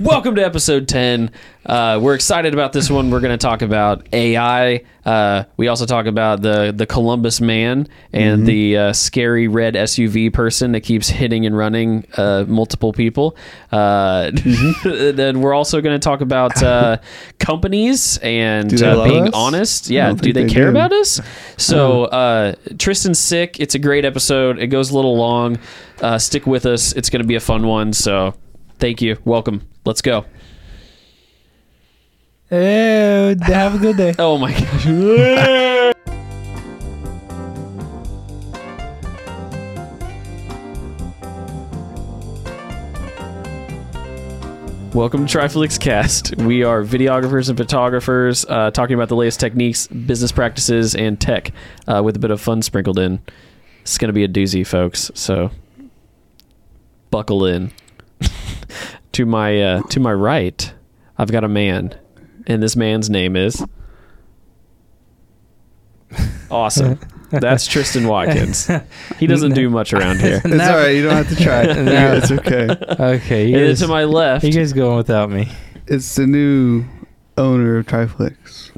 Welcome to episode 10. Uh, we're excited about this one. We're going to talk about AI. Uh, we also talk about the, the Columbus man and the uh, scary red SUV person that keeps hitting and running uh, multiple people. Uh, then we're also going to talk about uh, companies and uh, being us? honest. Yeah, do they they care do. about us? So uh, Tristan's sick. It's a great episode. It goes a little long. Uh, stick with us. It's going to be a fun one. So thank you. Welcome. Let's go. Hey, have a good day. Oh my gosh. Welcome to Triflix Cast. We are videographers and photographers uh, talking about the latest techniques, business practices, and tech uh, with a bit of fun sprinkled in. It's going to be a doozy, folks. So buckle in. To my uh, to my right, I've got a man, and this man's name is awesome. That's Tristan Watkins. He doesn't do much around here. It's all right. You don't have to try. No. it's okay. Okay, you And then guys, to my left, you guys going without me. It's the new owner of Triflix.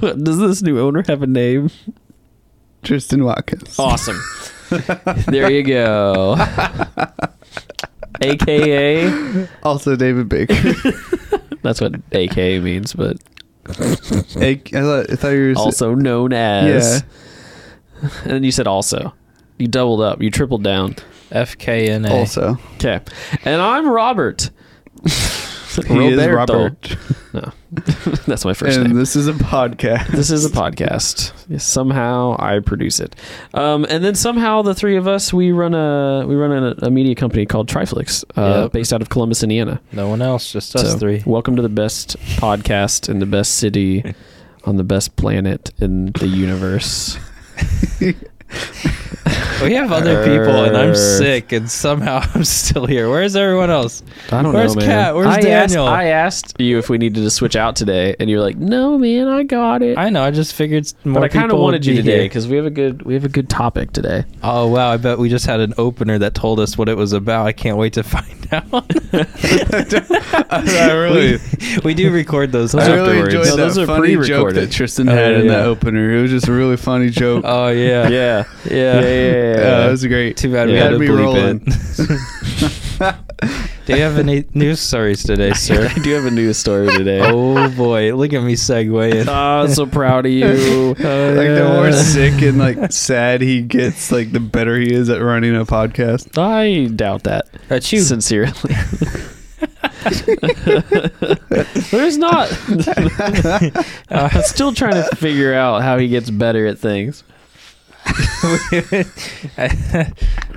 does this new owner have a name? Tristan Watkins. Awesome. there you go. AKA. Also David Baker. That's what AKA means, but A- I, thought, I thought you were also known as. Yeah. And then you said also. You doubled up. You tripled down. FKNA. also. Okay. And I'm Robert. He is Roberto. Robert. No. That's my first and name. this is a podcast. This is a podcast. Somehow I produce it, um, and then somehow the three of us we run a we run a, a media company called Triflix, uh, Yep. based out of Columbus, Indiana. No one else, just us So, three. Welcome to the best podcast in the best city on the best planet in the universe. We have other people, and I'm sick, and somehow I'm still here. Where's everyone else? I don't Where's know, man. Kat? Where's I Daniel? Asked, I asked you if we needed to switch out today, and you're like, "No, man, I got it." I know. I just figured s- more but I kind of wanted you today because we have a good we have a good topic today. Oh wow! I bet we just had an opener that told us what it was about. I can't wait to find out. I really, we, we do record those. Those I really afterwards. enjoyed No, that those are funny joke pre-recorded. Oh, that Tristan Oh, had in yeah. that opener. It was just a really funny joke. Oh yeah, Yeah, yeah. yeah, yeah. yeah, it was great. Too bad we had to me rolling. do you have any news stories today, sir? I do have a news story today. oh boy, look at me segueing. Oh, I'm so proud of you. Oh, like the more sick and like sad he gets, like the better he is at running a podcast. I doubt that. That's you. Sincerely. There's not. I'm still trying to figure out how he gets better at things.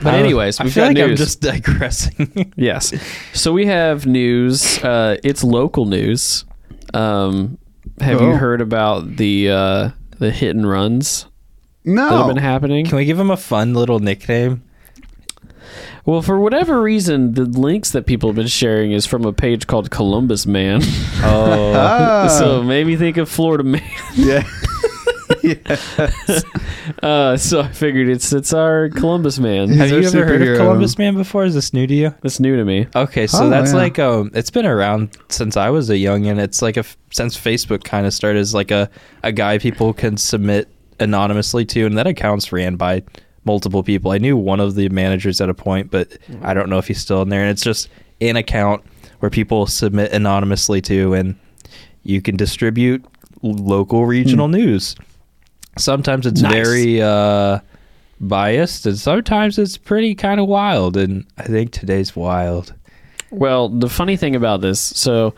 But anyways, I we've feel got like I'm just digressing. Yes. So we have news. Uh, it's local news. Um, have you Oh. heard about the uh, the hit and runs that have No, been happening? Can we give them a fun little nickname? Well, for whatever reason, the links that people have been sharing is from a page called Columbus Man. Oh, so maybe think of Florida Man. yeah, Uh, so I figured it's it's our Columbus Man. He's have you ever heard of. Columbus Man before? Is this new to you? That's new to me. Okay, so Oh, that's yeah. like um, it's been around since I was a young, and It's like a since Facebook kind of started as like a a guy people can submit anonymously to, and that account's ran by multiple people. I knew one of the managers at a point, but I don't know if he's still in there. And it's just an account where people submit anonymously to, and you can distribute local regional news. Sometimes it's Nice. very uh, biased, and sometimes it's pretty kind of wild. And I think today's wild. Well, the funny thing about this, so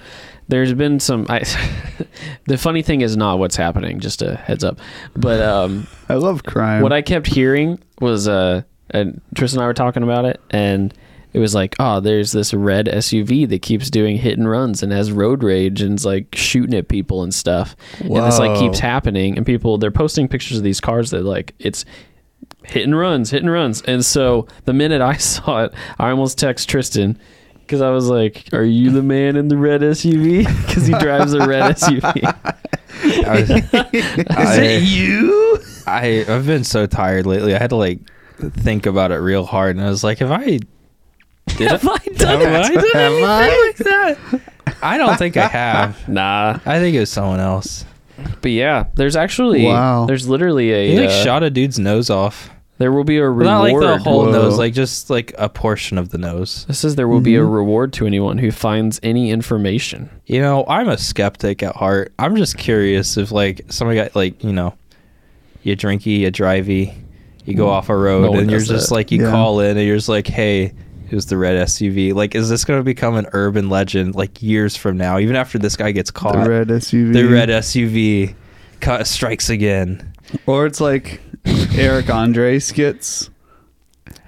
there's been some. I, the funny thing is not what's happening. Just a heads up. But um, I love crime. what I kept hearing was uh, and Tristan and I were talking about it, and it was like, oh, there's this red SUV that keeps doing hit and runs and has road rage and is like shooting at people and stuff. And this like keeps happening, and people they're posting pictures of these cars that like it's hit and runs, hit and runs. And so the minute I saw it, I almost text Tristan because I was like, "Are you the man in the red SUV?" Because he drives a red SUV. I was- Is it you? I I've been so tired lately. I had to like think about it real hard, and I was like, if I Did Have I done Have I it? done anything like that? I don't think I have. Nah, I think it was someone else. but yeah, there's actually Wow. there's literally a He like uh, shot a dude's nose off. there will be a Well, reward. not like the whole Whoa. nose, like just like a portion of the nose. This says there will be a Mhm. reward to anyone who finds any information. You know, I'm a skeptic at heart. I'm just curious if like somebody got like you know, you drinky, you drivey, you go off a road, No and you're just that. like you Yeah. call in, and you're just like, hey. It was the red SUV. Like, is this going to become an urban legend like years from now? Even after this guy gets caught, The red SUV. the red SUV ca- strikes again. Or it's like Eric Andre skits.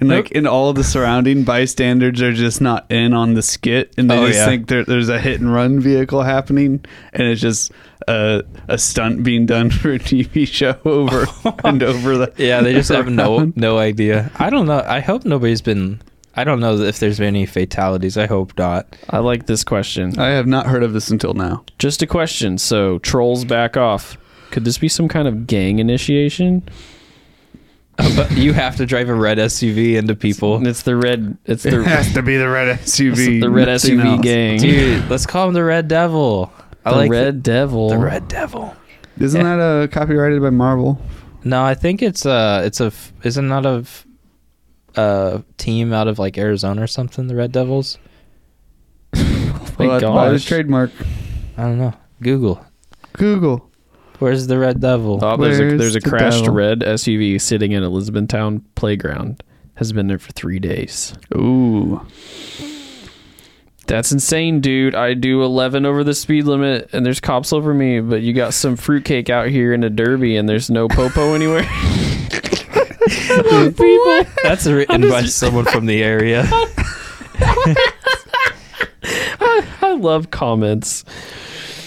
And like in all the surrounding bystanders are just not in on the skit and they Oh, just yeah. think there, there's a hit and run vehicle happening and it's just a, a stunt being done for a TV show over and over the Yeah, they just have no no idea. I don't know. I hope nobody's been. I don't know if there's been any fatalities. I hope not. I like this question. I have not heard of this until now. Just a question. So trolls back off. Could this be some kind of gang initiation? but you have to drive a red SUV into people. It's the red. It's It has to be the red SUV. the red SUV else. gang. Dude, let's call him the Red Devil. I the like red devil. the, the Red Devil. Isn't Yeah. that uh, copyrighted by Marvel? No, I think it's uh it's a f- isn't that a f- uh team out of like Arizona or something. The Red Devils. Oh my Well, that's by trademark. I don't know. Google. Google. Where's the Red Devil? Oh, there's a, there's a the crashed devil? red SUV sitting in Elizabethtown playground. Has been there for three days. Ooh. That's insane, dude. I do 11 over the speed limit, and there's cops over me. But you got some fruitcake out here in a derby, and there's no popo anywhere. People, That's written by someone from the area. I love comments.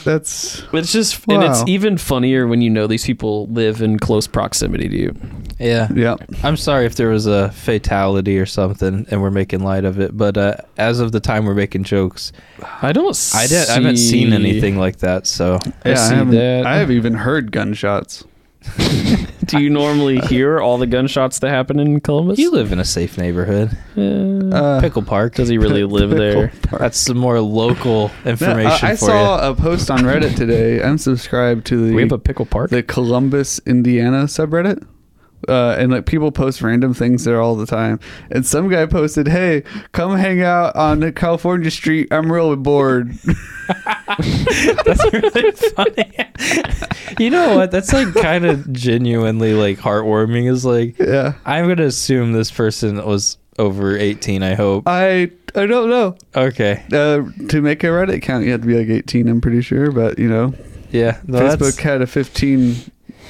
That's It's just, and it's even funnier when you know these people live in close proximity to you. Yeah. yeah. I'm sorry if there was a fatality or something and we're making light of it, but uh, as of the time we're making jokes, I don't. I did I haven't seen anything like that. So I Yeah, I, see haven't, that. I have even heard gunshots. Do you normally hear all the gunshots that happen in Columbus? you live in a safe neighborhood. Uh, Uh, Pickle Park. does he really live there? Park. That's some more local No, information I, I for saw a post on Reddit today. I'm subscribed to the We have a pickle park. the Columbus, Indiana subreddit. Uh, and like people post random things there all the time. And some guy posted, "Hey, come hang out on California Street. I'm really bored." That's really funny. you know what? That's like kind of genuinely like heartwarming. Is like yeah, I'm gonna assume this person was over 18. I hope. I I don't know. Okay. Uh, to make a Reddit account, you have to be like 18. I'm pretty sure, but you know, Yeah. no, Facebook had a 15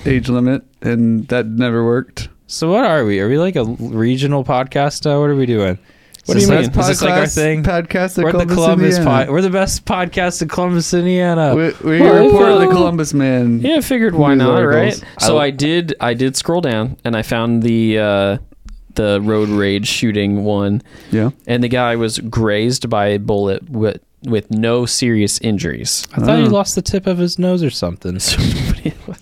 age limit, and that never worked. So what are we? Are we like a regional podcast? Uh, what are we doing? What do you mean? this- Is this like our thing? Podcast of We're Columbus, the Columbus. Indiana. Po- we're the best podcast in Columbus, Indiana. We, we Well, report the Columbus man. Yeah, I figured why not, articles. right? So I- I did I did scroll down and I found the uh the road rage shooting one Yeah. and the guy was grazed by a bullet with with no serious injuries. I thought he Oh. lost the tip of his nose or something. So nobody was died.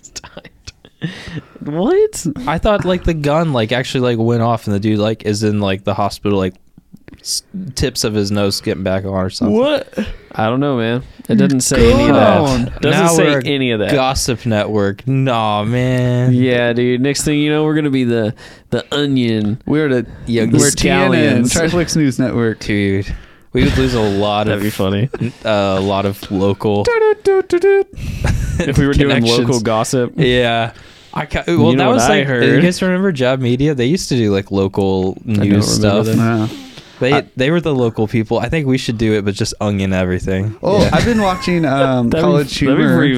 What? I thought like the gun like actually like went off and the dude like is in like the hospital like s- tips of his nose getting back on or something. What? I don't know, man. It doesn't say any of on. that. Doesn't Now say we're a any of that. Gossip network. Nah, man. Yeah, dude. Next thing you know, we're gonna be the the onion. We're the Yeah, we're TNN, scallions. Triflix News Network. Dude, we would lose a lot That'd of be funny uh, a lot of local. if we were doing connections. local gossip. Yeah. I ca- well, You know that was I like. heard? You guys remember Job Media? They used to do like local news stuff. that. They I- they were the local people. I think we should do it, but just onion everything. Oh, Yeah. I've been watching um, That'd College be, that'd be Humor. pretty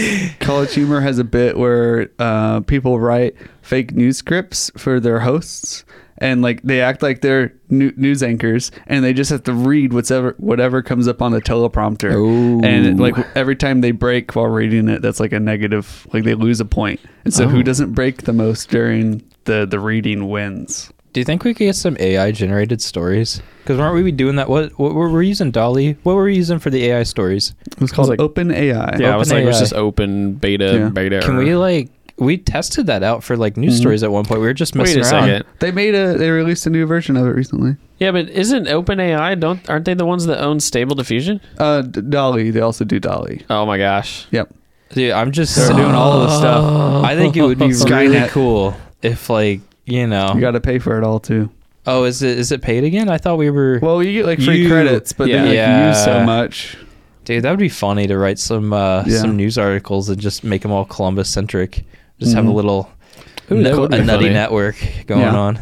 funny. College Humor has a bit where uh, people write fake news scripts for their hosts, and like they act like they're new- news anchors, and they just have to read whatever whatever comes up on the teleprompter. Ooh. And like every time they break while reading it, that's like a negative. Like they lose a. And so Oh. who doesn't break the most during the the reading wins. Do you think we could get some AI generated stories? Because weren't we doing that? What what were we using DALL-E? What were we using for the AI stories? It was called like- Open AI. Yeah, I was like, it was just open beta Yeah. beta. Can we like we tested that out for like news Mhm. stories at one point. We were just Wait messing a around. second. They made a they released a new version of it recently. Yeah, but isn't OpenAI don't aren't they the ones that own Stable Diffusion? Uh, D- DALL-E. They also do DALL-E. Oh my gosh. Yep. Dude, I'm just They're doing all of the stuff. I think it would be really Skynet. cool if like you know. You got to pay for it all too. oh, is it is it paid again? I thought we were. Well, you get like free You- credits, but yeah. then like, you use so much. Dude, that would be funny to write some uh, Yeah. some news articles and just make them all Columbus centric. Just have a Mhm. little Ooh, that no- would be a nutty funny. network going Yeah. on.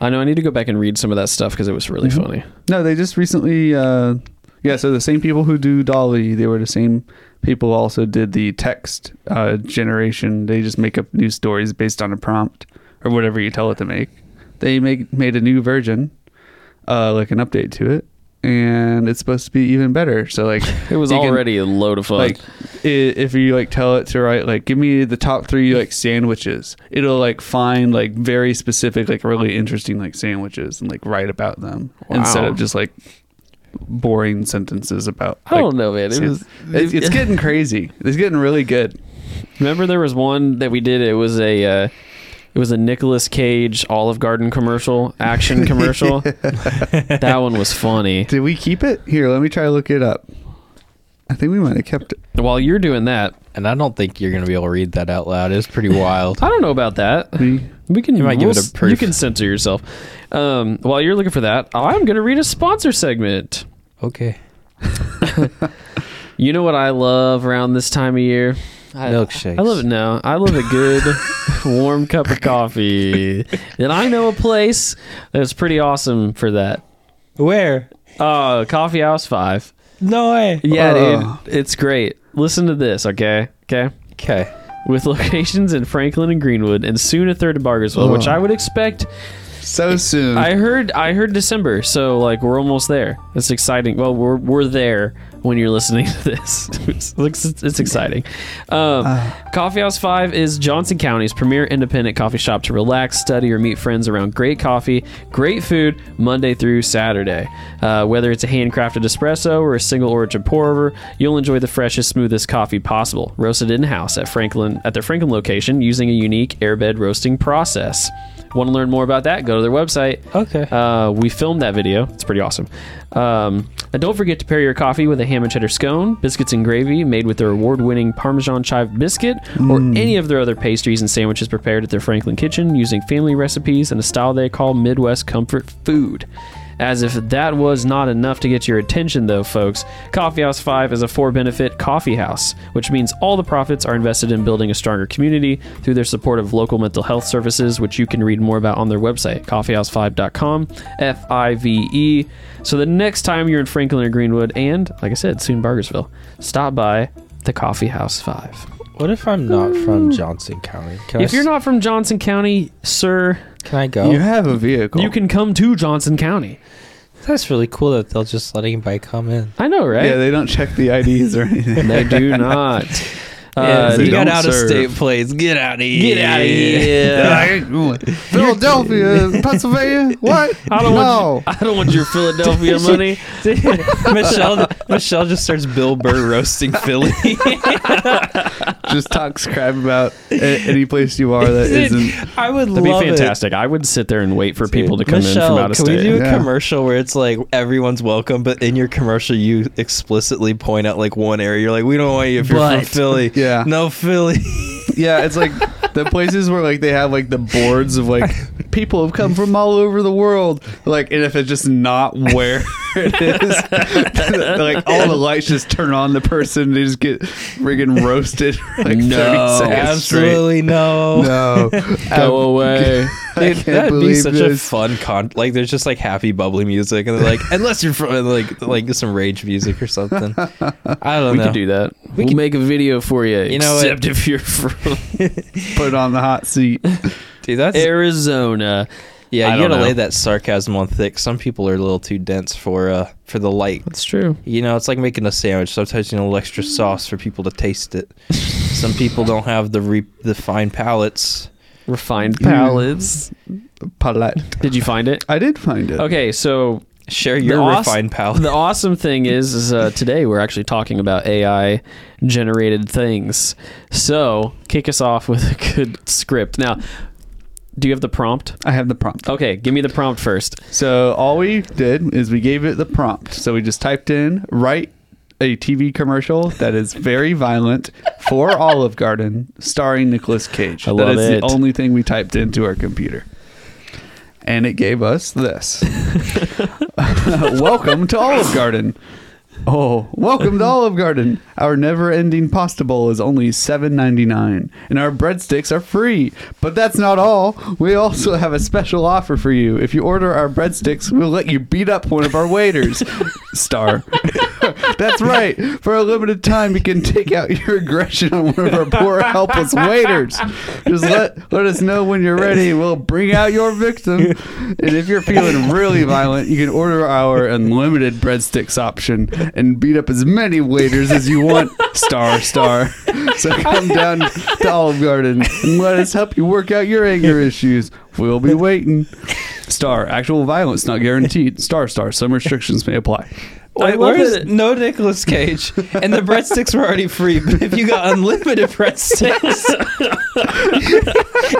I know I need to go back and read some of that stuff because it was really Mhm. funny. No, they just recently. Uh, yeah, so the same people who do DALL-E, they were the same people who also did the text uh, generation. They just make up new stories based on a prompt or whatever you tell it to make. They make made a new version, uh, like an update to it, and it's supposed to be even better. So like, It was You can- already a load of fun. like i if you like tell it to write like give me the top three like sandwiches it'll like find like very specific like really interesting like sandwiches and like write about them instead of just like boring sentences about I don't know, man. It was. it's, it's getting crazy it's getting really good Remember, there was one that we did. It was a. Uh, it was a Nicolas Cage Olive Garden commercial, action commercial. that one was funny. did we keep it here let me try to look it up i think we might have kept it While you're doing that, And I don't think you're gonna be able to read that out loud. It's pretty wild. I don't know about that. we We can You might give we'll it a s- proof. You can censor yourself. Um, while you're looking for that, I'm going to read a sponsor segment. Okay. You know what I love around this time of year? I, Milkshakes. I love it. now. I love a good warm cup of coffee, and I know a place that's pretty awesome for that. Where? Uh, Coffee House Five. No way. Yeah, Oh. dude, it's great. Listen to this, okay? Okay. Okay. With locations in Franklin and Greenwood, and soon a third in Bargersville, which Oh. I would expect so soon I heard I heard December, so like we're almost there. It's exciting. Well, we're we're there when you're listening to this. it's, it's, exciting. Um, coffee House Five is Johnson County's premier independent coffee shop to relax, study, or meet friends around great coffee, great food, Monday through Saturday. Uh, whether it's a handcrafted espresso or a single origin pour over, you'll enjoy the freshest, smoothest coffee possible, roasted in house at Franklin at their Franklin location using a unique airbed roasting process. Want to learn more about that? Go to their website. Okay. Uh, we filmed that video. It's pretty awesome. Um, and don't forget to pair your coffee with a ham and cheddar scone, biscuits and gravy made with their award-winning Parmesan chive biscuit, or any of their other pastries and sandwiches prepared at their Franklin kitchen using family recipes and a style they call Midwest comfort food. As if that was not enough to get your attention, though, folks, Coffee House 5 is a for benefit coffee house, which means all the profits are invested in building a stronger community through their support of local mental health services, which you can read more about on their website, coffeehouse5.com, F I V E. So the next time you're in Franklin or Greenwood, and like I said, soon Bargersville, stop by the Coffee House 5. What if I'm not from Johnson County? Can I If you're s- not from Johnson County, sir, can I go? you have a vehicle you can come to Johnson County. That's really cool that they'll just let anybody come in. I know, right? yeah they don't check the ids or anything They do not. Uh, they you got don't out of state plates. Get out of here. Get out of here. Philadelphia, Pennsylvania. What? I don't no. want. You, I don't want your Philadelphia money. Michelle Michelle just starts Bill Burr roasting Philly. Just talks crap about a- any place you are that isn't. I would That'd be love it. fantastic. I would sit there and wait for people to come Michelle, in from out of can state. we do a Yeah. commercial where it's like everyone's welcome, but in your commercial you explicitly point out like one area. You're like, we don't want you if you're But- from Philly. Yeah. No Philly. Yeah, it's like the places where like they have like the boards of like people have come from all over the world. Like, and if it's just not where it is, like all the lights just turn on the person. They just get friggin' roasted. Like No. 30 seconds. Absolutely no. No. Go away. I Dude, can't that'd be such this. a fun con. Like, there's just like happy, bubbly music, and they're like, unless you're from like like some rage music or something. I don't We know. We could do that. We will could- make a video for you. You know what? except if you're from Put on the hot seat. Dude, that's Arizona. yeah. I You gotta know. lay that sarcasm on thick. Some people are a little too dense for uh for the light. That's true. You know, it's like making a sandwich. Sometimes you need a little extra sauce for people to taste it. Some people don't have the re- the fine palates. Refined palates. Palette. Did you find it? I did find it. Okay, so Share your awes- refined palate. The awesome thing is, is uh, today we're actually talking about AI generated things. So kick us off with a good script. Now, do you have the prompt? I have the prompt. Okay, give me the prompt first. So all we did is we gave it the prompt. So we just typed in write a TV commercial that is very violent for Olive Garden, starring Nicolas Cage. I that love is it. the only thing we typed into our computer. And it gave us this. welcome to Olive Garden. Oh, welcome to Olive Garden. Our never-ending pasta bowl is only $7.99, and our breadsticks are free. But that's not all. We also have a special offer for you. If you order our breadsticks, we'll let you beat up one of our waiters. Star. That's right. For a limited time, you can take out your aggression on one of our poor, helpless waiters. Just let let us know when you're ready, we'll bring out your victim. And if you're feeling really violent, you can order our unlimited breadsticks option and beat up as many waiters as you want. Star, star. So come down to Olive Garden and let us help you work out your anger issues. We'll be waiting. Star, actual violence not guaranteed. Star, star. Some restrictions may apply. I Wait, where's it. no Nicolas Cage? And the breadsticks were already free. But if you got unlimited breadsticks,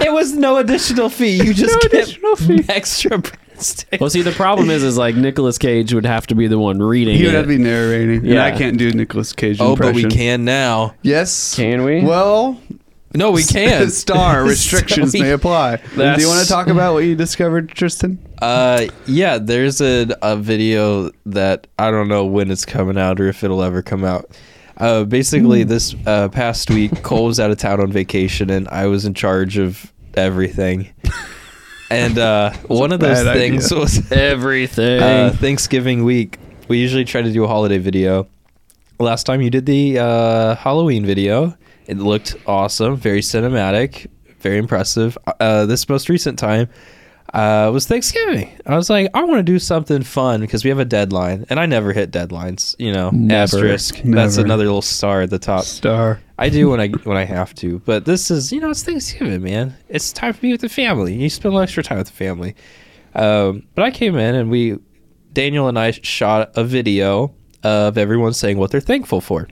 it was no additional fee. You just No get additional fee. extra breadsticks. Well, see, the problem is, is like Nicolas Cage would have to be the one reading He would it. have to be narrating. And Yeah. I can't do Nicolas Cage oh, impression. but we can now. Yes. Can we? Well, No, we can't. Star restrictions So we- may apply. Do you want to talk about what you discovered, Tristan? Uh, yeah, there's a, a video that I don't know when it's coming out or if it'll ever come out. Uh, basically, this uh, past week, Cole was out of town on vacation, and I was in charge of everything. And uh, one of those things idea. was Everything. uh, Thanksgiving week. We usually try to do a holiday video. Last time you did the uh, Halloween video, it looked awesome, very cinematic, very impressive. Uh, this most recent time uh, was Thanksgiving. I was like, I want to do something fun because we have a deadline, and I never hit deadlines. You know, Never. asterisk. That's another little star at the top. Star. I do when I when I have to, but this is you know it's Thanksgiving, man. It's time to be with the family. You spend extra time with the family. Um, but I came in and we, Daniel and I shot a video of everyone saying what they're thankful for,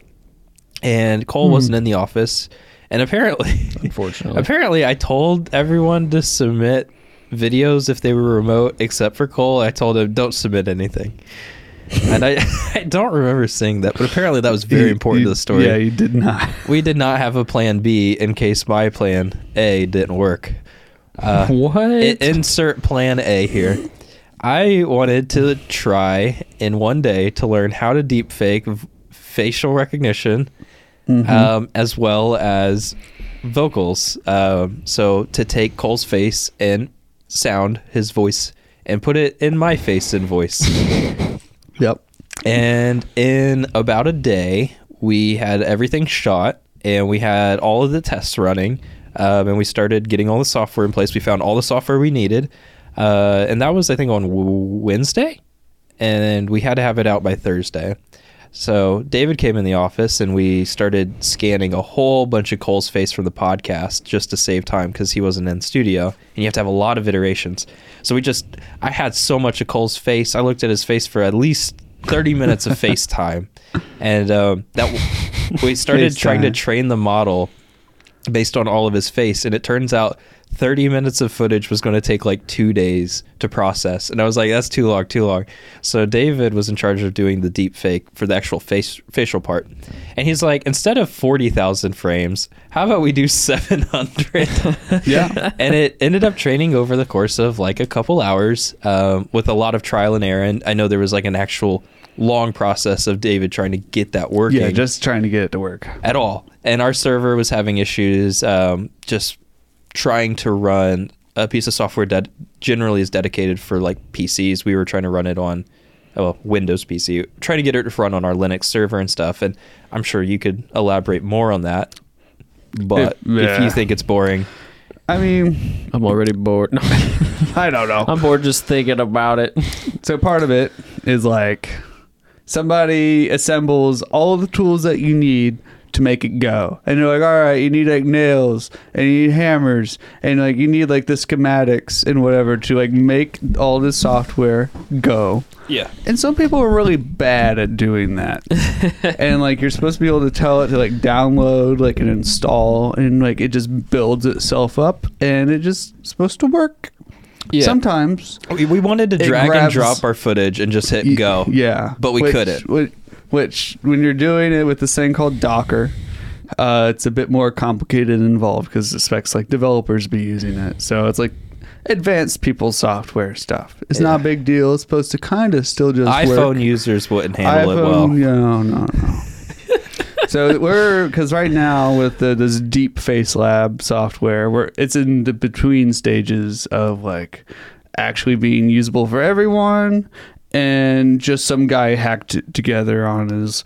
and Cole wasn't in the office, and apparently, Unfortunately. apparently I told everyone to submit videos if they were remote, except for Cole. I told him don't submit anything. And I, I don't remember saying that, but apparently that was very important you- to the story. Yeah, you did not. We did not have a plan B in case my plan A didn't work. Uh, what? insert plan A here. I wanted to try in one day to learn how to deep fake v- facial recognition um, as well as vocals. Um, so to take Cole's face and sound his voice and put it in my face and voice. Yep. And in about a day, we had everything shot and we had all of the tests running. Um, and we started getting all the software in place. We found all the software we needed. Uh, and that was, I think, on Wednesday. And we had to have it out by Thursday. So David came in the office and we started scanning a whole bunch of Cole's face from the podcast just to save time because he wasn't in studio and you have to have a lot of iterations. So we just, I had so much of Cole's face. I looked at his face for at least 30 minutes of FaceTime. And um, that we started trying to train the model based on all of his face and it turns out 30 minutes of footage was going to take like two days to process and i was like that's too long too long so david was in charge of doing the deep fake for the actual face facial part and he's like instead of 40000 frames how about we do 700 Yeah. and it ended up training over the course of like a couple hours um, with a lot of trial and error and i know there was like an actual long process of david trying to get that working yeah, just trying to get it to work. at all. And our server was having issues um, just trying to run a piece of software that generally is dedicated for like PCs. We were trying to run it on uh, well, Windows PC, trying to get it to run on our Linux server and stuff. And I'm sure you could elaborate more on that. But If- yeah. if you think it's boring, I mean, I'm already bored. No, I don't know. I'm bored just thinking about it. So part of it is like somebody assembles all of the tools that you need to make it go. And they're like, all right, you need like nails and you need hammers and like you need like the schematics and whatever to like make all this software go. Yeah. And some people are really bad at doing that. and like you're supposed to be able to tell it to like download, like and install, and like it just builds itself up and it just supposed to work. Yeah. Sometimes We, we wanted to drag and drop our footage and just hit go. Yeah. But we Which- couldn't. Which, which when you're doing it with this thing called Docker, uh, it's a bit more complicated and involved because it expects like developers be using it. So it's like advanced people software stuff. It's not a big deal. It's supposed to kind of still just iPhone work. users wouldn't handle it well. iPhone, No, no, no. so we're because right now with the, this Deep Face Lab software, we're it's in the between stages of like actually being usable for everyone, and just some guy hacked it together on his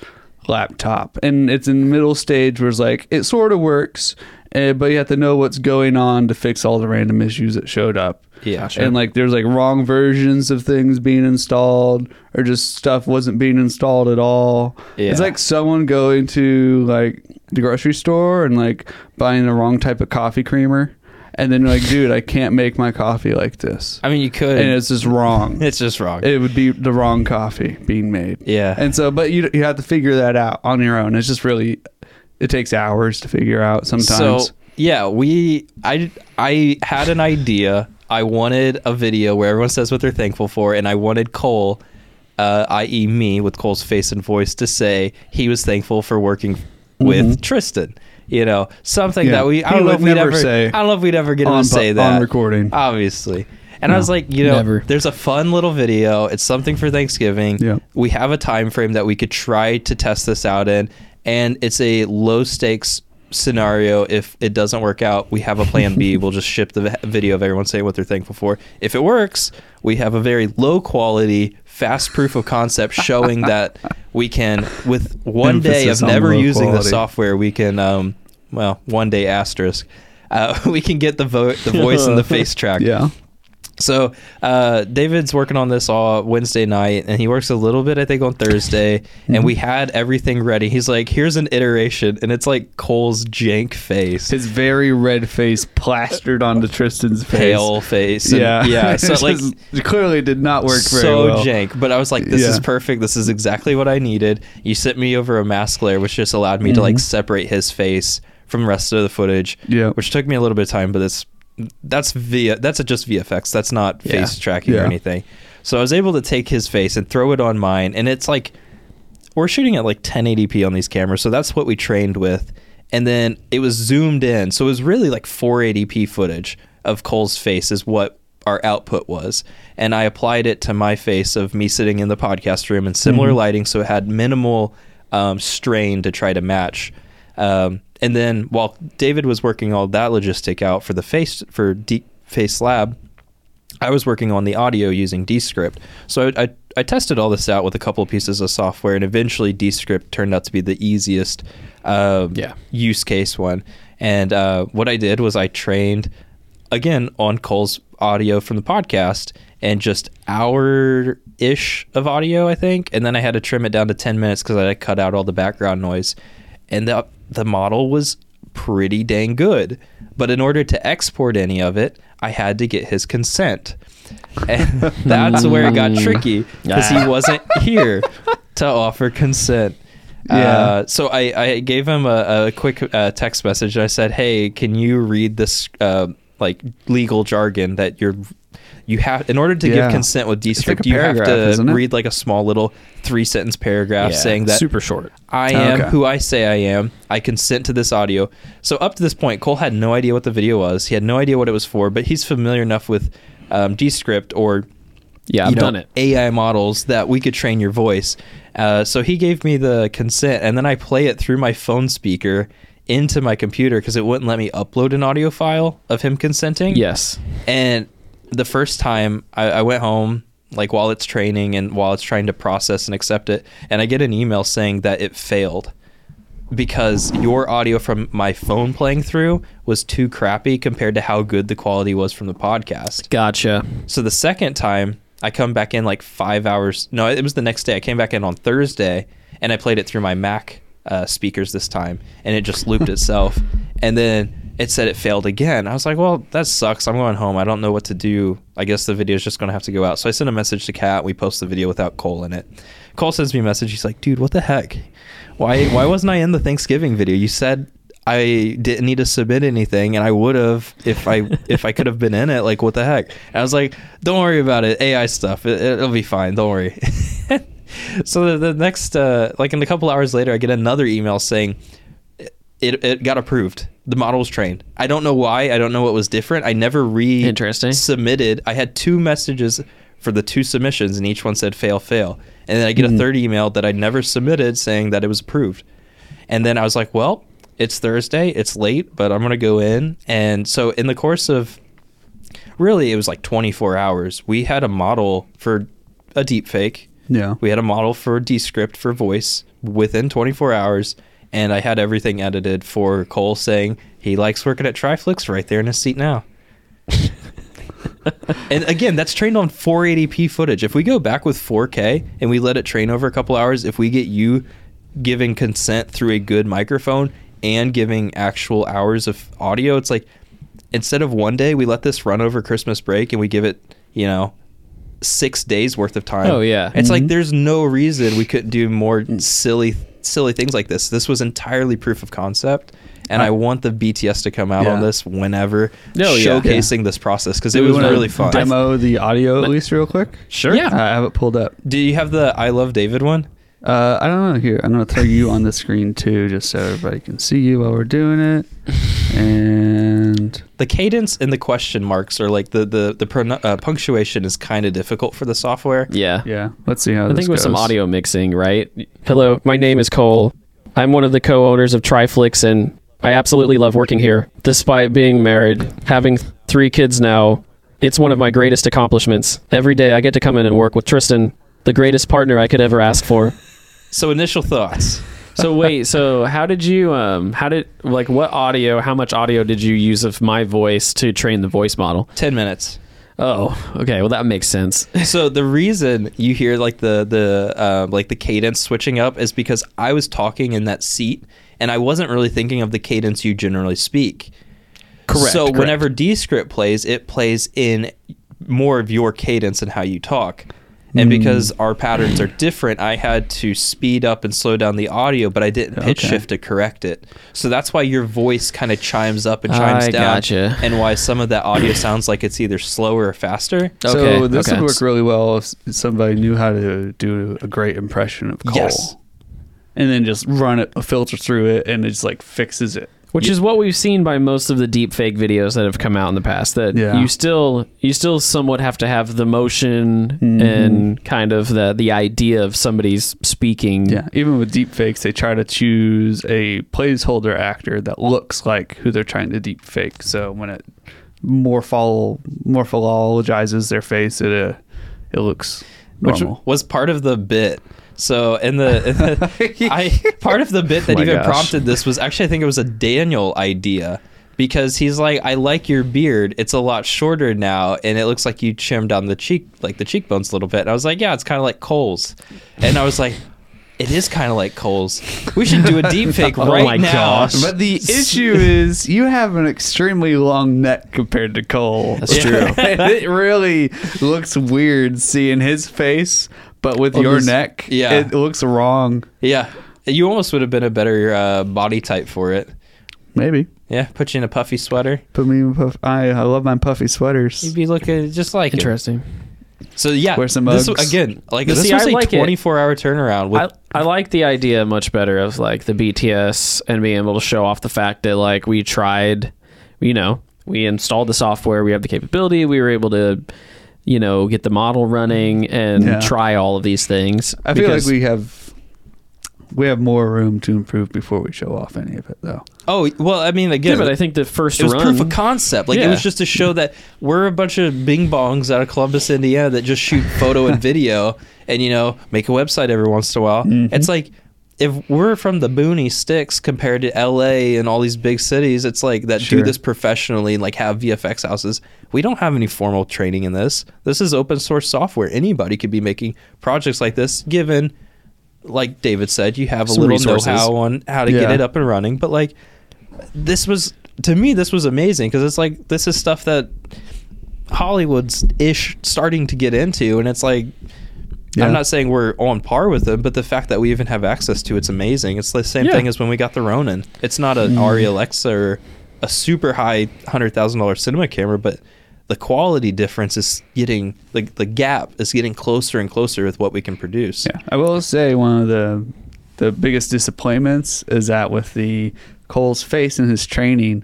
laptop, and it's in the middle stage where it's like it sort of works. Uh, but you have to know what's going on to fix all the random issues that showed up Yeah. and like there's like wrong versions of things being installed or just stuff wasn't being installed at all Yeah. it's like someone going to like the grocery store and like buying the wrong type of coffee creamer and then you're like dude i can't make my coffee like this I mean, you could. and it's just wrong it's just wrong. it would be the wrong coffee being made yeah. and so but you, you have to figure that out on your own it's just really it takes hours to figure out sometimes So yeah, we I I had an idea. I wanted a video where everyone says what they're thankful for, and I wanted Cole, uh, i.e., me, with Cole's face and voice, to say he was thankful for working with Tristan. You know, something. Yeah. that we I He don't know would if we'd never ever say I don't know if we'd ever get him on to say that on recording obviously. And I No. was like, you know, Never. there's a fun little video. It's something for Thanksgiving. Yeah. We have a time frame that we could try to test this out in, and it's a low stakes scenario. If it doesn't work out, we have a plan B. we'll just ship the video of everyone saying what they're thankful for. If it works, we have a very low quality, fast proof of concept showing that we can, with one day of on never low using the software, we can, um, well, one day asterisk. Uh, we can get the vote, the voice, and the face track. yeah So uh, David's working on this all Wednesday night, and he works a little bit, I think, on Thursday. And we had everything ready. He's like, "Here's an iteration," and it's like Cole's jank face, his very red face plastered onto Tristan's face. pale face. and- Yeah, yeah. So It like, clearly did not work very so well. jank. But I was like, "This is perfect. This is exactly what I needed." You sent me over a mask layer, which just allowed me to like separate his face from the rest of the footage. Mm-hmm. Yeah. which took me a little bit of time, but it's that's via that's a just VFX. That's not Yeah. face tracking or anything. So I was able to take his face and throw it on mine, and it's like we're shooting at like 1080p on these cameras, so that's what we trained with. And then it was zoomed in, so it was really like 480p footage of Cole's face is what our output was. And I applied it to my face of me sitting in the podcast room in similar lighting, so it had minimal um, strain to try to match. Um, and then while David was working all that logistic out for the face for Deep Face Lab, I was working on the audio using Descript. So I, I, I tested all this out with a couple of pieces of software, and eventually Descript turned out to be the easiest uh, Yeah. use case one. And uh, what I did was I trained again on Cole's audio from the podcast and just hour ish of audio, I think. And then I had to trim it down to 10 minutes because I cut out all the background noise. And the, the model was pretty dang good. But in order to export any of it, I had to get his consent. And that's where it got tricky because he wasn't here to offer consent. Yeah. Uh, so I, I gave him a, a quick uh, text message. I said, "Hey, can you read this uh, like legal jargon that you're you have in order to Yeah. give consent with Descript? like you have to read like a small little three sentence paragraph Yeah, saying that super short. I am Okay. who I say I am. I consent to this audio. So up to this point, Cole had no idea what the video was. He had no idea what it was for, but he's familiar enough with um, Descript or Yeah, I've know, done it. AI models that we could train your voice. Uh, so he gave me the consent, and then I play it through my phone speaker into my computer because it wouldn't let me upload an audio file of him consenting. Yes. And the first time I, I went home, like while it's training and while it's trying to process and accept it, and I get an email saying that it failed because your audio from my phone playing through was too crappy compared to how good the quality was from the podcast. Gotcha. So the second time, I come back in like five hours. No, it was the next day. I came back in on Thursday and I played it through my Mac uh, speakers this time, and it just looped itself. And then it said it failed again. I was like, well, that sucks. I'm going home. I don't know what to do. I guess the video is just going to have to go out. So I sent a message to Kat. We post the video without Cole in it. Cole sends me a message. He's like, dude, what the heck? Why why wasn't I in the Thanksgiving video? You said I didn't need to submit anything, and I would have if I if I could have been in it. Like, what the heck? And I was like, don't worry about it. AI stuff. It, it'll be fine. Don't worry. so the, the next uh, like in a couple hours later, I get another email saying it, it got approved. The model was trained. I don't know why. I don't know what was different. I never re Interesting. submitted. I had two messages for the two submissions, and each one said fail, fail. And then I get a hmm. third email that I never submitted saying that it was approved. And then I was like, well, it's Thursday. It's late, but I'm going to go in. And so in the course of really, it was like 24 hours. We had a model for a deep fake. Yeah. We had a model for Descript for voice within 24 hours, and I had everything edited for Cole saying he likes working at Triflix right there in his seat now. and again, that's trained on 480p footage. If we go back with 4K and we let it train over a couple hours, if we get you giving consent through a good microphone and giving actual hours of audio, it's like instead of one day, we let this run over Christmas break and we give it, you know, six days worth of time. Oh, yeah. It's like mm-hmm. there's no reason we couldn't do more mm. silly silly things like this. This was entirely proof of concept. And I uh, want the BTS to come out on this whenever, Oh, yeah. showcasing this process because it was really fun. Demo the audio at least real quick. Sure. Yeah. I have it pulled up. Do you have the I Love David one? Uh, I don't know. Here, I'm gonna throw you on the screen too, just so everybody can see you while we're doing it. And The cadence and the question marks are like the the the pronu- uh, punctuation is kind of difficult for the software. Yeah. yeah, let's see how. I this think with some goes. audio mixing, right? Hello, my name is Cole. I'm one of the co-owners of Triflix, and I absolutely love working here. Despite being married, having three kids now, it's one of my greatest accomplishments. Every day I get to come in and work with Tristan, the greatest partner I could ever ask for. So initial thoughts. So wait, so how did you um how did like what audio, how much audio did you use of my voice to train the voice model? Ten minutes. Oh, okay. Well, that makes sense. so the reason you hear like the the uh, like the cadence switching up is because I was talking in that seat and I wasn't really thinking of the cadence you generally speak. Correct, So correct. whenever Descript plays, it plays in more of your cadence and how you talk. And Hmm. because our patterns are different, I had to speed up and slow down the audio, but I didn't pitch Okay. shift to correct it. So that's why your voice kind of chimes up and chimes I down, gotcha. and why some of that audio sounds like it's either slower or faster. Okay, so this okay. would work really well if somebody knew how to do a great impression of Cole. Yes. And then just run it, a filter through it, and it just like fixes it. Which is what we've seen by most of the deep fake videos that have come out in the past that Yeah. you still you still somewhat have to have the motion Mm-hmm. and kind of the the idea of somebody's speaking Yeah, even with deep fakes, they try to choose a placeholder actor that looks like who they're trying to deep fake. So when it morphol morphologizes their face, it uh, it looks which normal. was part of the bit. So in the, in the I part of the bit that Oh my even gosh. prompted this was actually I think it was a Daniel idea because he's like I like your beard. It's a lot shorter now and it looks like you trimmed down the cheek like the cheekbones a little bit. And I was like, yeah, it's kind of like Cole's. And I was like it is kind of like Cole's. We should do a deep fake Oh right my now. gosh. But the issue is you have an extremely long neck compared to Cole. That's true. It really looks weird seeing his face, but with Well, your this- neck, yeah. it looks wrong. Yeah. You almost would have been a better uh, body type for it. Maybe. Yeah, put you in a puffy sweater. Put me in puff. I I love my puffy sweaters. You'd be looking just like it. interesting So yeah, Wear some this again. Like But this see, was I a like it. 24 hour turnaround. With, I, I like the idea much better of like the BTS and being able to show off the fact that like we tried, you know, we installed the software, we have the capability, we were able to, you know, get the model running and Yeah. try all of these things. I feel like Because- we have we have more room to improve before we show off any of it, though. oh well, I mean yeah, again, but I think the first it was run, proof of concept. Like it was just to show that we're a bunch of bing bongs out of Columbus, Indiana, that just shoot photo and video, and you know make a website every once in a while. Mm-hmm. It's like. If we're from the boony sticks compared to LA and all these big cities, it's like that do this professionally and like have VFX houses. We don't have any formal training in this. This is open source software. Anybody could be making projects like this given like David said, you have a little resources. know-how on how to get it up and running. But like, this was to me, this was amazing because it's like this is stuff that Hollywood's ish starting to get into, and it's like. Yeah. I'm not saying we're on par with them, but the fact that we even have access to it's amazing. It's the same Yeah. thing as when we got the Ronin. It's not an Arri Alexa or a super high hundred thousand dollar cinema camera, but the quality difference is getting like the gap is getting closer and closer with what we can produce. Yeah, I will say one of the the biggest disappointments is that with the Cole's face and his training.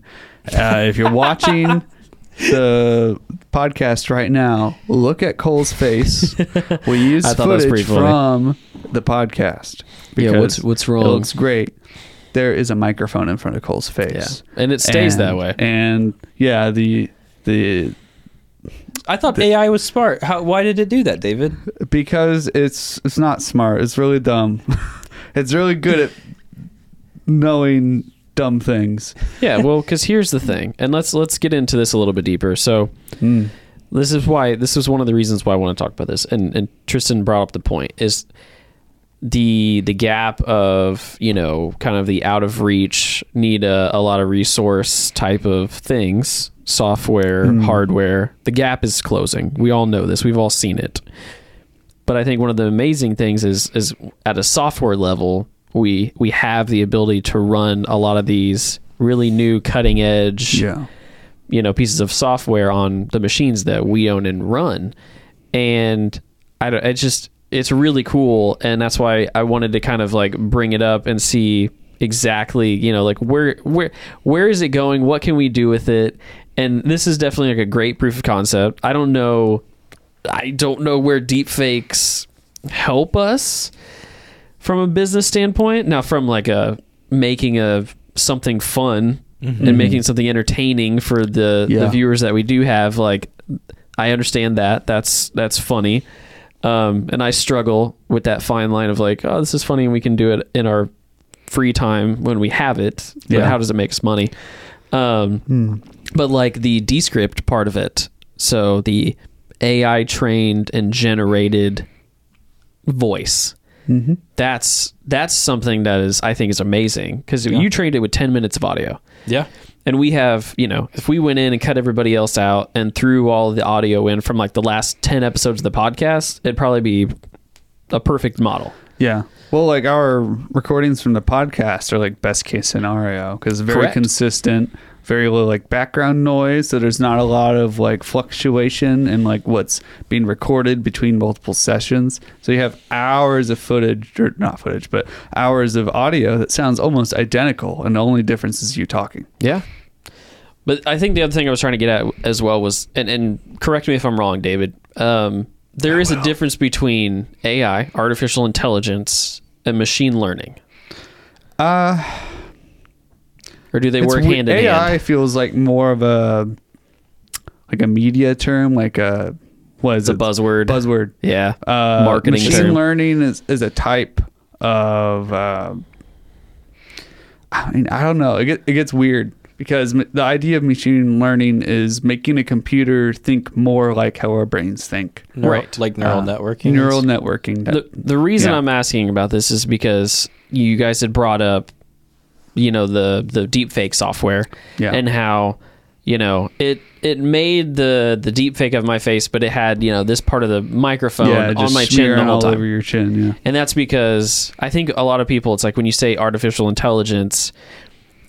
Uh, if you're watching the podcast right now, look at Cole's face. We use I thought footage from the podcast. Yeah, what's- because what's It wrong? looks great. There is a microphone in front of Cole's face. Yeah. And it stays And- that way. And yeah, the the I thought AI was smart. How, why did it do that, David? because it's it's not smart. It's really dumb. it's really good at knowing dumb things. yeah, well, because here's the thing, and let's let's get into this a little bit deeper. So, Mm. this is why this is one of the reasons why I want to talk about this. And and Tristan brought up the point is the the gap of you know kind of the out of reach need a, a lot of resource type of things software hardware the gap is closing we all know this we've all seen it but i think one of the amazing things is is at a software level we we have the ability to run a lot of these really new cutting edge Yeah. you know pieces of software on the machines that we own and run. And i don't it's just it's really cool. And that's why i wanted to kind of like bring it up and see exactly you know like where where where is it going? What can we do with it? And this is definitely like a great proof of concept. I don't know i don't know where deep fakes help us from a business standpoint now from like a making a something fun and making something entertaining for the, the viewers that we do have like i understand that. That's that's funny. Um, and i struggle with that fine line of like oh this is funny and we can do it in our free time when we have it but Yeah. how does it make us money? Um, Hmm. but like the descript part of it so the ai trained and generated voice Mm-hmm. that's that's something that is i think is amazing because you trained it with 10 minutes of audio Yeah. and we have you know if we went in and cut everybody else out and threw all the audio in from like the last 10 episodes of the podcast it'd probably be a perfect model Yeah. Well, like our recordings from the podcast are like best case scenario because very Correct. consistent, very little like background noise. So there's not a lot of like fluctuation in like what's being recorded between multiple sessions. So you have hours of footage, or not footage, but hours of audio that sounds almost identical, and the only difference is you talking. yeah but i think the other thing i was trying to get at as well was and, and correct me if i'm wrong david um, there is a difference between ai artificial intelligence and machine learning Uh, or do they it's work we- hand in hand? AI hand feels like more of a like a media term, like a what is it's a it? buzzword Buzzword. yeah uh, Marketing machine term. learning is, is a type of uh, I mean I don't know it, get, it gets weird because m- the idea of machine learning is making a computer think more like how our brains think Neural, Right. Like neural Uh, networking. neural networking that, the, the reason yeah. I'm asking about this is because you guys had brought up, you know, the the deep fake software Yeah. and how, you know, it it made the the deep fake of my face, but it had you know this part of the microphone yeah, on my chin the whole all time. over your chin yeah And that's because I think a lot of people, it's like when you say artificial intelligence,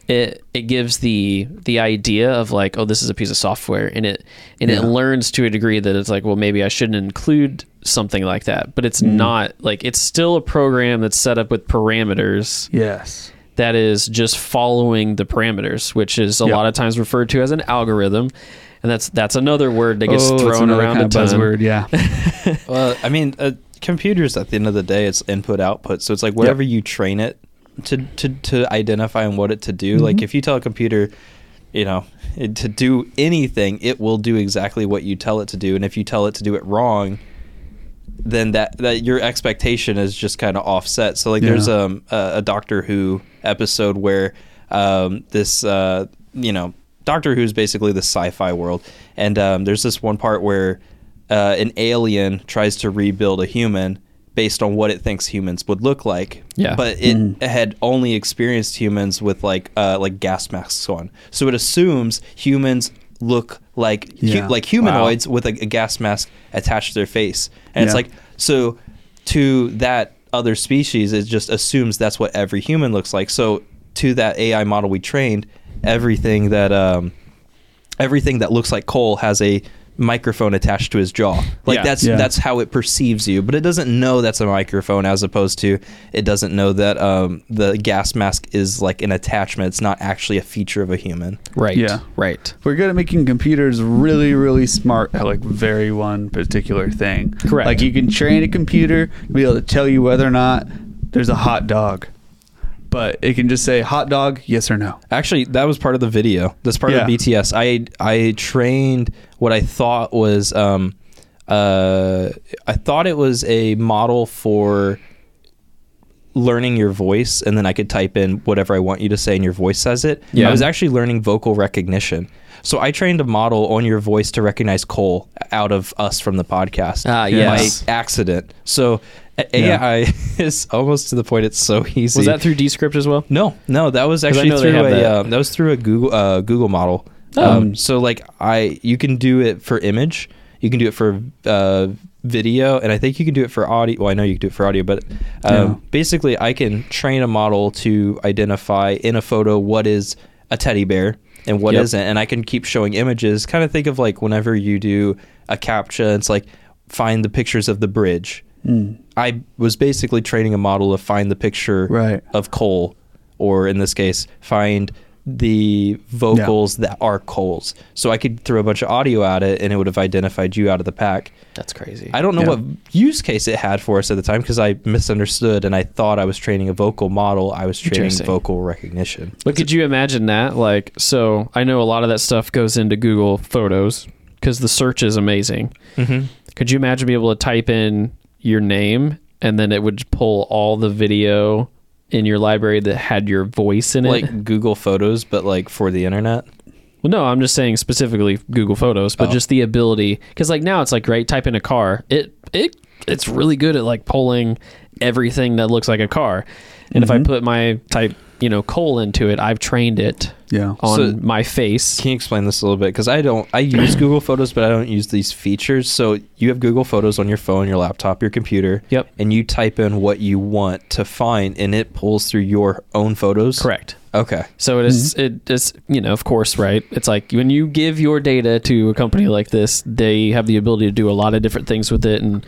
it it gives the the idea of like, oh, this is a piece of software, and it and it learns to a degree that it's like, well, maybe I shouldn't include something like that, but Mm. it's not like it's still a program that's set up with parameters yes that is just following the parameters, which is a Yeah. lot of times referred to as an algorithm. And that's that's another word that gets oh, thrown around kind a of ton. buzzword yeah Well, I mean, uh, computers at the end of the day, it's input output. So it's like whatever you train it to to to identify and what it to do. Like if you tell a computer, you know, it, to do anything, it will do exactly what you tell it to do. And if you tell it to do it wrong, then that that your expectation is just kind of offset. So like Yeah. there's um, a, a Doctor Who episode where um, this uh, you know Doctor Who is basically the sci-fi world, and um, there's this one part where uh, an alien tries to rebuild a human based on what it thinks humans would look like. Yeah. But it had only experienced humans with like uh, like gas masks on, so it assumes humans look like hu- like humanoids with a, a gas mask attached to their face, and it's like so to that other species, it just assumes that's what every human looks like. So to that AI model we trained, everything that um, everything that looks like Cole has a microphone attached to his jaw. Like Yeah. that's Yeah. that's how it perceives you, but it doesn't know that's a microphone as opposed to it doesn't know that um, the gas mask is like an attachment. It's not actually a feature of a human. Right. Yeah. Right. We're good at making computers really, really smart at like very one particular thing. Correct. Like you can train a computer to be able to tell you whether or not there's a hot dog, but it can just say hot dog, yes or no. Actually, that was part of the video. That's part Yeah. of BTS. I I trained what I thought was um uh I thought it was a model for learning your voice and then I could type in whatever I want you to say and your voice says it. Yeah. I was actually learning vocal recognition. So I trained a model on your voice to recognize Cole out of us from the podcast. Ah, yes. By accident. So a- Yeah. AI is almost to the point it's so easy. Was that through Descript as well? No, no, that was actually through a that. um, that was through a Google uh, Google model. Oh. Um, so like I, you can do it for image, you can do it for uh, video, and I think you can do it for audio. Well, I know you can do it for audio, but um, Yeah. basically, I can train a model to identify in a photo what is a teddy bear and what Yep. not and I can keep showing images. Kind of think of like whenever you do a captcha, it's like find the pictures of the bridge. I was basically training a model to find the picture Right. of Cole, or in this case, find the vocals that are Cole's. So I could throw a bunch of audio at it, and it would have identified you out of the pack. That's crazy. I don't know Yeah. what use case it had for us at the time because I misunderstood and I thought I was training a vocal model. I was training vocal recognition. But could you imagine that? Like, so I know a lot of that stuff goes into Google Photos because the search is amazing. Mm-hmm. Could you imagine being able to type in your name and then it would pull all the video in your library that had your voice in it? Like Google Photos, but like for the internet. well, no, I'm just saying specifically Google Photos, but Oh. just the ability because like now it's like right, type in a car. It it it's really good at like pulling everything that looks like a car. And if I mm-hmm. put my type, you know, Cole into it, I've trained it Yeah. on So- my face. Can you explain this a little bit? Because I don't, I use Google Photos, but I don't use these features. So you have Google Photos on your phone, your laptop, your computer. Yep. And you type in what you want to find, and it pulls through your own photos. Correct. Okay. So it is, mm-hmm. it is, you know, of course, right? It's like when you give your data to a company like this, they have the ability to do a lot of different things with it. And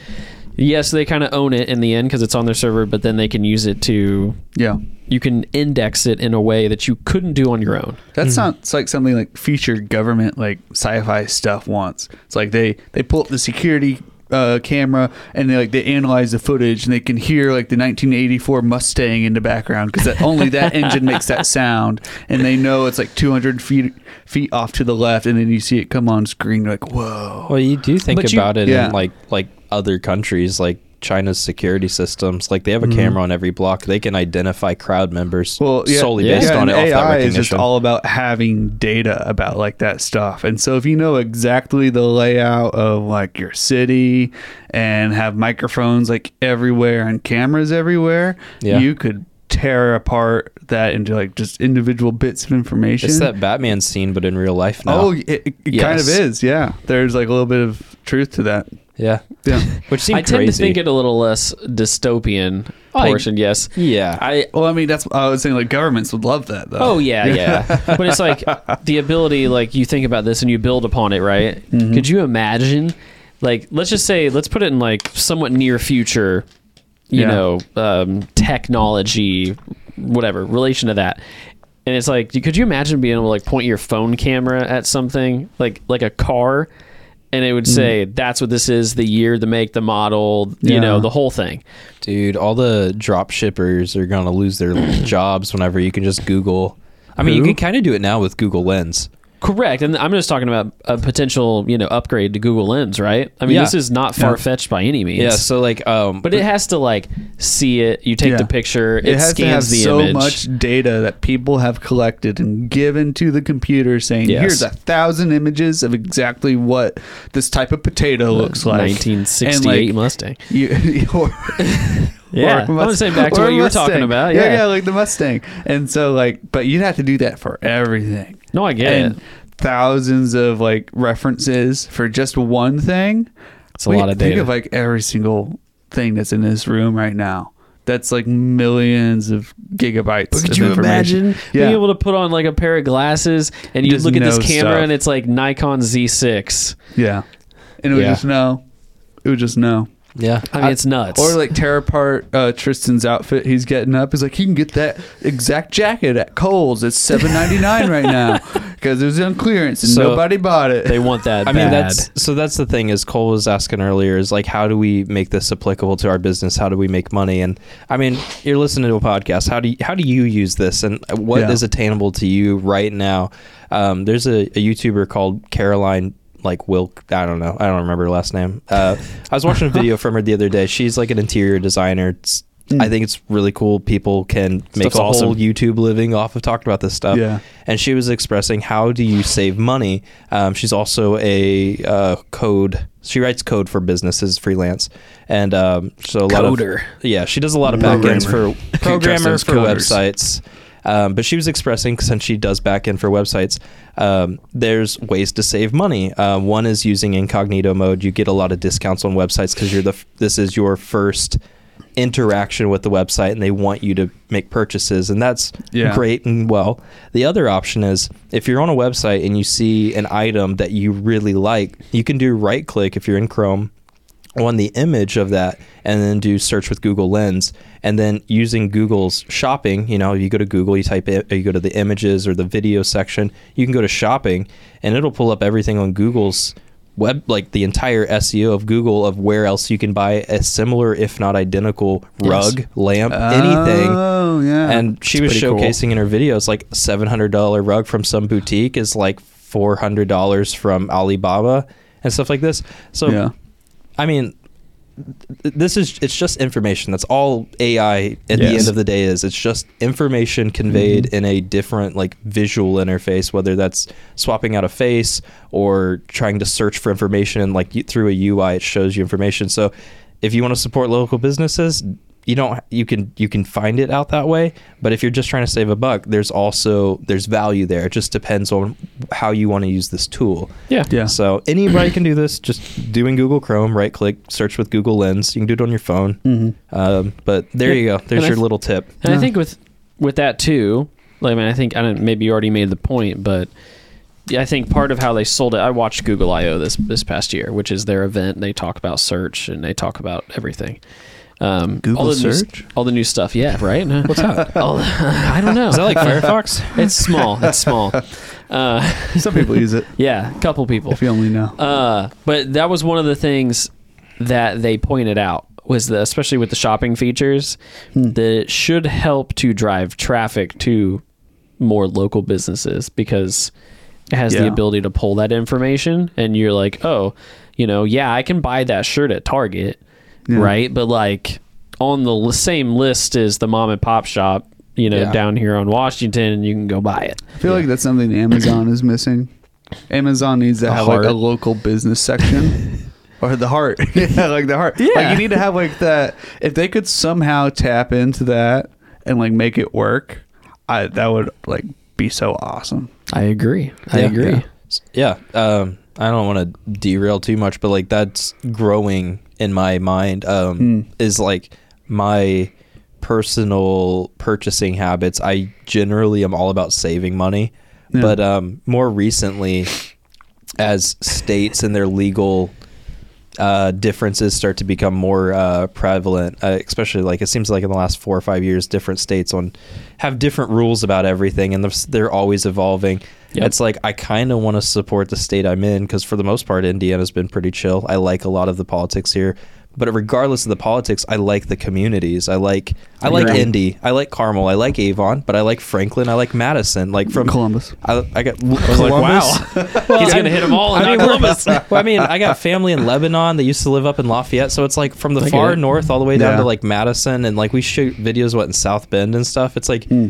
yes, they kind of own it in the end because it's on their server, but then they can use it to, Yeah. you can index it in a way that you couldn't do on your own. That sounds like something like featured government like sci-fi stuff wants. It's like they they pull up the security uh, camera and they like they analyze the footage and they can hear like the 1984 Mustang in the background because that, only that engine makes that sound and they know it's like 200 feet feet off to the left and then you see it come on screen like whoa Well, you do think But you- about it yeah. in like like other countries, like China's security systems. Like they have a Mhm. camera on every block. They can identify crowd members well yeah, solely yeah. based yeah, on it AI is just all about having data about like that stuff. And so if you know exactly the layout of like your city and have microphones like everywhere and cameras everywhere, you could tear apart that into like just individual bits of information. it's that Batman scene, but in real life now. Oh, it, it kind of is. Yeah. There's like a little bit of truth to that. Yeah. Yeah. Which seems I tend crazy. to think it a little less dystopian I- portion, yes. yeah. I, well, I mean, that's I was saying like governments would love that though. Oh yeah, yeah. but it's like the ability, like you think about this and you build upon it, right? Mm-hmm. Could you imagine, like, let's just say, let's put it in like somewhat near future, you Yeah. know, um, technology, whatever relation to that. And it's like, could you imagine being able to like point your phone camera at something like like a car, and it would Mm. say that's what this is, the year, the make, the model, you Yeah. know, the whole thing. Dude, all the drop shippers are gonna lose their jobs whenever you can just Google. I mean, you can kind of do it now with Google Lens. Correct, and I'm just talking about a potential, you know, upgrade to Google Lens, right? I mean, Yeah. this is not far fetched by any means. Yeah. So like, um, but it has to like see it. You take Yeah. the picture, it, It, has to have so image. much data that people have collected and given to the computer, saying, Yes. "Here's a thousand images of exactly what this type of potato looks like." 1968 like, Mustang. You, or, Yeah, or a I'm Mus- saying back to what you were talking about. yeah, Yeah. yeah, like the Mustang. And so, like, but you'd have to do that for everything. No, I get and it. thousands of like references for just one thing. It's a lot of Think of like every single thing that's in this room right now. That's like millions of gigabytes. But Could you imagine Yeah. being able to put on like a pair of glasses and you Just look at this camera stuff. and it's like Nikon Z6? Yeah, and it would Yeah. just know. It would just know. Yeah. I mean, it's nuts. Or like tear apart uh, Tristan's outfit. He's getting up. He's like, he can get that exact jacket at Kohl's. It's seven ninety nine right now because it was on clearance and So, nobody bought it. they want that. I mean, bad. that's so. That's the thing. Is Cole was asking earlier. Is like, how do we make this applicable to our business? How do we make money? And I mean, you're listening to a podcast. How do you, how do you use this? And what is Yeah. attainable to you right now? Um, there's a, a YouTuber called Caroline. Like Wilk, I don't know, I don't remember her last name. Uh, I was watching a video from her the other day. She's like an interior designer. It's, I think it's really cool. People can make Stuff's a whole. YouTube living off of talking about this stuff Yeah. and she was expressing how do you save money. Um, she's also a uh, code. She writes code for businesses, freelance, and um, so a lot Coder. of yeah, she does a lot of backends for trust programmer for coders. websites. Um, but she was expressing since she does backend for websites, um, there's ways to save money. Uh, one is using incognito mode. You get a lot of discounts on websites because you're the f- this is your first interaction with the website and they want you to make purchases and that's Yeah. great and well the other option is if you're on a website and you see an item that you really like you can do right click if you're in chrome on the image of that and then do search with google lens and then using google's shopping you know you go to google you type it you go to the images or the video section you can go to shopping and it'll pull up everything on google's web like the entire SEO of Google of where else you can buy a similar if not identical Yes. rug, lamp, anything. Oh yeah. And she was pretty cool. showcasing in her videos like seven hundred dollar rug from some boutique is like four hundred dollars from Alibaba and stuff like this. So yeah. I mean, this is it's just information. That's all AI at the end of the day is. It's just information conveyed Mm-hmm. in a different like visual interface, whether that's swapping out a face or trying to search for information and like through a UI it shows you information. So if you want to support local businesses, you don't you can you can find it out that way, but if you're just trying to save a buck, there's also there's value there. It just depends on how you want to use this tool. yeah. Yeah. So anybody can do this. Just doing Google Chrome, right click, search with Google Lens. You can do it on your phone. Mm-hmm. Um, but there Yeah. you go. There's And your th- little tip. And I think with with that too, like, I mean, I think I don't. Maybe you already made the point, but I think part of how they sold it. I watched Google I/O this this past year, which is their event. And they talk about search and they talk about everything. Um, Google all the new, search? all the new stuff. Yeah, right. What's that? I don't know. Is that like Firefox? It's small. It's small. Uh, Some people use it. yeah, a couple people. If you only know. Uh, but that was one of the things that they pointed out was that, especially with the shopping features, Hmm. that it should help to drive traffic to more local businesses because it has the ability to pull that information, and you're like, oh, you know, yeah, I can buy that shirt at Target, Yeah. right? But like on the same list as the mom and pop shop. You know, Yeah. down here on Washington, and you can go buy it. I feel like that's something Amazon is missing. Amazon needs to The have like a local business section. Or the heart, yeah, like the heart. Like Yeah. you need to have like that. If they could somehow tap into that and like make it work, I that would like be so awesome. I agree. I Yeah. agree. Yeah. Yeah. Um, I don't want to derail too much, but like that's growing in my mind. Um, Hmm. is like my personal purchasing habits. I generally am all about saving money, Yeah. but um, more recently, as states and their legal uh, differences start to become more uh, prevalent, uh, especially like it seems like in the last four or five years, different states on have different rules about everything, and they're always evolving. Yep. It's like I kind of want to support the state I'm in because for the most part, Indiana's been pretty chill. I like a lot of the politics here, But regardless of the politics, I like the communities. I like I like Agreed. Indy. I like Carmel. I like Avon. But I like Franklin. I like Madison. Like from Columbus. I, I got. I was like, wow. He's gonna hit 'em all I mean, Columbus. well, I mean, I got family in Lebanon. that used to live up in Lafayette, so it's like from the far north all the way down Yeah. to like Madison, and like we shoot videos what in South Bend and stuff. It's like Hmm.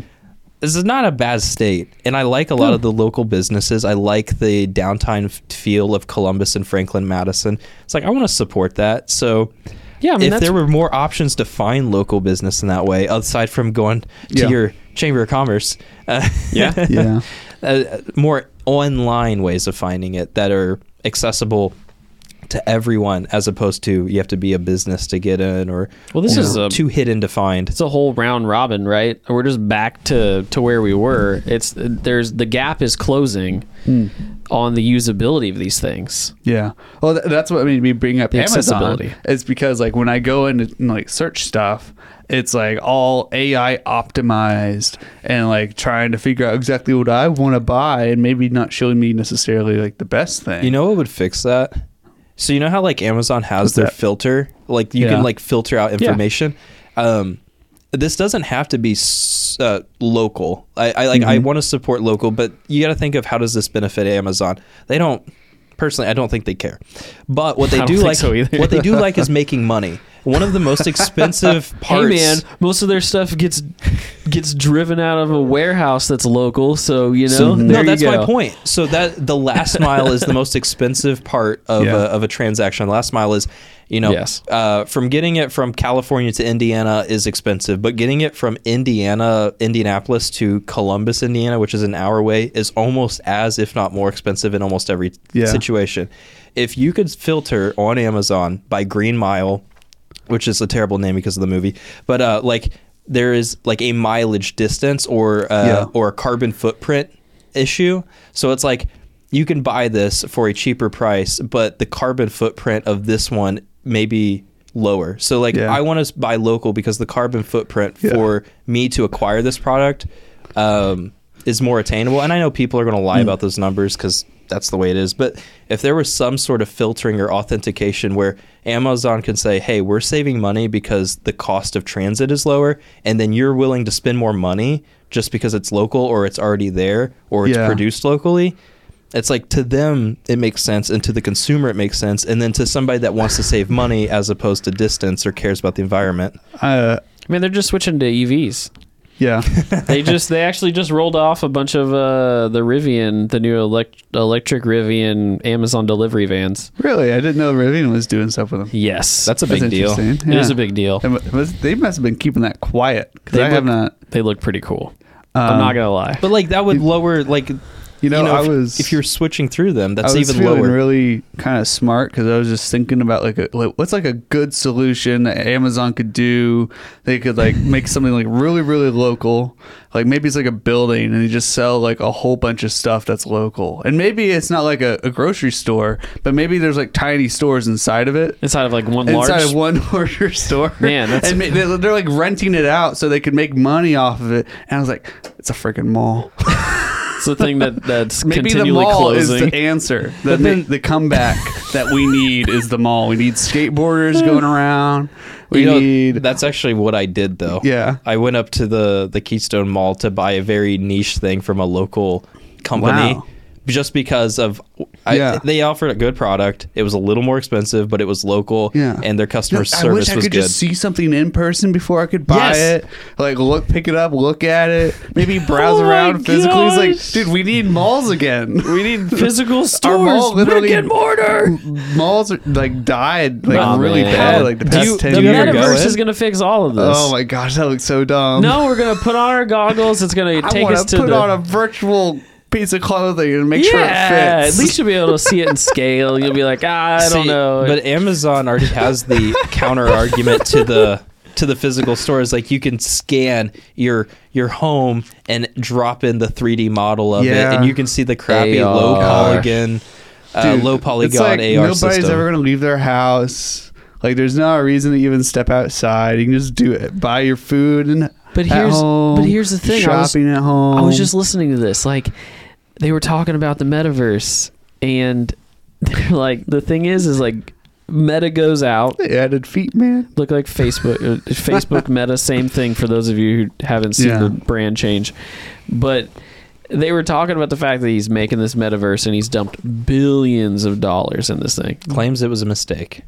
This is not a bad state, and I like a lot of the local businesses. I like the downtown feel of Columbus and Franklin, Madison. It's like I want to support that. So. Yeah, I mean if there were more options to find local business in that way, aside from going to Yeah. your chamber of commerce, uh, Yeah. Yeah. uh, more online ways of finding it that are accessible to everyone as opposed to you have to be a business to get in or Well, this or is a- too hidden to find it's a whole round robin, right? We're just back to to where we were. It's there's the gap is closing Hmm. on the usability of these things. Yeah. Well, that's what made me bring up The accessibility. It's because like when I go in and like search stuff, it's like all AI optimized and like trying to figure out exactly what I want to buy and maybe not showing me necessarily like the best thing. you know what would fix that so you know how like amazon has What's their that? filter? Like you Yeah. can like filter out information? Um this doesn't have to be uh, local. I, I like i Mm-hmm. want to support local but you got to think of how does this benefit amazon? They don't personally i don't think they care. But what they do like so what they do like is making money one of the most expensive parts Hey man, most of their stuff gets gets driven out of a warehouse that's local, so you know. So, there no, you that's my point. So that the last mile is the most expensive part of Yeah. a, of a transaction. The last mile is, you know, Yes. uh, from getting it from California to Indiana is expensive, but getting it from Indiana, Indianapolis to Columbus, Indiana, which is an hour away, is almost as, if not more expensive in almost every Yeah. situation. If you could filter on Amazon by Green Mile, which is a terrible name because of the movie, but uh, like there is like a mileage distance or uh, Yeah. or a carbon footprint issue. So it's like you can buy this for a cheaper price, but the carbon footprint of this one may be lower. So like Yeah. I want to buy local because the carbon footprint Yeah. for me to acquire this product um, is more attainable. And I know people are going to lie about those numbers because that's the way it is. But if there was some sort of filtering or authentication where Amazon can say, hey, we're saving money because the cost of transit is lower, and then you're willing to spend more money just because it's local or it's already there or it's Yeah. produced locally. It's like to them it makes sense, and to the consumer it makes sense, and then to somebody that wants to save money as opposed to distance or cares about the environment. uh, I mean, they're just switching to EVs. Yeah. They just they actually just rolled off a bunch of uh, the Rivian, the new elect- electric Rivian Amazon delivery vans. really? I didn't know Rivian was doing stuff with them. Yes, That's a That's big deal. interesting. it is Yeah. a big deal. It it was- they must have been keeping that quiet because They I have look- not. They look pretty cool. I'm um, not gonna lie. But like that would lower like You know, I if, was if you're switching through them, that's I was even feeling lower. really kind of smart because I was just thinking about like, a, like what's like a good solution that Amazon could do. They could like make something like really really local. Like maybe it's like a building and they just sell like a whole bunch of stuff that's local. And maybe it's not like a, a grocery store, but maybe there's like tiny stores inside of it. Inside of like one Inside large. of one larger store, Man, that's- and ma- they're, they're like renting it out so they could make money off of it. And I was like, it's a freaking mall. it's the thing that that's Maybe the continually mall closing. is the answer. The, then- the comeback that we need is the mall. We need skateboarders hmm. going around. We you know, need that's actually what I did though. Yeah. I went up to the the Keystone Mall to buy a very niche thing from a local company. Wow. Just because of, I, Yeah. they offered a good product. It was a little more expensive, but it was local, Yeah. and their customer I service wish I could good. just see something in person before I could buy Yes. it. Like look, pick it up, look at it, maybe oh browse Oh around physically. It's like, dude, we need malls again. we need physical Our stores, mall literally brick and mortar. malls are, like died like Nah, really man. bad like the Do past you- ten do The you years. ever metaverse is gonna fix all of this. Oh my gosh, that looks so dumb. No, we're gonna put on our goggles. It's gonna take us to to put the. on a virtual piece of clothing and make yeah, sure it fits. at least you'll be able to see it in scale. You'll be like, ah, I don't know. But Amazon already has the counter argument to the to the physical stores. Like you can scan your your home and drop in the 3D model of Yeah. it, and you can see the crappy AR. low Gosh. polygon, uh, Dude, low it's polygon like AR nobody's system. ever gonna leave their house. Like, there's not a reason to even step outside. You can just do it. Buy your food and But at here's- home, but here's the thing, I was- Shopping at home. I was just listening to this. Like, they were talking about the metaverse, and they're like, the thing is, is like, Meta goes out. They added feet, man. Look like Facebook. uh, Facebook Meta, same thing for those of you who haven't seen Yeah. the brand change. But they were talking about the fact that he's making this metaverse and he's dumped billions of dollars in this thing. Claims it was a mistake.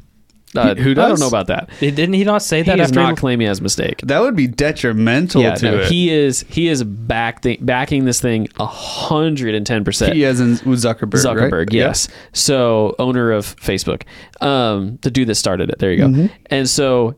Uh, Who I don't know about that. Didn't he not say He that does after? not claim he has a mistake. That would be detrimental yeah, to no, it. he is he is back th- backing this thing a hundred and ten percent. He as in Zuckerberg. Zuckerberg, right? yes. So owner of Facebook, um, the dude that started it. There you go. Mm-hmm. And so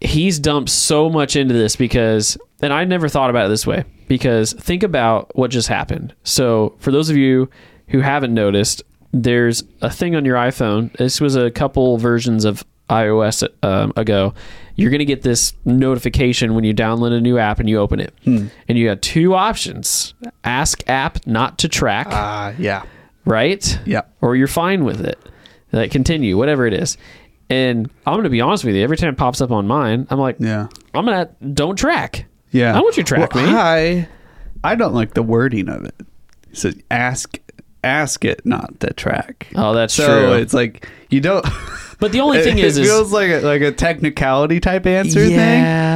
he's dumped so much into this because, and I never thought about it this way because think about what just happened. So for those of you who haven't noticed, there's a thing on your iPhone. This was a couple versions of iOS um, ago. You're going to get this notification when you download a new app and you open it. Hmm. And you got two options ask app not to track Ah, yeah. right? Yeah. Or you're fine with it. Like continue, whatever it is. And I'm gonna be honest with you, every time it pops up on mine, I'm like, Yeah. I'm gonna don't track. Yeah. I don't want you to track Well, me. I I don't like the wording of it. It says ask ask it not to track. Oh, that's so true. it's like you don't But the only thing it, is, it is feels like a, like a technicality type answer Yeah.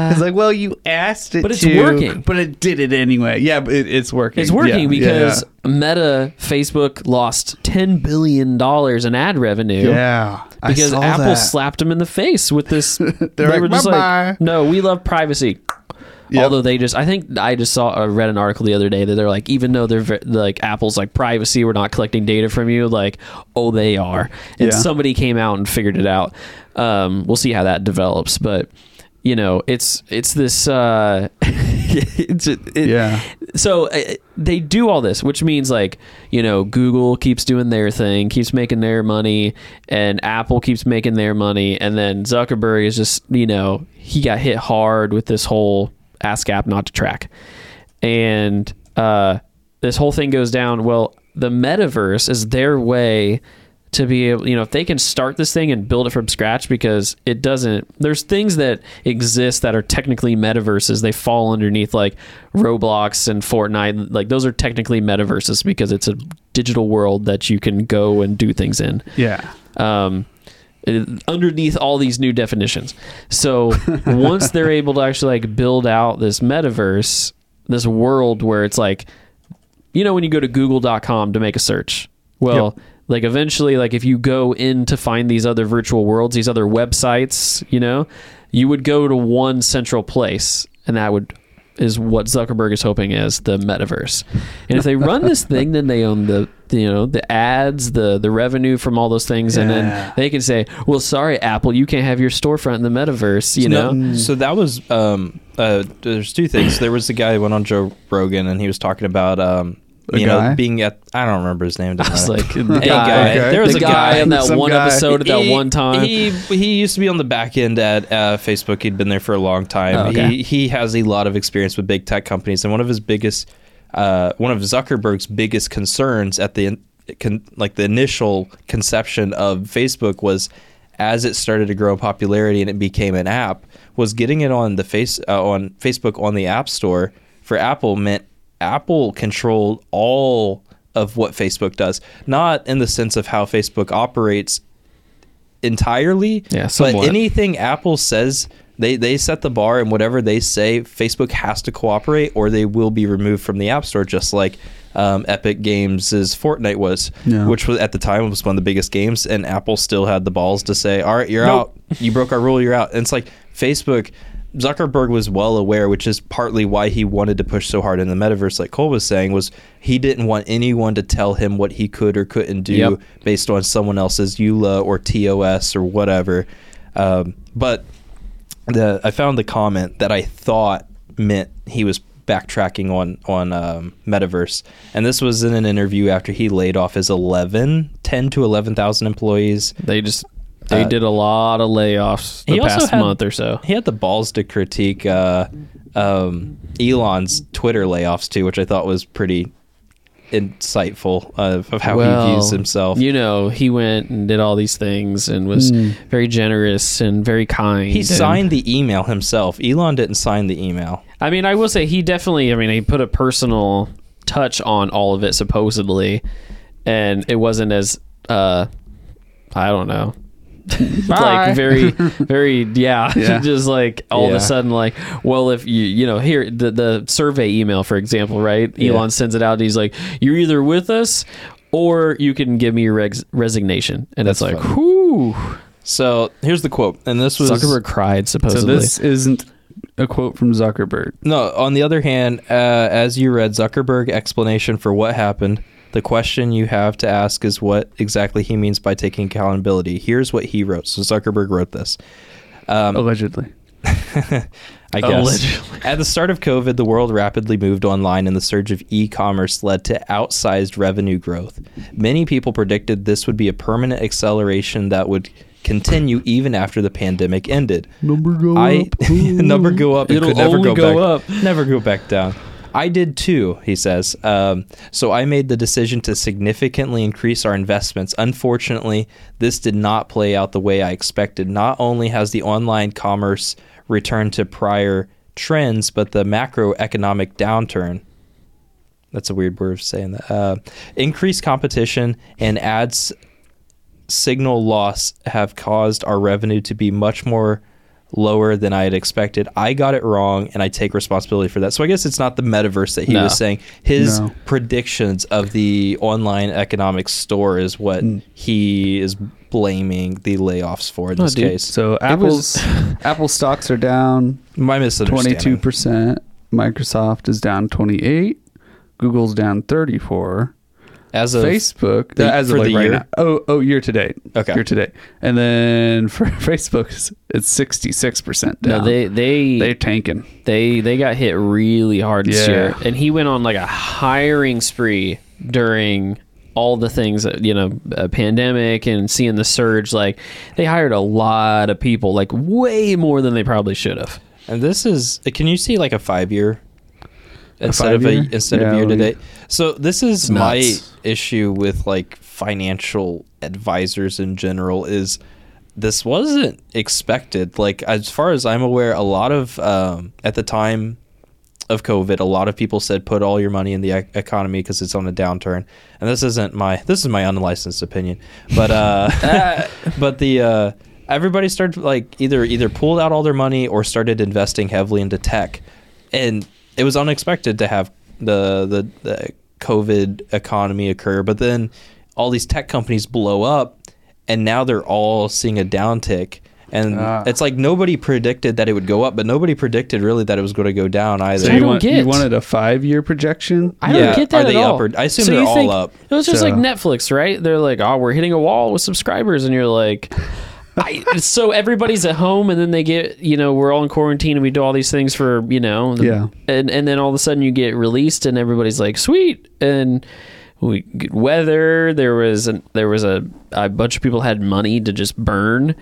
thing. It's like, well, you asked it, But it's to, working. but it did it anyway. Yeah, but it, it's working. it's working Yeah, because Meta, Facebook lost ten billion dollars in ad revenue. yeah, yeah. Because Apple that. slapped them in the face with this. They're they like, were just "Bye-bye." like, "No, we love privacy." Yep. Although they just, I think I just saw, uh, read an article the other day that they're like, even though they're like Apple's like privacy, we're not collecting data from you. Like, oh, they are. And Yeah. somebody came out and figured it out. Um, we'll see how that develops, but you know, it's it's this. Uh, it's it, Yeah. so uh, they do all this which means like you know google keeps doing their thing keeps making their money and apple keeps making their money and then zuckerberg is just you know he got hit hard with this whole ask app not to track. And uh, this whole thing goes down. Well the metaverse is their way to be able you know if they can start this thing and build it from scratch because it doesn't there's things that exist that are technically metaverses. They fall underneath like roblox and fortnite. Like those are technically metaverses because it's a digital world that you can go and do things in. Yeah. um, underneath all these new definitions. So once they're able to actually like build out this metaverse, this world where it's like, you know, when you go to google.com to make a search, well, like eventually, like if you go in to find these other virtual worlds, these other websites, you know, you would go to one central place and that would is what Zuckerberg is hoping is the metaverse. And if they run this thing, then they own the, the, you know the ads, the the revenue from all those things, and then they can say, "Well, sorry, Apple, you can't have your storefront in the metaverse." You No, know, so that was um uh there's two things. There was the guy who went on Joe Rogan and he was talking about um you know being at I don't remember his name. I was like, the guy, guy. Okay. There was the a guy guy in that one guy. episode at that He- one time. He he used to be on the back end at uh, Facebook. He'd been there for a long time. Oh, okay. He he has a lot of experience with big tech companies, and one of his biggest, uh, one of Zuckerberg's biggest concerns at the con, like the initial conception of Facebook was as it started to grow in popularity and it became an app was getting it on the face uh, on Facebook on the App Store for Apple meant Apple controlled all of what Facebook does, not in the sense of how Facebook operates entirely. Yeah, but anything Apple says, they they set the bar, and whatever they say, Facebook has to cooperate, or they will be removed from the App Store, just like um, Epic Games' Fortnite was, Yeah. which was at the time was one of the biggest games, and Apple still had the balls to say, "All right, you're Nope. out. You broke our rule. You're out." And it's like Facebook. Zuckerberg was well aware, which is partly why he wanted to push so hard in the metaverse. Like Cole was saying, was he didn't want anyone to tell him what he could or couldn't do Yep. based on someone else's EULA or TOS or whatever. Um, but the I found the comment that I thought meant he was backtracking on on um, metaverse, and this was in an interview after he laid off his 11, 10 to eleven thousand employees. they just they Uh, did a lot of layoffs the past had- month or so. He had the balls to critique uh, um, Elon's Twitter layoffs too, which I thought was pretty insightful of, of how he views himself. You know, he went and did all these things and was very generous and very kind. he signed the email himself. Elon didn't sign the email. I mean, I will say he definitely. I mean, he put a personal touch on all of it supposedly, and it wasn't as uh, I don't know, like very, very, yeah, Yeah. just like all of a sudden, like, well, if you, you know, here the the survey email, for example, right? Yeah. Elon sends it out, and he's like, "You're either with us, or you can give me your regs- resignation," and That's it's like, funny. whoo. So here's the quote, and this was Zuckerberg cried So supposedly. this isn't a quote from Zuckerberg. No, on the other hand, uh, as you read Zuckerberg explanation for what happened, the question you have to ask is what exactly he means by taking accountability. Here's what he wrote. So Zuckerberg wrote this. Um, Allegedly. I guess. Allegedly. At the start of COVID, the world rapidly moved online and the surge of e commerce led to outsized revenue growth. Many people predicted this would be a permanent acceleration that would continue even after the pandemic ended. Number go I number go up. It It'll could never only go, go back, up. Never go back down. I did too, he says. Um, so I made the decision to significantly increase our investments. Unfortunately, this did not play out the way I expected. Not only has the online commerce returned to prior trends, but the macroeconomic downturn. That's a weird word of saying that. Uh, increased competition and ads signal loss have caused our revenue to be much more lower than I had expected. I got it wrong and I take responsibility for that. So I guess it's not the metaverse that he No. was saying. His No. predictions of the online economic store is what hmm. he is blaming the layoffs for in No, this dude. case. So Apple's Apple stocks are down My misunderstanding. 22%. Microsoft is down 28. Google's down 34. As of Facebook the- as for of like the right year? now. Oh, oh, year to date. Okay. year to date. And then for Facebook, it's- it's 66% down. no, they they they're tanking. they they got hit really hard this Yeah. year, and he went on like a hiring spree during all the things that you know, a pandemic and seeing the surge. Like they hired a lot of people, like way more than they probably should have. And this is can you see like a five year instead of a instead Yeah, of year to we- date? So this is It's my issue with like financial advisors in general is this wasn't expected. Like as far as I'm aware, a lot of um, at the time of COVID, a lot of people said put all your money in the economy because it's on a downturn. And this isn't my this is my unlicensed opinion, but uh, but the uh, everybody started like either either pulled out all their money or started investing heavily into tech, and it was unexpected to have the the, the COVID economy occur. But then all these tech companies blow up, and now they're all seeing a downtick. And Ah. it's like nobody predicted that it would go up, but nobody predicted really that it was going to go down either. So I you, don't want, get- you wanted a five year projection? I don't Yeah, get that are they at all. up or- I assume So they're all up. It was just So- like Netflix, right? They're like, oh, we're hitting a wall with subscribers, and you're like. I, so everybody's at home and then they get you know we're all in quarantine and we do all these things for you know the- Yeah. and and then all of a sudden you get released and everybody's like sweet and we good weather there was an, there was a a bunch of people had money to just burn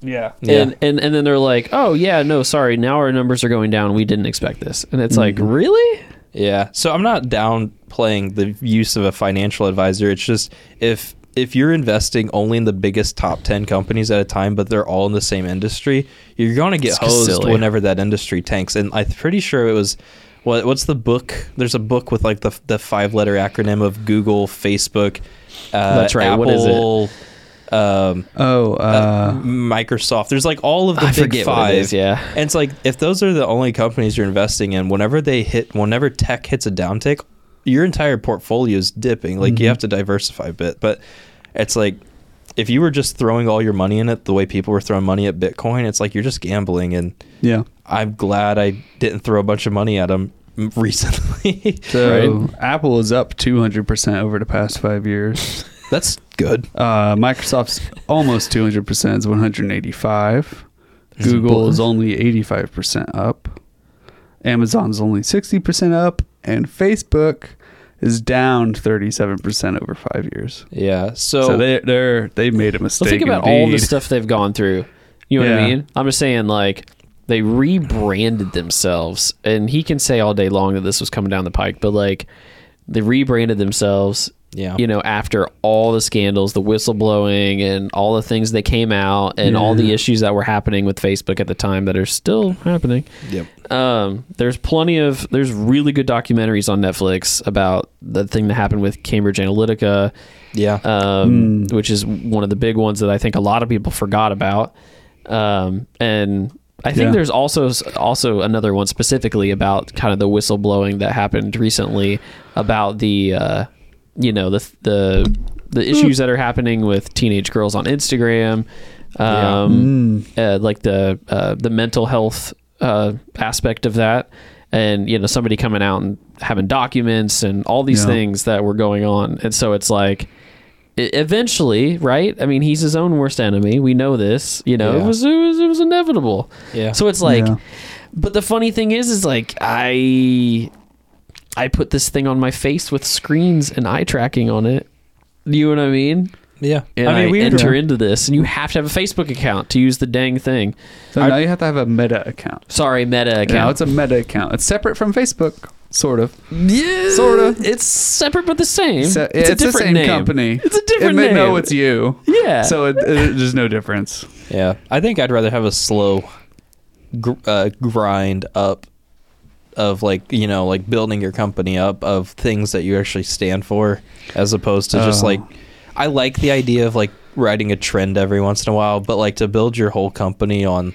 Yeah. Yeah. and, and and then they're like oh yeah no sorry now our numbers are going down we didn't expect this and it's Mm-hmm. like really Yeah. So I'm not downplaying the use of a financial advisor. It's just if if you're investing only in the biggest top 10 companies at a time but they're all in the same industry, you're going to get It's hosed silly. whenever that industry tanks. And I'm pretty sure it was what what's the book? There's a book with like the the five letter acronym of Google, Facebook, uh, That's right. What is it? Um, Oh, uh, Microsoft. There's like all of the I big forget five. what it is, yeah. And it's like if those are the only companies you're investing in, whenever they hit, whenever tech hits a downtick, your entire portfolio is dipping. Like you have to diversify a bit. But it's like if you were just throwing all your money in it the way people were throwing money at Bitcoin, it's like you're just gambling. And yeah. I'm glad I didn't throw a bunch of money at them recently. So Apple is up 200% over the past five years. That's good. Uh, Microsoft's almost 200% is 185. Google is only 85% up. Amazon's only 60% up. And Facebook is down 37% over five years. Yeah. So, So, they they're they made a mistake. Well, think about all the stuff they've gone through. You know what I mean? I'm just saying, like, they rebranded themselves, and he can say all day long that this was coming down the pike, but like, they rebranded themselves. Yeah. You know, after all the scandals, the whistleblowing, and all the things that came out, and all the issues that were happening with Facebook at the time that are still happening. Yep. Um, there's plenty of there's really good documentaries on Netflix about the thing that happened with Cambridge Analytica, Yeah. um, which is one of the big ones that I think a lot of people forgot about. Um, and I think Yeah. there's also also another one specifically about kind of the whistleblowing that happened recently about the uh, you know the the the issues that are happening with teenage girls on Instagram. Yeah. Um, uh, like the uh, the mental health uh, aspect of that, and you know somebody coming out and having documents and all these Yeah. things that were going on, and so it's like eventually, right? I mean, he's his own worst enemy. We know this. You know, it was it was it was inevitable. Yeah. So it's like, Yeah. but the funny thing is, is like I I put this thing on my face with screens and eye tracking on it. You know what I mean? yeah. And I mean, we enter Yeah. into this, and you have to have a Facebook account to use the dang thing. So now you have to have a Meta account. Sorry, Meta account. Now it's a Meta account. It's separate from Facebook, sort of. yeah, sorta. It's separate but the same. So- it's, a it's the different same name. company. It's a different it may name. know it's you. yeah. So it, it, there's no difference. Yeah, I think I'd rather have a slow gr- uh, grind up of like you know like building your company up of things that you actually stand for, as opposed to just Oh. like I like the idea of like riding a trend every once in a while, but like to build your whole company on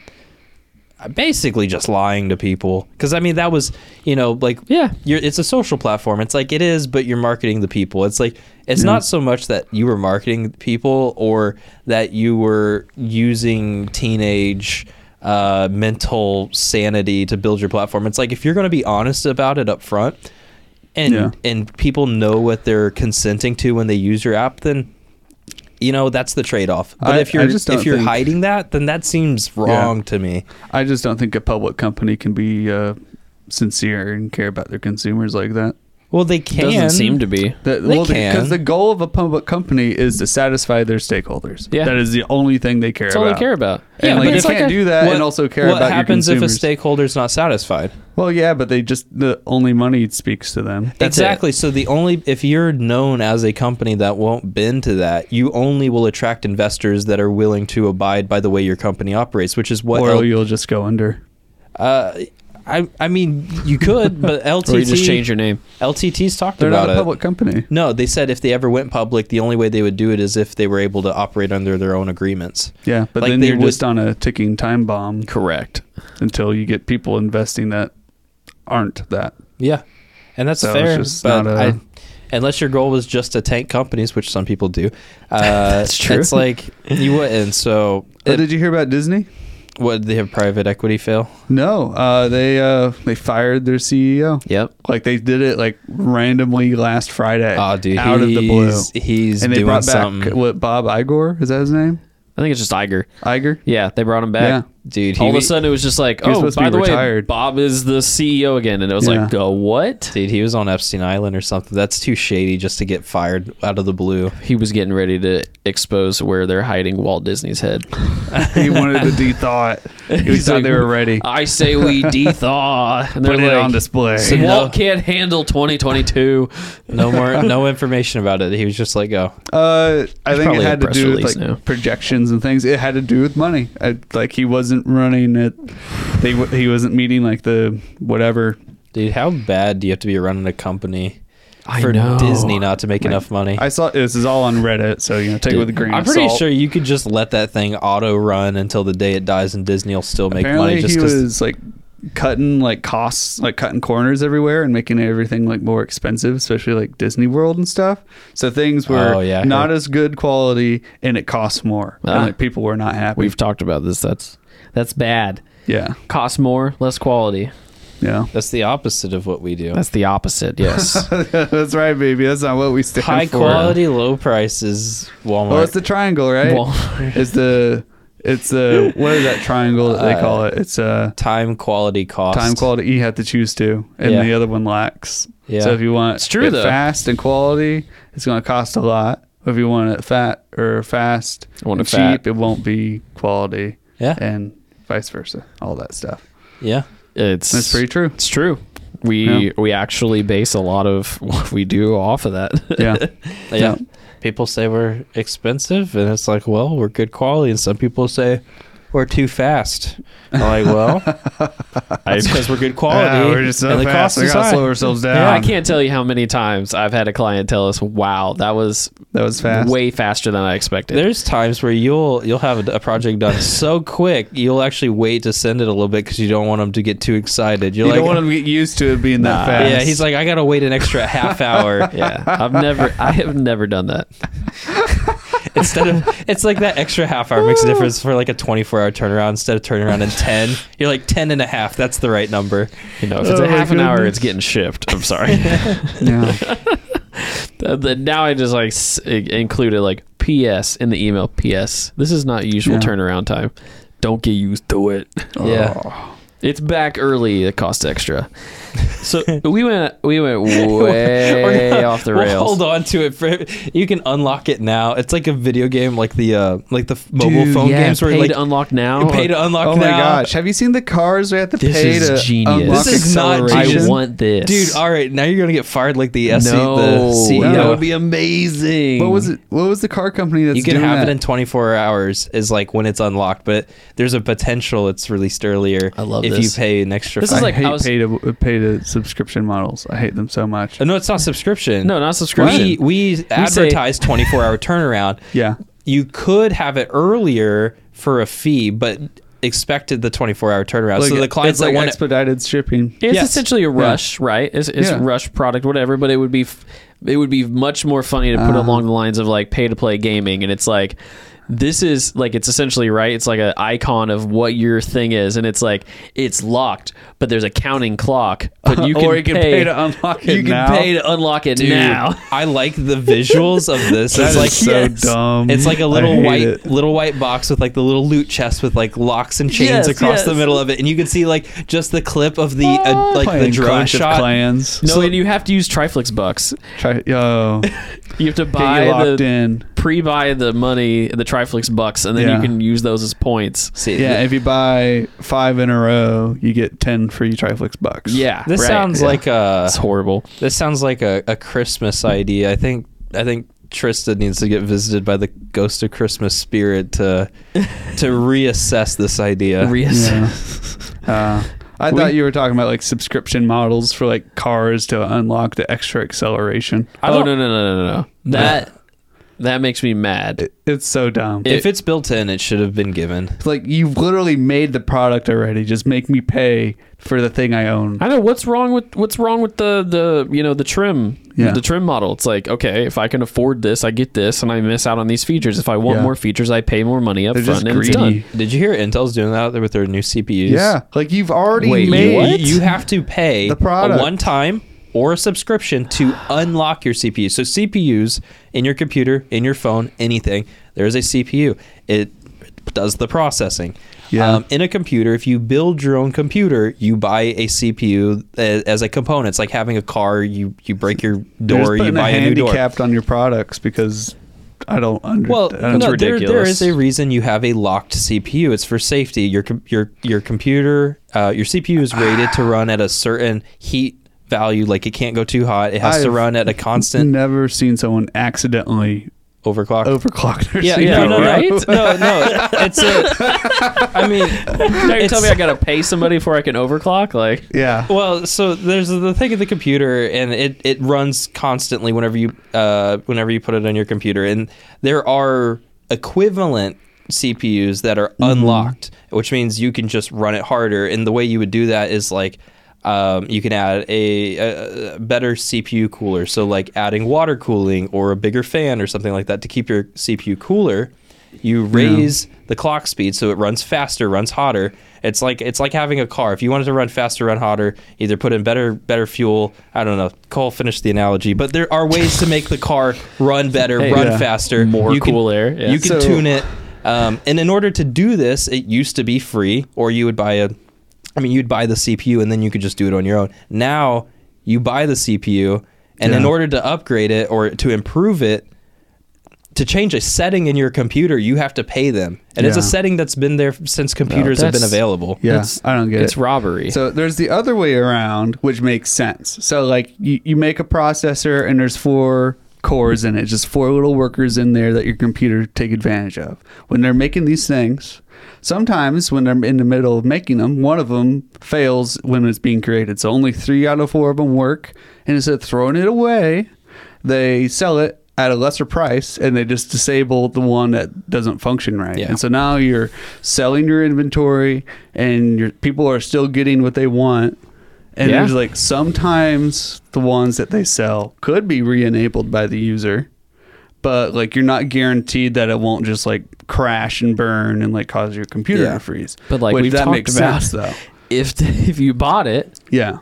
basically just lying to people because I mean that was you know like yeah. you're, it's a social platform. It's like it is, but you're marketing the people. It's like it's Yeah. not so much that you were marketing people or that you were using teenage uh, mental sanity to build your platform. It's like if you're going to be honest about it up front, and Yeah. and people know what they're consenting to when they use your app, then you know that's the trade off. But I- if you're if you're think- hiding that, then that seems wrong to me. I just don't think a public company can be uh, sincere and care about their consumers like that. Well, they can. Doesn't seem to be. That, They well, can. because the goal of a public company is to satisfy their stakeholders. Yeah. that is the only thing they care about. That's all they care about. And Yeah, like but you can't like a- do that what- and also care about what happens if a consumers. stakeholder's not satisfied? well, yeah, but they just the only money speaks to them. That's it. exactly. So the only if you're known as a company that won't bend to that, you only will attract investors that are willing to abide by the way your company operates, which is what. or L- you'll just go under. uh, I I mean you could, but LTT Or you just change your name. LTT's talked They're about not a it. public company. No, they said if they ever went public, the only way they would do it is if they were able to operate under their own agreements. Yeah, but Like then they you're would- just on a ticking time bomb Correct. until you get people investing that aren't that. Yeah, and that's So it's fair. just But not a- I, unless your goal was just to tank companies, which some people do, uh, That's true. It's like you wouldn't. So, But it, did you hear about Disney? What they have private equity fail? No, uh, they uh, they fired their CEO. Yep. Like they did it like randomly last Friday. Oh, dude, out of the blue. he's- He's and they doing brought back something. what Bob Igor is that his name? I think it's just Iger. Iger. Yeah, they brought him back. Yeah. Dude, he, All of a sudden, it was just like, oh, by be the way. Bob is the CEO again, and it was Yeah. like, go what? dude, he was on Epstein Island or something. That's too shady just to get fired out of the blue. He was getting ready to expose where they're hiding Walt Disney's head. he wanted to de-thaw it. He He's thought like, they were ready. I say we de-thaw. And they're Put it like, on display. Walt can't handle 2022. No more, no information about it. He was just like, oh, Uh, I think probably it had to do with like now. projections and things. It had to do with money. I, like he wasn't running it. They he wasn't meeting like the whatever. dude, how bad do you have to be running a company I for know. Disney not to make Like, enough money? I saw this is all on Reddit, so you know take it with a grain I'm of pretty salt. sure you could just let that thing auto run until the day it dies, and Disney will still make Apparently money. Just he 'cause- was like cutting like costs, like cutting corners everywhere and making everything like more expensive, especially like Disney World and stuff. So things were Oh, yeah, not as good quality and it costs more. Ah. and like people were not happy. We've talked about this. That's that's bad. yeah, Cost more, less quality. Yeah. That's the opposite of what we do. That's the opposite. Yes. That's right, baby. That's not what we stand High for. High quality, low prices. Walmart. Well, it's the triangle, right? Well, it's the it's the what is that triangle that they Uh, call it? It's a time, quality, cost. time quality you have to choose to, and Yeah. the other one lacks. Yeah. So if you want It's true, it though. fast and quality, it's going to cost a lot. If you want it fat or fast want and it fat. cheap, it won't be quality, Yeah. and vice versa. All that stuff. Yeah. It's That's pretty true. It's true. We Yeah. we actually base a lot of what we do off of that. Yeah. Yeah. Yeah. People say we're expensive, and it's like, well, we're good quality. And some people say we're too fast. I'm like, well, it's because we're good quality. Yeah, we're just so and the fast. cost We is gotta high. slow ourselves down. Yeah, I can't tell you how many times I've had a client tell us, "Wow, that was That was fast. way faster than I expected." There's times where you'll you'll have a, a project done so quick, you'll actually wait to send it a little bit because you don't want them to get too excited. You're You like, don't want them to get used to it being that fast. yeah. He's like, I gotta wait an extra half hour. yeah, I've never, I have never done that. instead of it's like that extra half hour makes a difference for like a 24 hour turnaround instead of turning around in 10 you're like 10 and a half that's the right number You know, if oh it's Oh a my half an hour, it's getting shipped. I'm sorry. yeah. The- the- now I just like s- included like P.S. in the email. P.S. This is not usual Yeah. turnaround time. Don't get used to it. Yeah. Oh. It's back early. It costs extra. So we went we went way not- off the we'll rails. hold on to it for you can unlock it now it's like a video game like the uh like the mobile Dude, phone yeah, games where you pay like to unlock now. you pay to unlock Oh now my gosh! Have you seen the cars we have to This pay is to genius. unlock This is not acceleration? I want this, dude all right now you're gonna get fired like the SE no, the CEO that would be amazing. What was it? What was the car company that's you can doing have that? it in 24 hours is like when it's unlocked but there's a potential it's released earlier I love if this. you pay an extra This five- is I like- hate I was- pay to pay to subscription models. I hate them so much. Uh, no it's not subscription no, not subscription. we, we advertise 24 hour turnaround Yeah. you could have it earlier for a fee but expected the 24 hour turnaround so the clients it's like that want it expedited shipping. It's Yes. essentially a rush, right? It's, it's Yeah. rush product, whatever. But it would be, f- it would be much more funny to put Uh-huh. along the lines of like pay to play gaming, and it's like. This is like it's essentially right. It's like an icon of what your thing is, and it's like it's locked, but there's a counting clock. But you can, or you can pay, pay to unlock it You can now. pay to unlock it Dude, now. I like the visuals of this. That it's is like so yes. dumb. It's like a I little hate white it. little white box with like the little loot chest with like locks and chains Yes, across the yes. middle of it, and you can see like just the clip of the uh, like the Playing drone Clash of shot. Clans. No, and you have to use Triflix bucks. Try, yo, You have to get buy you locked the in. pre-buy the money, the Triflix bucks, and then Yeah. you can use those as points. See, Yeah, if you buy five in a row, you get ten free Triflix bucks. Yeah, this right. sounds Yeah. like a it's horrible. this sounds like a, a Christmas idea. I think I think Tristan needs to get visited by the ghost of Christmas spirit to to reassess this idea. Reassess. Yeah. Uh, I We- thought you were talking about like subscription models for like cars to unlock the extra acceleration. I oh don't- no no no no no! That that makes me mad. It, it's so dumb. if it's built in, it should have been given. It's like you've literally made the product already. Just make me pay for the thing I own. I know what's wrong with what's wrong with the the you know the trim Yeah. the trim model. It's like okay, if I can afford this, I get this, and I miss out on these features. If I want Yeah. more features, I pay more money up They're front, just and it's greedy. done. Did you hear Intel's doing that out there with their new CPUs? Yeah, like you've already Wait, made. what? You have to pay The product. a one time or a subscription to unlock your CPU. So CPUs in your computer, in your phone, anything, there's a CPU. It does the processing. Yeah. Um, in a computer, if you build your own computer, you buy a CPU as, as a component. It's like having a car. You you break your door, you buy a a new door. handicapped on your products because I don't understand. Well, That's no, there, there ridiculous. a reason you have a locked CPU. It's for safety. Your your your computer, uh, your CPU is rated to run at a certain heat value. Like it can't go too hot. It has to I've run at a constant never seen someone accidentally overclock. overclock their yeah, CPU. yeah, no, no, right? no, no. It's a. I mean, Now you tell me I gotta pay somebody before I can overclock? Like Yeah. Well, so there's the thing of the computer, and it, it runs constantly whenever you uh, whenever you put it on your computer, and there are equivalent CPUs that are unlocked, which means you can just run it harder. And the way you would do that is like um, you can add a, a, a better CPU cooler, so like adding water cooling or a bigger fan or something like that to keep your CPU cooler. You raise the clock speed so it runs faster, runs hotter. It's like it's like having a car. If you wanted to run faster, run hotter, either put in better better fuel. I don't know. Cole finished the analogy, but there are ways to make the car run better, Hey, run yeah. faster, More you can, cool air, yeah. You can So- tune it. Um, and in order to do this, it used to be free, or you would buy a. I mean, you'd buy the CPU and then you could just do it on your own. Now you buy the CPU, and in order to upgrade it or to improve it, to change a setting in your computer, you have to pay them, and it's a setting that's been there since computers have been that's- available. Yeah, It's- I don't get It's it. It's robbery. So there's the other way around, which makes sense. So like you, you make a processor and there's four cores in it, just four little workers in there that your computer take advantage of. When they're making these things, sometimes when they're in the middle of making them, one of them fails when it's being created. So only three out of four of them work. And instead of throwing it away, they sell it at a lesser price and they just disable the one that doesn't function right. Yeah. And so now you're selling your inventory and your people are still getting what they want. And Yeah. there's like sometimes the ones that they sell could be re-enabled by the user, but like you're not guaranteed that it won't just like crash and burn and like cause your computer Yeah. to freeze. But, like Which we've that talked makes about- sense though. if if you bought it, Yeah.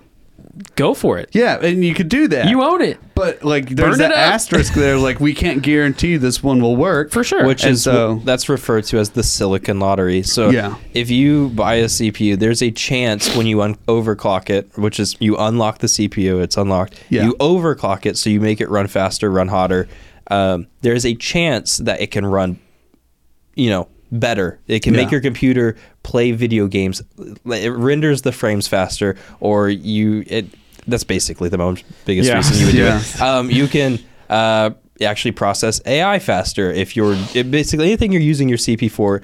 go for it. Yeah, and you could do that. You own it but like there's Burn that it up. asterisk there like we can't guarantee this one will work. for sure. Which And is so- that's referred to as the silicon lottery. So Yeah. if you buy a CPU, there's a chance when you un- overclock it, which is you unlock the CPU, it's unlocked. Yeah. You overclock it, so you make it run faster, run hotter. Um, there's a chance that it can run, you know, better. It can make your computer play video games. It renders the frames faster, or you it. That's basically the most biggest Yeah. reason you would do it. Um, you can uh, actually process AI faster if you're it basically anything you're using your CP for.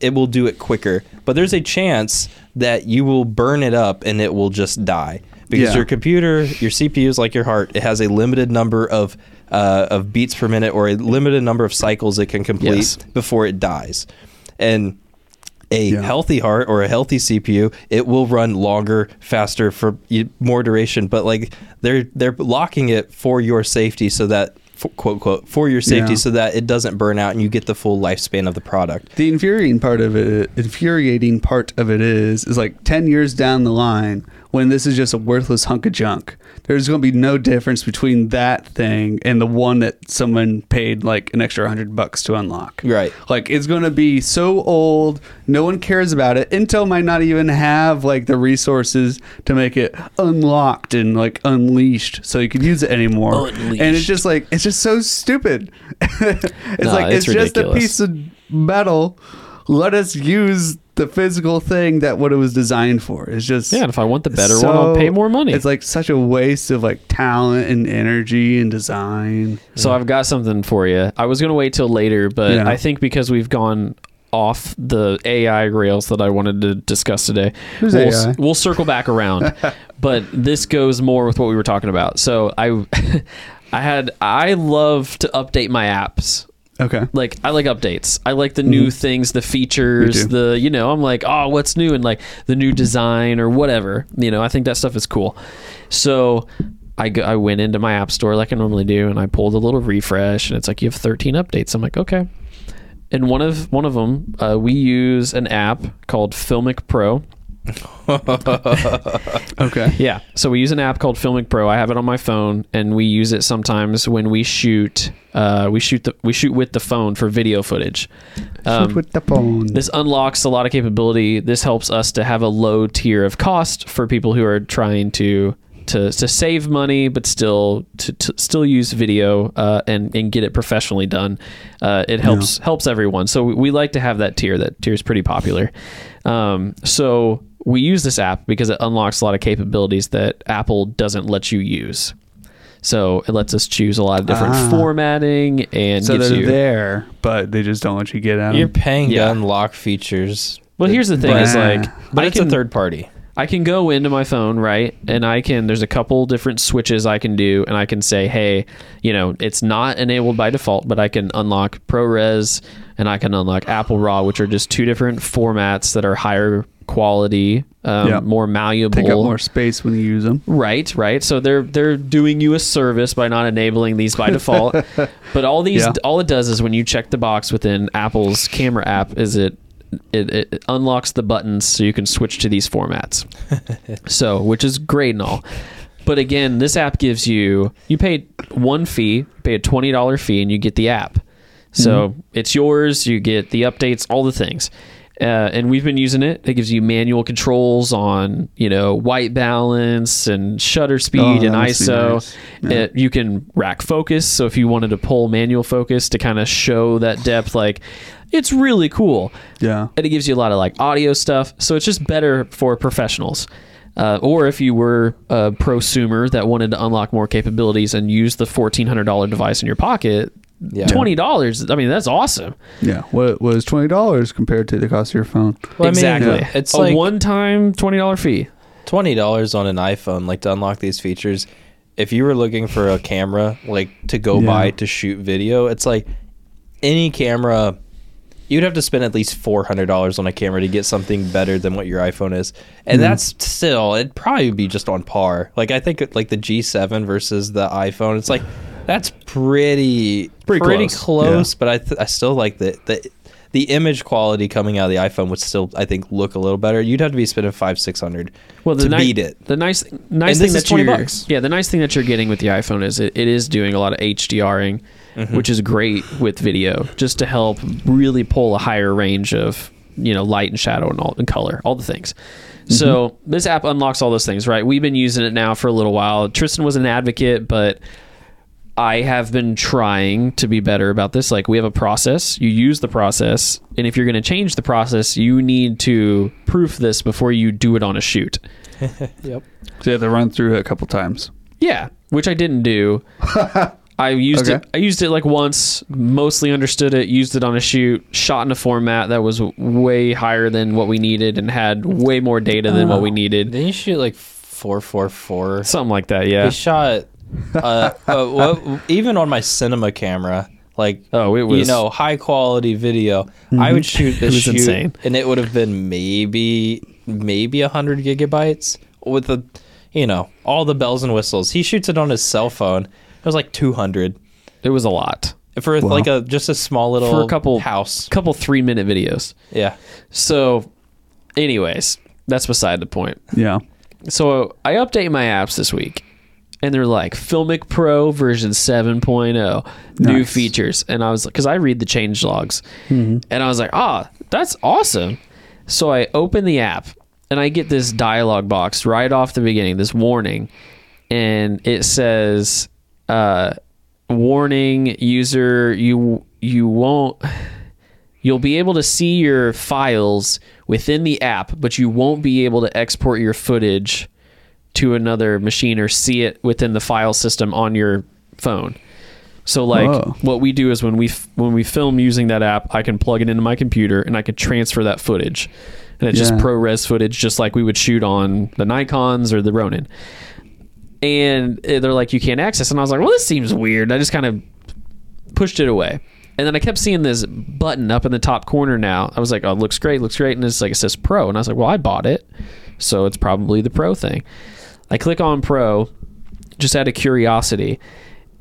It will do it quicker, but there's a chance that you will burn it up and it will just die because Yeah. your computer, your CPU is like your heart. It has a limited number of uh, of beats per minute or a limited number of cycles it can complete Yes. before it dies, and a Yeah. healthy heart or a healthy CPU, it will run longer, faster for more duration. But like they're they're locking it for your safety, so that for, quote quote for your safety, Yeah. so that it doesn't burn out and you get the full lifespan of the product. The infuriating part of it, infuriating part of it is, is like ten years down the line when this is just a worthless hunk of junk. There's going to be no difference between that thing and the one that someone paid like an extra hundred bucks to unlock. Right. Like it's going to be so old, no one cares about it. Intel might not even have like the resources to make it unlocked and like unleashed, so you could use it anymore. And it's just like it's just so stupid. it's No, like it's it's, just a piece of metal. Let us use the physical thing that what it was designed for. It's just yeah, and if I want the better one, I'll pay more money. It's like such a waste of like talent and energy and design. So I've got something for you. I was going to wait till later, but Yeah. I think because we've gone off the AI rails that I wanted to discuss today, Who's we'll, AI? we'll circle back around. but this goes more with what we were talking about. So I, I had I love to update my apps. Okay. Like I like updates. I like the new things, the features, the you know. I'm like, oh, what's new and like the new design or whatever. You know, I think that stuff is cool. So I go, I went into my app store like I normally do, and I pulled a little refresh, and it's like you have 13 updates. I'm like, okay. And one of one of them, uh, we use an app called Filmic Pro. Okay. Yeah. So we use an app called Filmic Pro. I have it on my phone, and we use it sometimes when we shoot. Uh, we shoot the we shoot with the phone for video footage. Um, with the phone. this unlocks a lot of capability. This helps us to have a low tier of cost for people who are trying to to, to save money, but still to, to still use video uh, and and get it professionally done. Uh, it helps helps everyone. So we, we like to have that tier. That tier is pretty popular. Um, so we use this app because it unlocks a lot of capabilities that Apple doesn't let you use. So it lets us choose a lot of different Ah. formatting and so they're you. there, but they just don't let you get at You're paying Yeah. to unlock features. Well, here's the thing: is like, But I it's can, a third party. I can go into my phone, right? And I can, there's a couple different switches I can do, and I can say, hey, you know, it's not enabled by default, but I can unlock ProRes and I can unlock Apple RAW, which are just two different formats that are higher quality, um, Yeah. more malleable. Take up more space when you use them. Right, right. So they're they're doing you a service by not enabling these by default. but all these Yeah. all it does is when you check the box within Apple's camera app is it it, it unlocks the buttons so you can switch to these formats. so, which is great and all. But again, this app gives you you pay one fee, pay a twenty dollar fee, and you get the app. So it's yours. You get the updates, all the things. Uh, and we've been using it. It gives you manual controls on, you know, white balance and shutter speed Oh, and that must be ISO. nice. Yeah. It, you can rack focus. So if you wanted to pull manual focus to kind of show that depth, like it's really cool Yeah. and it gives you a lot of like audio stuff. So it's just better for professionals. Uh, or if you were a prosumer that wanted to unlock more capabilities and use the fourteen hundred dollar device in your pocket, Yeah. twenty dollars. I mean, that's awesome. Yeah. What was twenty dollars compared to the cost of your phone? Well, I mean, exactly. yeah, it's a like- one time twenty dollar fee. twenty dollars on an iPhone, like to unlock these features. If you were looking for a camera, like to go Yeah. buy to shoot video, it's like any camera. You'd have to spend at least four hundred dollars on a camera to get something better than what your iPhone is, and hmm. that's still it'd probably be just on par. Like I think like the G7 versus the iPhone, it's like that's pretty Pretty pretty, close. close. But I th- I still like the the the image quality coming out of the iPhone would still I think look a little better. You'd have to be spending five six hundred Well, the to ni- beat it. The nice, nice And thing that 20 you're, bucks. yeah, the nice thing that you're getting with the iPhone is it, it is doing a lot of HDRing, Mm-hmm. which is great with video, just to help really pull a higher range of you know light and shadow and all and color, all the things. So Mm-hmm. this app unlocks all those things, right? We've been using it now for a little while. Tristan was an advocate, but I have been trying to be better about this. Like we have a process, you use the process, and if you're going to change the process, you need to proof this before you do it on a shoot. Yep. So you have to run through it a couple times. Yeah, which I didn't do. I used Okay. it. I used it like once. Mostly understood it. Used it on a shoot. Shot in a format that was way higher than what we needed and had way more data than what we needed. Didn't you shoot like four four four? Something like that. Yeah. We shot uh, uh what, even on my cinema camera, like Oh, it was. you know high quality video. I would shoot this was shoot, insane. and it would have been maybe maybe a hundred gigabytes with the you know all the bells and whistles. He shoots it on his cell phone. It was like two hundred It was a lot. for like a just a small little For a couple house. couple three minute videos. Yeah. So, anyways, that's beside the point. Yeah. So I update my apps this week, and they're like Filmic Pro version 7.0, new features. And I was because I read the change logs, and I was like, ah, that's awesome. So I open the app, and I get this dialog box right off the beginning, this warning, and it says, uh, "Warning, user, you you won't." You'll be able to see your files within the app, but you won't be able to export your footage to another machine or see it within the file system on your phone. So like Whoa. what we do is when we f- when we film using that app, I can plug it into my computer and I can transfer that footage. And it's just Yeah. ProRes footage just like we would shoot on the Nikons or the Ronin. And eh, they're like you can't access and I was like, "Well, this seems weird." I just kind of pushed it away. And then I kept seeing this button up in the top corner now. I was like, oh, looks great, looks great. And it's like, it says pro. And I was like, well, I bought it. So it's probably the pro thing. I click on pro just out of curiosity.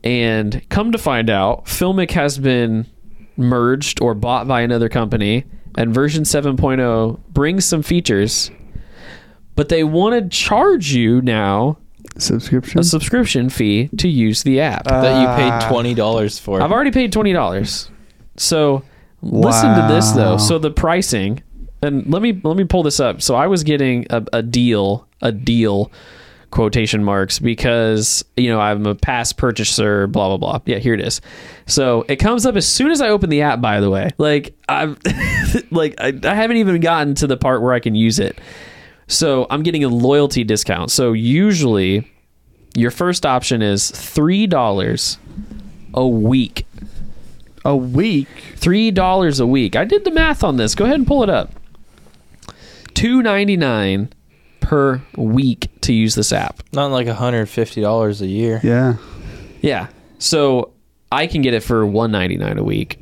And come to find out, Filmic has been merged or bought by another company. And version 7.0 brings some features. But they want to charge you now Subscription. a subscription fee to use the app. That you Ah. paid twenty dollars for. I've already paid twenty dollars. So listen to this though. Wow. So the pricing, and let me let me pull this up. So I was getting a, a deal, a deal, quotation marks, because you know I'm a past purchaser. Blah blah blah. Yeah, here it is. So it comes up as soon as I open the app. By the way, like I'm, like I, I haven't even gotten to the part where I can use it. So I'm getting a loyalty discount. So usually, your first option is three dollars a week. a week. Three dollars a week. I did the math on this. Go ahead and pull it up. Two ninety nine per week to use this app. Not like hundred fifty dollars a year. Yeah. Yeah. So I can get it for one ninety nine a week.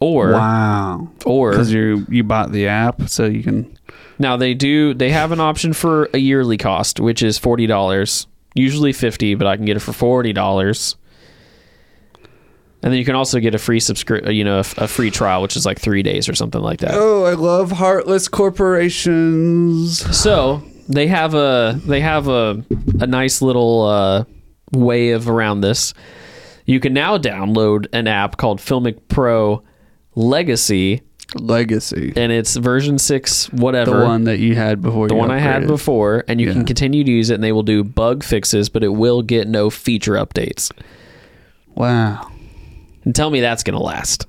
Or wow. or Because you you bought the app, so you can. Now they do they have an option for a yearly cost, which is forty dollars. Usually fifty, but I can get it for forty dollars. And then you can also get a free subscri- you know, a, a free trial, which is like three days or something like that. Oh, I love heartless corporations. So they have a they have a a nice little uh, way of around this. You can now download an app called Filmic Pro Legacy Legacy. and it's version six, whatever. The one that you had before the you one I had before, and you Yeah. can continue to use it, and they will do bug fixes, but it will get no feature updates. Wow. And tell me that's gonna last.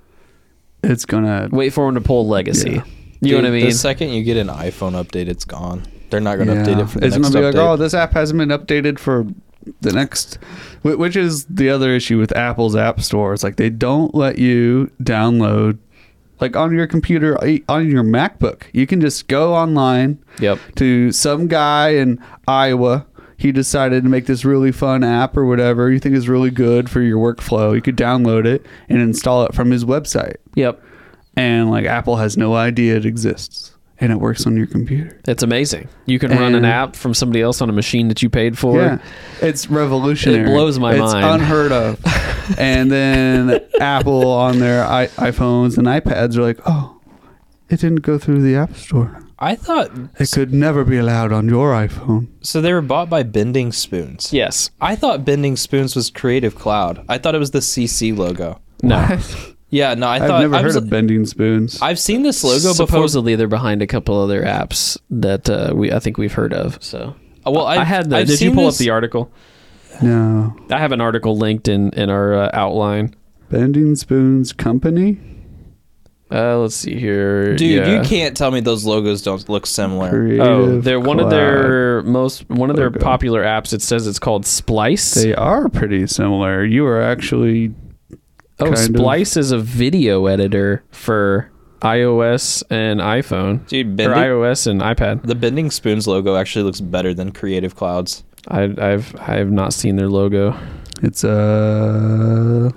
It's gonna Wait for them to pull legacy. Yeah. You know what I mean? The second you get an iPhone update, it's gone. They're not going to yeah. update it for the It's next gonna be update. like, oh, this app hasn't been updated for the next which is the other issue with Apple's app store. It's like they don't let you download like on your computer on your MacBook. You can just go online Yep. to some guy in Iowa. He decided to make this really fun app or whatever you think is really good for your workflow. You could download it and install it from his website. Yep. And like Apple has no idea it exists and it works on your computer. It's amazing. You can run an app from somebody else on a machine that you paid for. Yeah, it's revolutionary. It blows my it's mind. unheard of. and then Apple on their I- iPhones and iPads are like, oh, it didn't go through the App Store. I thought It could never be allowed on your iPhone. so. They were bought by Bending Spoons. Yes. I thought Bending Spoons was Creative Cloud. I thought it was the CC logo. No. Yeah, no, I I've thought never I heard was, of bending spoons. I've seen this logo before. Supposedly they're behind a couple other apps that uh, we I think we've heard of. So Uh, Well, I I've- had the. I've did you pull this- up the article? no, I have an article linked in in our uh, outline. bending spoons company. Uh, let's see here, Dude, Yeah. you can't tell me those logos don't look similar. Creative Oh, they're one of their most one of their logo. popular apps. It says it's called Splice. They are pretty similar. You are actually oh, kind of- Splice is a video editor for iOS and iPhone, Dude, or iOS and iPad. the Bending Spoons logo actually looks better than Creative Clouds. I, I've I have not seen their logo. it's uh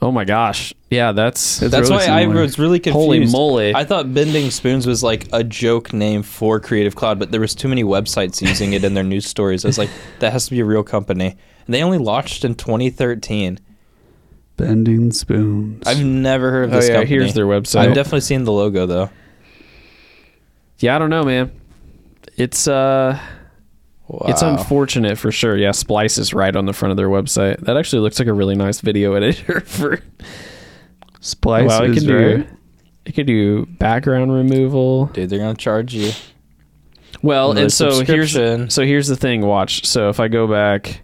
Oh my gosh, yeah, that's That's really why I was really confused. holy moly. I thought Bending Spoons was like a joke name for Creative Cloud, but there was too many websites using it in their news stories. I was like, that has to be a real company. And they only launched in 2013. Bending spoons. I've never heard of oh this yeah, company. here's their website. I've definitely seen the logo though. yeah, I don't know, man. It's uh, it's unfortunate for sure. Yeah, Splice is right on the front of their website. That actually looks like a really nice video editor for. Splice wow, it is can do right. it can do background removal. Dude, they're gonna charge you. Well, and so here's so here's the thing. Watch. So if I go back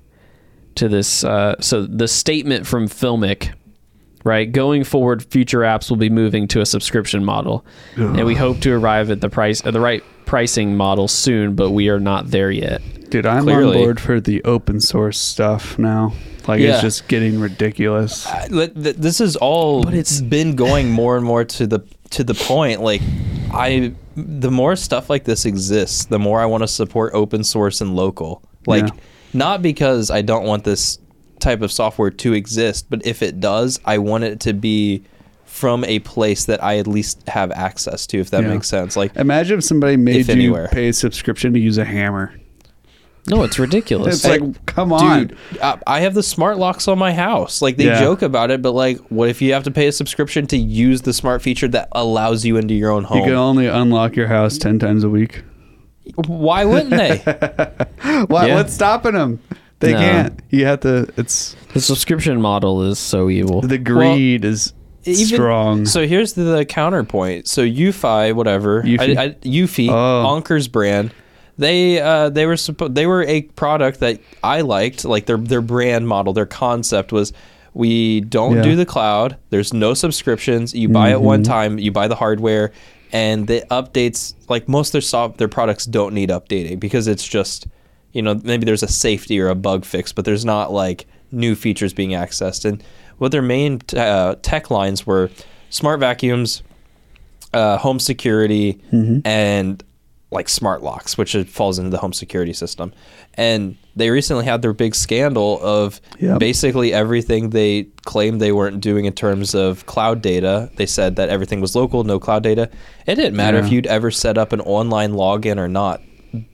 to this, uh, so the statement from Filmic, right? Going forward, future apps will be moving to a subscription model, and we hope to arrive at the price at the right pricing model soon, but we are not there yet. Dude, I'm Clearly. on board for the open source stuff now. Like Yeah. it's just getting ridiculous. I- th- th- This is all But it's been going more and more to the to the point. Like, I the more stuff like this exists, the more I want to support open source and local. Like, Yeah. Not because I don't want this type of software to exist, but if it does, I want it to be from a place that I at least have access to. If that Yeah. makes sense. Like, Imagine if somebody made If you anywhere. pay a subscription to use a hammer. No, it's ridiculous. It's like, come on. Dude, uh, I have the smart locks on my house. Like they Yeah. joke about it, but like, what if you have to pay a subscription to use the smart feature that allows you into your own home? you can only unlock your house 10 times a week. Why wouldn't they? Why, Yeah. What's stopping them? They No. can't. You have to, it's, the subscription model is so evil. the greed is Even- strong. So here's the, the counterpoint. So UFI, whatever, Ufi, I, I, Eufy, Oh. Anker's brand, they uh, they were suppo- they were a product that I liked. Like their their brand model, their concept was. We don't Yeah. do the cloud. There's no subscriptions. You buy it one time. You buy the hardware, and the updates. Like most of their soft, their products don't need updating because it's just, you know, maybe there's a safety or a bug fix, but there's not like new features being accessed. And what their main t- uh, tech lines were: smart vacuums, uh, home security, and like smart locks, which falls into the home security system. And they recently had their big scandal of Yep. basically everything they claimed they weren't doing in terms of cloud data. They said that everything was local, no cloud data. It didn't matter if you'd ever set up an online login or not.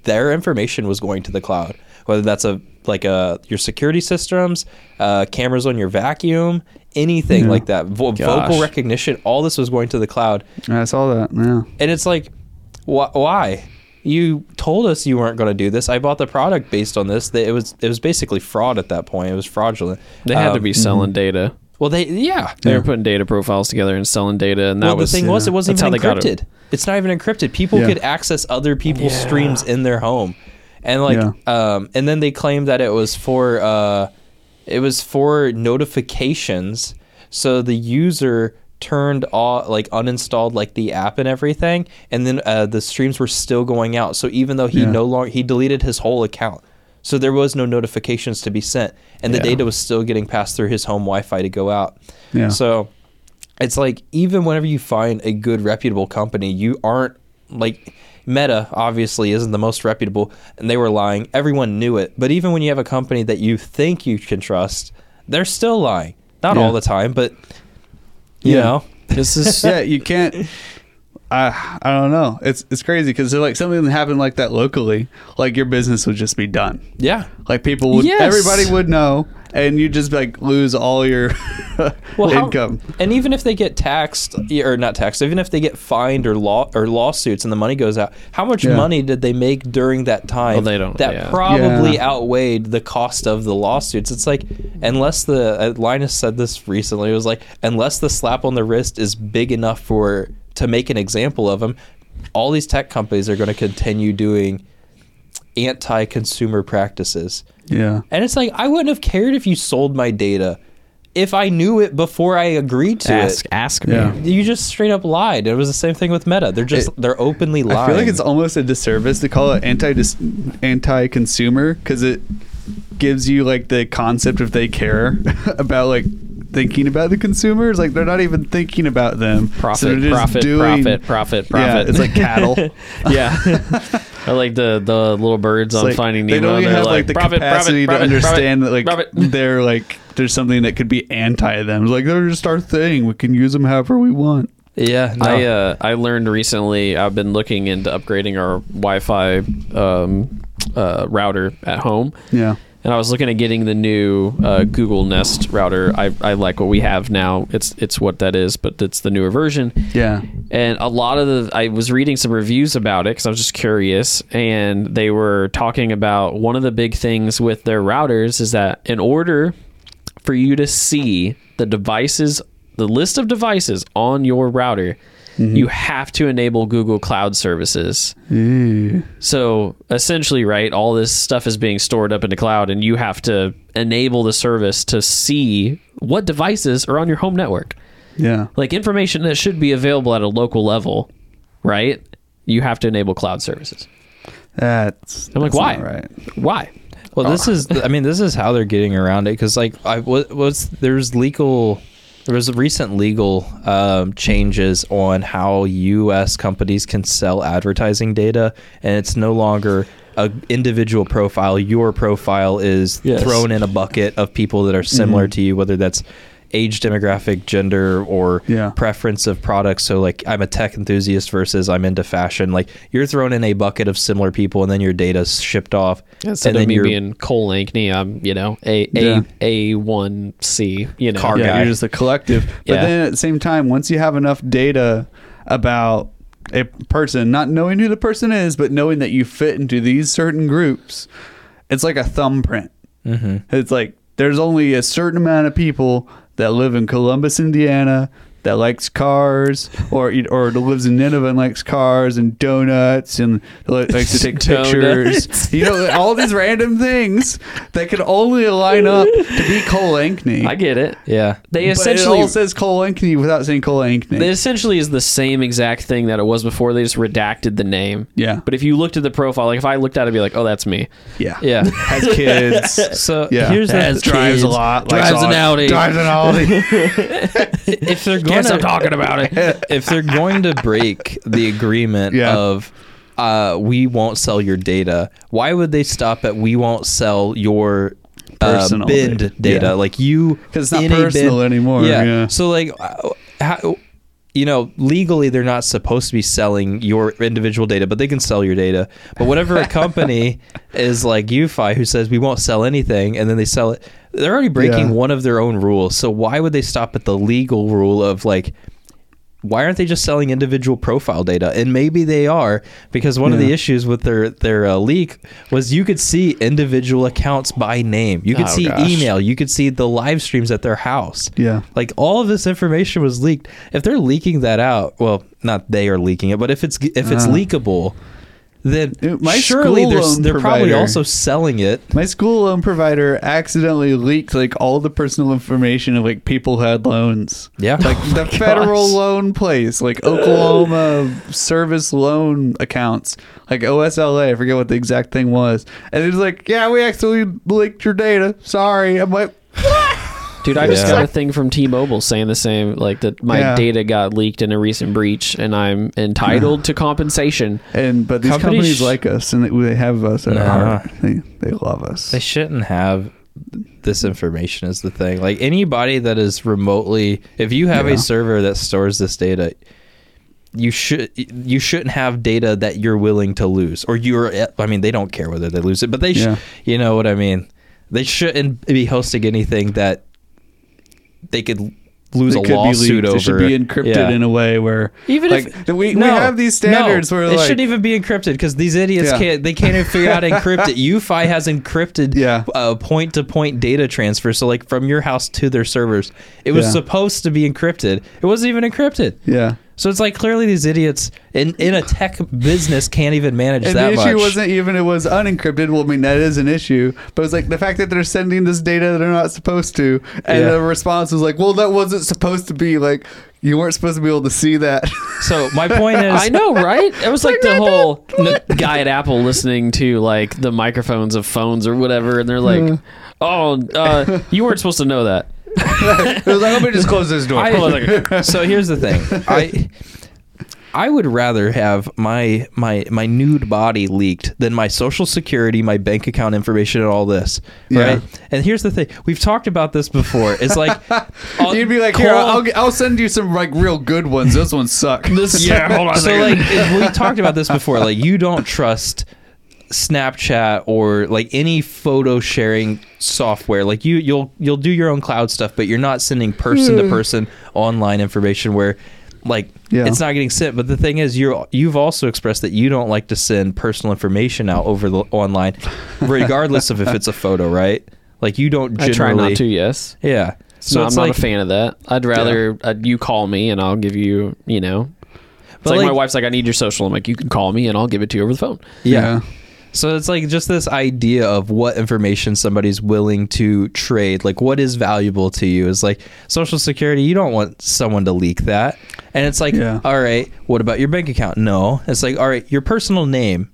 Their information was going to the cloud, whether that's a like a your security systems, uh, cameras on your vacuum, anything Yeah. like that, Vo- vocal recognition. All this was going to the cloud. I saw that. Yeah. And it's like, wh- why? You told us you weren't going to do this. I bought the product based on this. That It was it was basically fraud at that point. It was fraudulent. they had to Um, be selling data. Well, Well, they yeah. They were putting data profiles together and selling data, and that well, was the thing was, it wasn't That's even how they got encrypted. It's not even encrypted. People Yeah. could access other people's Yeah. streams in their home, and like, um, and then they claimed that it was for, uh, it was for notifications. So the user turned off, like uninstalled, like the app and everything, and then uh, the streams were still going out. So even though he Yeah. no longer he deleted his whole account. So there was no notifications to be sent, and the Yeah. data was still getting passed through his home Wi-Fi to go out. Yeah. So it's like even whenever you find a good reputable company, you aren't like Meta obviously isn't the most reputable and they were lying. Everyone knew it. But even when you have a company that you think you can trust, they're still lying. Not Yeah. all the time, but you Yeah. know. this is yeah, you can't. I I don't know. It's it's crazy because like something that happened like that locally, like your business would just be done. Yeah. Like people would, Yes. everybody would know, and you just like lose all your Well, how- income. and even if they get taxed or not taxed, even if they get fined or law or lawsuits and the money goes out, how much Yeah. money did they make during that time? Well, they don't- That yeah. probably Yeah. outweighed the cost of the lawsuits. It's like unless the uh, Linus said this recently, it was like unless the slap on the wrist is big enough for to make an example of them, all these tech companies are going to continue doing anti-consumer practices. Yeah. And it's like I wouldn't have cared if you sold my data if I knew it before I agreed to ask it. ask me. Yeah. You just straight up lied. It was the same thing with Meta. They're just It- they're openly lying. I feel like it's almost a disservice to call it anti anti consumer because it gives you like the concept if they care about like thinking about the consumers. Like they're not even thinking about them. So Profit, they're profit, doing- profit, profit, Yeah, profit. it's like cattle. yeah. I like the the little birds It's on like, Finding they Nemo. don't even have like like, the profit, capacity profit, to profit, understand that like they're like there's something that could be anti them. It's like they're just our thing. We can use them however we want. yeah. No. I uh, I learned recently. I've been looking into upgrading our Wi-Fi um, uh, router at home, Yeah. And I was looking at getting the new uh, Google Nest router. I, I like what we have now. It's it's what that is, but it's the newer version. Yeah. And a lot of the, I was reading some reviews about it because I was just curious, and they were talking about one of the big things with their routers is that in order for you to see the devices, the list of devices on your router, Mm-hmm. you have to enable Google Cloud Services. Ew. So essentially, right, all this stuff is being stored up in the cloud, and you have to enable the service to see what devices are on your home network Yeah. like information that should be available at a local level, right? You have to enable cloud services. That's. I'm like, that's why? not Right. Why? Well, this oh. is. I mean, this is how they're getting around it because, like, I was, was there's legal. There was recent legal um, changes on how U.S. companies can sell advertising data, and it's no longer a individual profile. Your profile is Yes. thrown in a bucket of people that are similar to you, whether that's age demographic gender or Yeah. preference of products so like i'm a tech enthusiast versus i'm into fashion like you're thrown in a bucket of similar people and then your data's shipped off Instead and of then me you're being Cole Ankney, I'm you know a Yeah. a a one C. You know, Car yeah, guy. you're just a collective. But Yeah. then at the same time, once you have enough data about a person, not knowing who the person is, but knowing that you fit into these certain groups, it's like a thumbprint. Mhm. It's like there's only a certain amount of people that live in Columbus, Indiana. That likes cars, or or lives in Nineveh and likes cars and donuts, and likes to take pictures. You know, all these random things that could only line up to be Cole Ankney. I get it. yeah They But essentially it all says Cole Ankney without saying Cole Ankney. It essentially is the same exact thing that it was before. They just redacted the name. Yeah. But if you looked at the profile, like if I looked at it, I'd be like, oh, that's me. yeah, yeah has kids. so Yeah, here's the Has drives a lot. drives an Audi- Audi. Drives an Audi. if they're going Guess to I'm talking about it. if they're going to break the agreement Yeah. of uh, we won't sell your data, why would they stop at we won't sell your uh, Personal bind data. data? Yeah. Like you, 'Cause it's not personal bin- anymore, yeah. So like, uh, how, you know, legally they're not supposed to be selling your individual data, but they can sell your data. But whenever a company is like UFI who says we won't sell anything, and then they sell it, they're already breaking Yeah. one of their own rules. So why would they stop at the legal rule of like? why aren't they just selling individual profile data? And maybe they are because one of the issues with their their uh, leak was you could see individual accounts by name. You could Oh, see gosh. email. You could see the live streams at their house. Yeah. Like all of this information was leaked. If they're leaking that out, well, not they are leaking it, but if it's if it's Uh. leakable, then uh, my surely school they're they're probably also selling it. My school loan provider accidentally leaked like all the personal information of like people who had loans. Yeah. Like Oh the federal loan place, like Oklahoma service loan accounts, like OSLA. I forget what the exact thing was. And it was like, yeah, we actually leaked your data. Sorry. I'm like, Dude, I just Yeah. got a thing from T-Mobile saying the same, like that my Yeah. data got leaked in a recent breach, and I'm entitled to compensation. and but these Companies companies, sh- like us and they, they have us at Nah. heart. They, they love us. They shouldn't have this information is the thing. Like anybody that is remotely if you have Yeah. a server that stores this data, you should you shouldn't have data that you're willing to lose or you're I mean they don't care whether they lose it, but they sh- Yeah. you know what I mean. They shouldn't be hosting anything that they could lose It a could lawsuit leaked. over. It should be encrypted Yeah. in a way where Even like if- we, we No, have these standards no, where it like shouldn't even be encrypted because these idiots Yeah. can't. They can't even figure out how to encrypt it. UFI has encrypted Yeah. uh, point-to-point data transfer. So like from your house to their servers, it was Yeah. supposed to be encrypted. It wasn't even encrypted. yeah. So it's like clearly these idiots in in a tech business can't even manage And that the issue much. wasn't even it was unencrypted. Well, I mean that is an issue, but it's like the fact that they're sending this data that they're not supposed to, and Yeah. the response was like, "Well, that wasn't supposed to be like you weren't supposed to be able to see that." so my point is, I know, right? It was like the whole n- guy at Apple listening to like the microphones of phones or whatever, and they're like, "Oh, uh, you weren't supposed to know that." It was like, "Let me just close this door." I, so here's the thing. I I would rather have my my my nude body leaked than my social security, my bank account information, and all this. Yeah. Right. And here's the thing. We've talked about this before. It's like I'll uh, You'd be like, "Here, I'll, I'll, I'll send you some like real good ones. Those ones suck." this, Yeah, hold on a So second. like we've talked about this before. Like you don't trust Snapchat or like any photo sharing software. Like you you'll you'll do your own cloud stuff, but you're not sending person to person online information where like Yeah. it's not getting sent. But the thing is you're you've also expressed that you don't like to send personal information out over the online regardless of if it's a photo, right? Like you don't I generally try not to. Yes. Yeah. So So I'm not like a fan of that. I'd rather uh, you call me and I'll give you, you know. It's But like, my wife's like, I need your social. I'm like, you can call me and I'll give it to you over the phone. yeah. So it's like just this idea of what information somebody's willing to trade, like what is valuable to you is like social security, you don't want someone to leak that. And it's like, Yeah. all right, what about your bank account? No. It's like, all right, your personal name,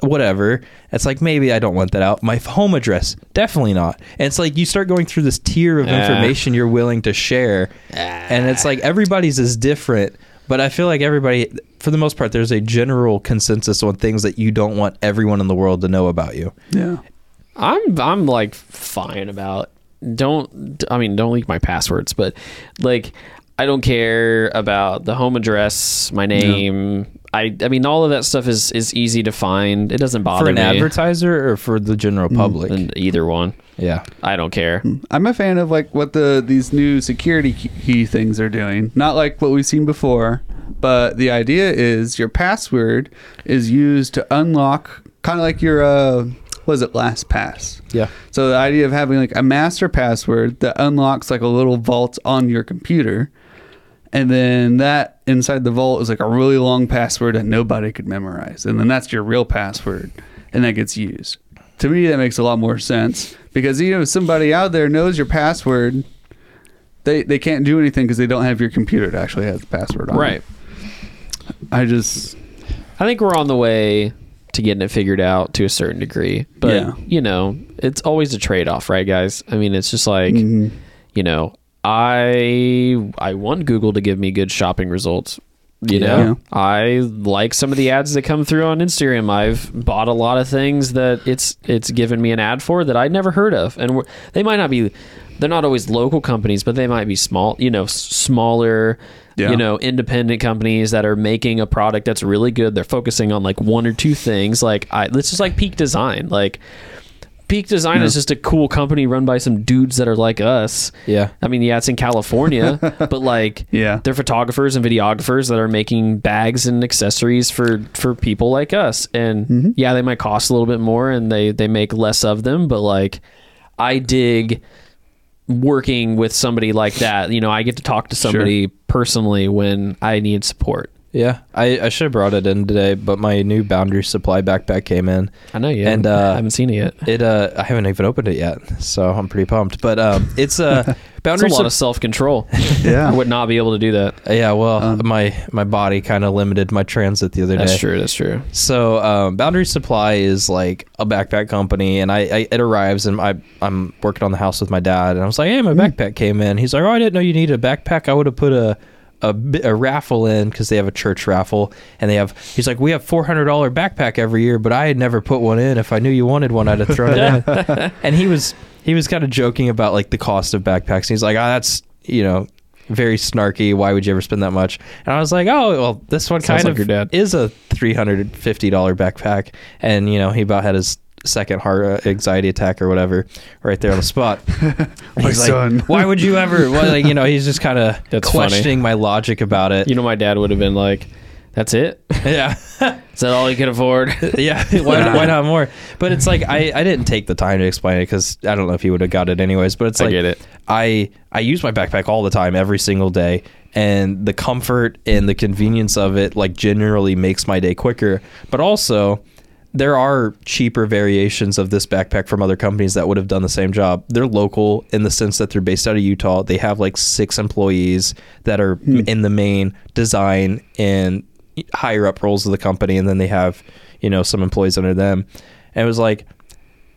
whatever. It's like maybe I don't want that out. My home address, definitely not. And it's like you start going through this tier of information you're willing to share. And it's like everybody's is different, but I feel like everybody for the most part there's a general consensus on things that you don't want everyone in the world to know about you. Yeah. I'm I'm like fine about don't I mean don't leak my passwords, but like I don't care about the home address, my name. I I mean all of that stuff is is easy to find. It doesn't bother for an me. advertiser or for the general public. And either one. yeah. I don't care. I'm a fan of like what the these new security key- key things are doing. Not like what we've seen before, but the idea is your password is used to unlock kind of like your uh was it LastPass. Yeah. So the idea of having like a master password that unlocks like a little vault on your computer and then that inside the vault is like a really long password that nobody could memorize and then that's your real password and that gets used to me that makes a lot more sense because you know if somebody out there knows your password they they can't do anything because they don't have your computer that actually has the password on Right. it. i just I think we're on the way to getting it figured out to a certain degree. But Yeah. you know, it's always a trade off, right guys? I mean it's just like Mhm. you know, I I want Google to give me good shopping results. You know, I like some of the ads that come through on Instagram. I've bought a lot of things that it's it's given me an ad for that I'd never heard of, and we're, they might not be, they're not always local companies, but they might be small, you know, smaller, Yeah. you know, independent companies that are making a product that's really good. They're focusing on like one or two things. Like I, this is like peak design. Like Peak Design is just a cool company run by some dudes that are like us. Yeah. I mean, yeah, it's in California, but like, Yeah. they're photographers and videographers that are making bags and accessories for for people like us. And Mm-hmm. yeah, they might cost a little bit more, and they they make less of them. But like, I dig working with somebody like that. You know, I get to talk to somebody personally when I need support. Yeah. I, I should have brought it in today, but my new Boundary Supply backpack came in. I know you, And, and uh, I haven't seen it yet. It uh I haven't even opened it yet, so I'm pretty pumped. But um it's uh It's Boundary a lot Sup- of self control. Yeah. I would not be able to do that. Yeah, well, Um, my my body kind of limited my transit the other day. That's true. That's true. So, um, Boundary Supply is like a backpack company, and I, I it arrives, and I I'm working on the house with my dad, and I was like, "Hey, my backpack came in." He's like, "Oh, I didn't know you needed a backpack. I would have put a a, a raffle in because they have a church raffle, and they have." He's like, "We have four hundred dollar backpack every year, but I had never put one in. If I knew you wanted one, I'd have thrown it in." and he was he was kind of joking about like the cost of backpacks. And He's like, "Ah, that's you know." Very snarky. Why would you ever spend that much? And I was like, oh, well, this one Sounds kind like of your dad. is a three hundred fifty dollar backpack, and you know he about had his second heart uh, anxiety attack or whatever right there on the spot. My He's like, son. Why would you ever? Well, like you know, he's just kind of That's funny. questioning my logic about it. You know, my dad would have been like, "That's it? yeah, Is that all you can afford?" yeah. Why, why not more? But it's like I, I didn't take the time to explain it because I don't know if he would have got it anyways. But it's like, I like get it. I I use my backpack all the time, every single day, and the comfort and the convenience of it like generally makes my day quicker. But also, there are cheaper variations of this backpack from other companies that would have done the same job. They're local in the sense that they're based out of Utah. They have like six employees that are hmm. in the main design and higher up roles of the company, and then they have you know some employees under them. And it was like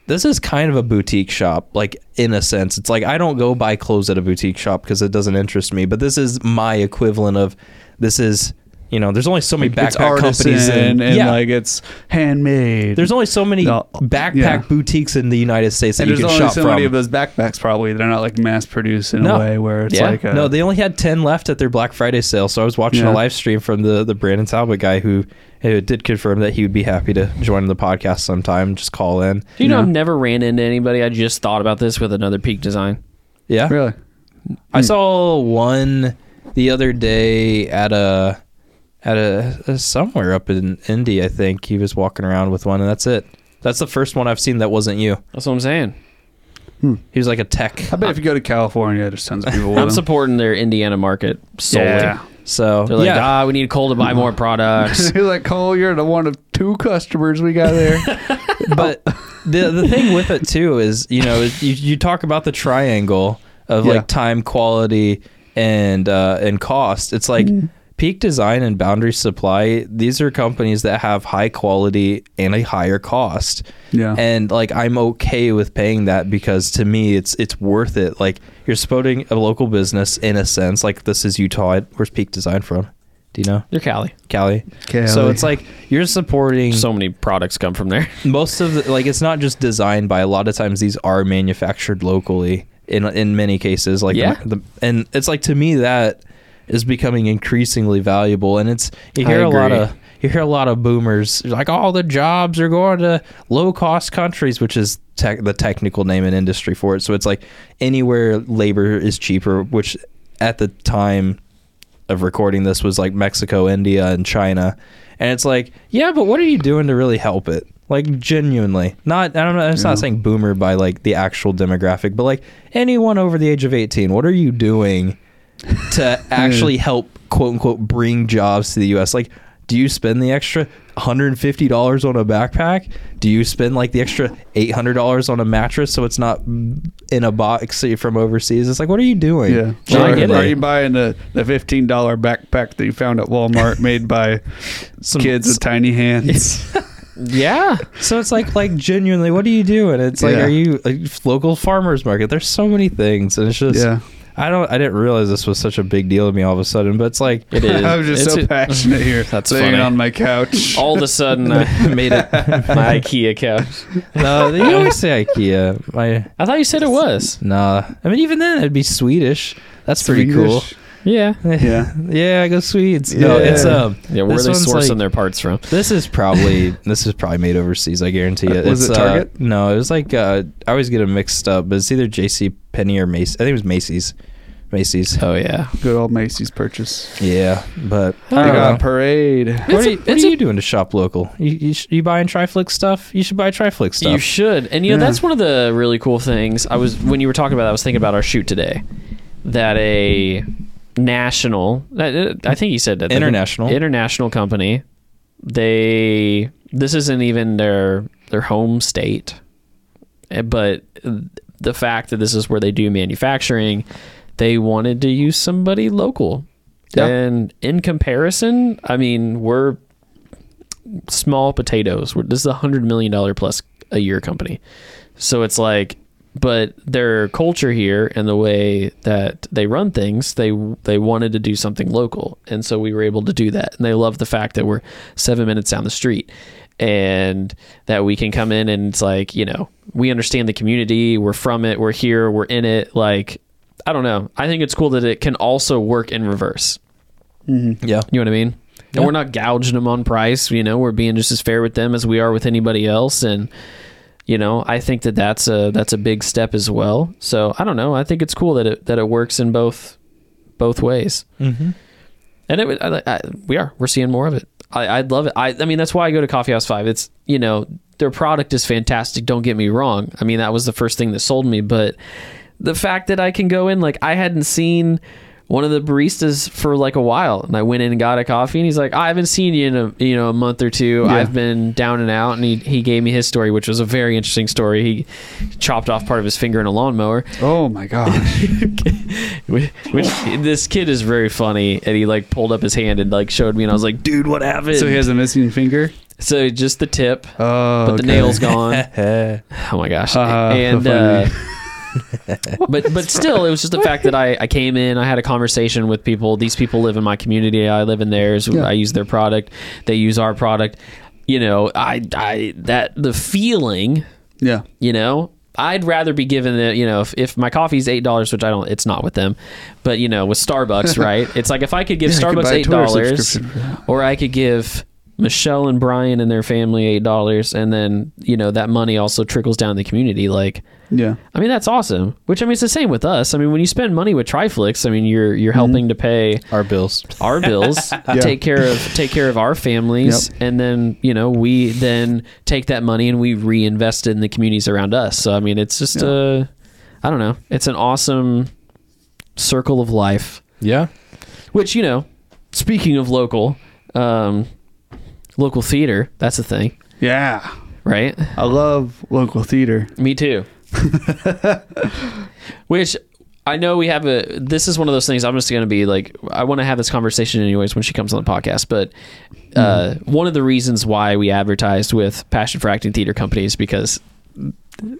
this is kind of a boutique shop like in a sense it's like i don't go buy clothes at a boutique shop because it doesn't interest me but this is my equivalent of this is you know there's only so many it's backpack companies artisan in, and yeah like it's handmade. there's only so many No, backpack yeah. boutiques in the united states that and you there's can only shop so from many of those backpacks. Probably they're not like mass produced in No. a way where it's Yeah. like a, no they only had 10 left at their black friday sale so i was watching Yeah. a live stream from the the brandon talbot guy who, who did confirm that he would be happy to join the podcast sometime just call in Do you know Yeah. I've never ran into anybody? I just thought about this with another Peak Design. yeah really. I hmm. saw one the other day at a at a, a somewhere up in Indy. I think he was walking around with one, and that's it. That's the first one I've seen that wasn't you. That's what I'm saying. He was like a tech. I bet if you go to California, there's tons of people. I'm supporting their Indiana market solely. Yeah. So They're like, yeah, ah, we need Cole to buy more products. You're like Cole, you're the one of two customers we got there. but the the thing with it too is you know you you talk about the triangle of Yeah. like time, quality, and uh, and cost. It's like. Peak Design and Boundary Supply, these are companies that have high quality and a higher cost. Yeah. and like I'm okay with paying that because to me it's it's worth it. Like you're supporting a local business in a sense. Like this is Utah. Where's Peak Design from? Do you know? They're Cali. Cali. Cali. So it's like you're supporting So many products come from there. most of the like it's not just designed by a lot of times these are manufactured locally in in many cases like Yeah. the, and it's like to me that is becoming increasingly valuable and it's you hear a lot of you hear a lot of boomers like all the jobs are going to low cost countries which is tech, the technical name in industry for it so it's like anywhere labor is cheaper which at the time of recording this was like Mexico, India, and China. And it's like, yeah, but what are you doing to really help it? Like genuinely. Not I don't know, it's Yeah. not saying boomer by like the actual demographic, but like anyone over the age of 18, what are you doing to actually help quote unquote bring jobs to the US? Like do you spend the extra $150 on a backpack? Do you spend like the extra $800 on a mattress so it's not in a box from overseas? It's like, what are you doing? yeah. No, I get are you buying the, the fifteen dollar backpack that you found at Walmart made by Some- kids with tiny hands? Yeah. So it's like, like genuinely, what are you doing? It's like, Yeah. are you like local farmers market? There's so many things, and it's just, yeah. I don't, I didn't realize this was such a big deal to me all of a sudden. But it's like, It is. I was just It's so a- passionate here. That's laying funny. on my couch. All of a sudden, I made it. my IKEA couch. no, you always say IKEA. My I thought you said it was. nah. I mean, even then, it'd be Swedish. That's pretty cool. Swedish. Yeah. Yeah. yeah, go Swedes. No, Yeah. it's um. Yeah, where are they one's sourcing like- their parts from? This is probably this is probably made overseas. I guarantee it. Was It's, it Target? Uh, no, it was like uh, I always get them mixed up, but it's either J.C. Penney or Macy's. I think it was Macy's. Macy's. Oh yeah. Good old Macy's purchase. Yeah, but I I don't got know. a parade. What, It's are a- you, what it's are a- you doing to shop local? You you, sh- you buying Triflix stuff? You should buy Triflix stuff. You should. And you know Yeah. that's one of the really cool things. I was when you were talking about that I was thinking about our shoot today. That a national I think you said that International. international company they this isn't even their their home state. Eh, But the fact that this is where they do manufacturing, they wanted to use somebody local. Yeah. And in comparison, I mean, we're small potatoes. We're, this is a hundred million dollar plus a year company. So it's like, but their culture here and the way that they run things, they they wanted to do something local, and so we were able to do that. And they love the fact that we're seven minutes down the street, and that we can come in and it's like you know we understand the community, we're from it, we're here, we're in it. Like I don't know, I think it's cool that it can also work in reverse. Mm-hmm. yeah. You know what I mean? And Yeah. we're not gouging them on price. You know, we're being just as fair with them as we are with anybody else. And you know, I think that that's a that's a big step as well. So I don't know. I think it's cool that it that it works in both both ways. Mm-hmm. And it, I, I, we are we're seeing more of it. I, I'd love it. I, I mean, that's why I go to Coffee House Five. It's you know their product is fantastic. Don't get me wrong. I mean, that was the first thing that sold me. But the fact that I can go in, like I hadn't seen one of the baristas for like a while, and I went in and got a coffee, and he's like, I haven't seen you in a you know a month or two. Yeah. I've been down and out, and he he gave me his story, which was a very interesting story. He chopped off part of his finger in a lawnmower. Oh my gosh. Which this kid is very funny, and he like pulled up his hand and like showed me, and I was like, "Dude, what happened?" so he has a missing finger. So just the tip, Oh, but the okay. nail's gone. oh my gosh! Uh, and funny. uh, but but still, it was just the fact that I I came in, I had a conversation with people. These people live in my community. I live in theirs. Yeah. I use their product. They use our product. You know, I I that the feeling Yeah. you know i'd rather be given the you know if, if my coffee's eight dollars which i don't it's not with them but you know with starbucks right it's like if i could give Yeah, I could starbucks eight dollars subscription for that. or i could give michelle and brian and their family eight dollars and then you know that money also trickles down the community like Yeah. i mean that's awesome which i mean it's the same with us i mean when you spend money with triflix i mean you're you're helping to pay Our bills. our bills, take care of take care of our families, and then you know we then take that money and we reinvest it in the communities around us. So I mean, it's just uh, I don't know, it's an awesome circle of life. Yeah. Which you know, speaking of local, um, local theater, that's a thing, Yeah. right? I love local theater. Me too. Which I know we have a. This is one of those things. I'm just going to be like, I want to have this conversation anyways when she comes on the podcast. But uh, one of the reasons why we advertised with Passion for Acting Theater Companies because,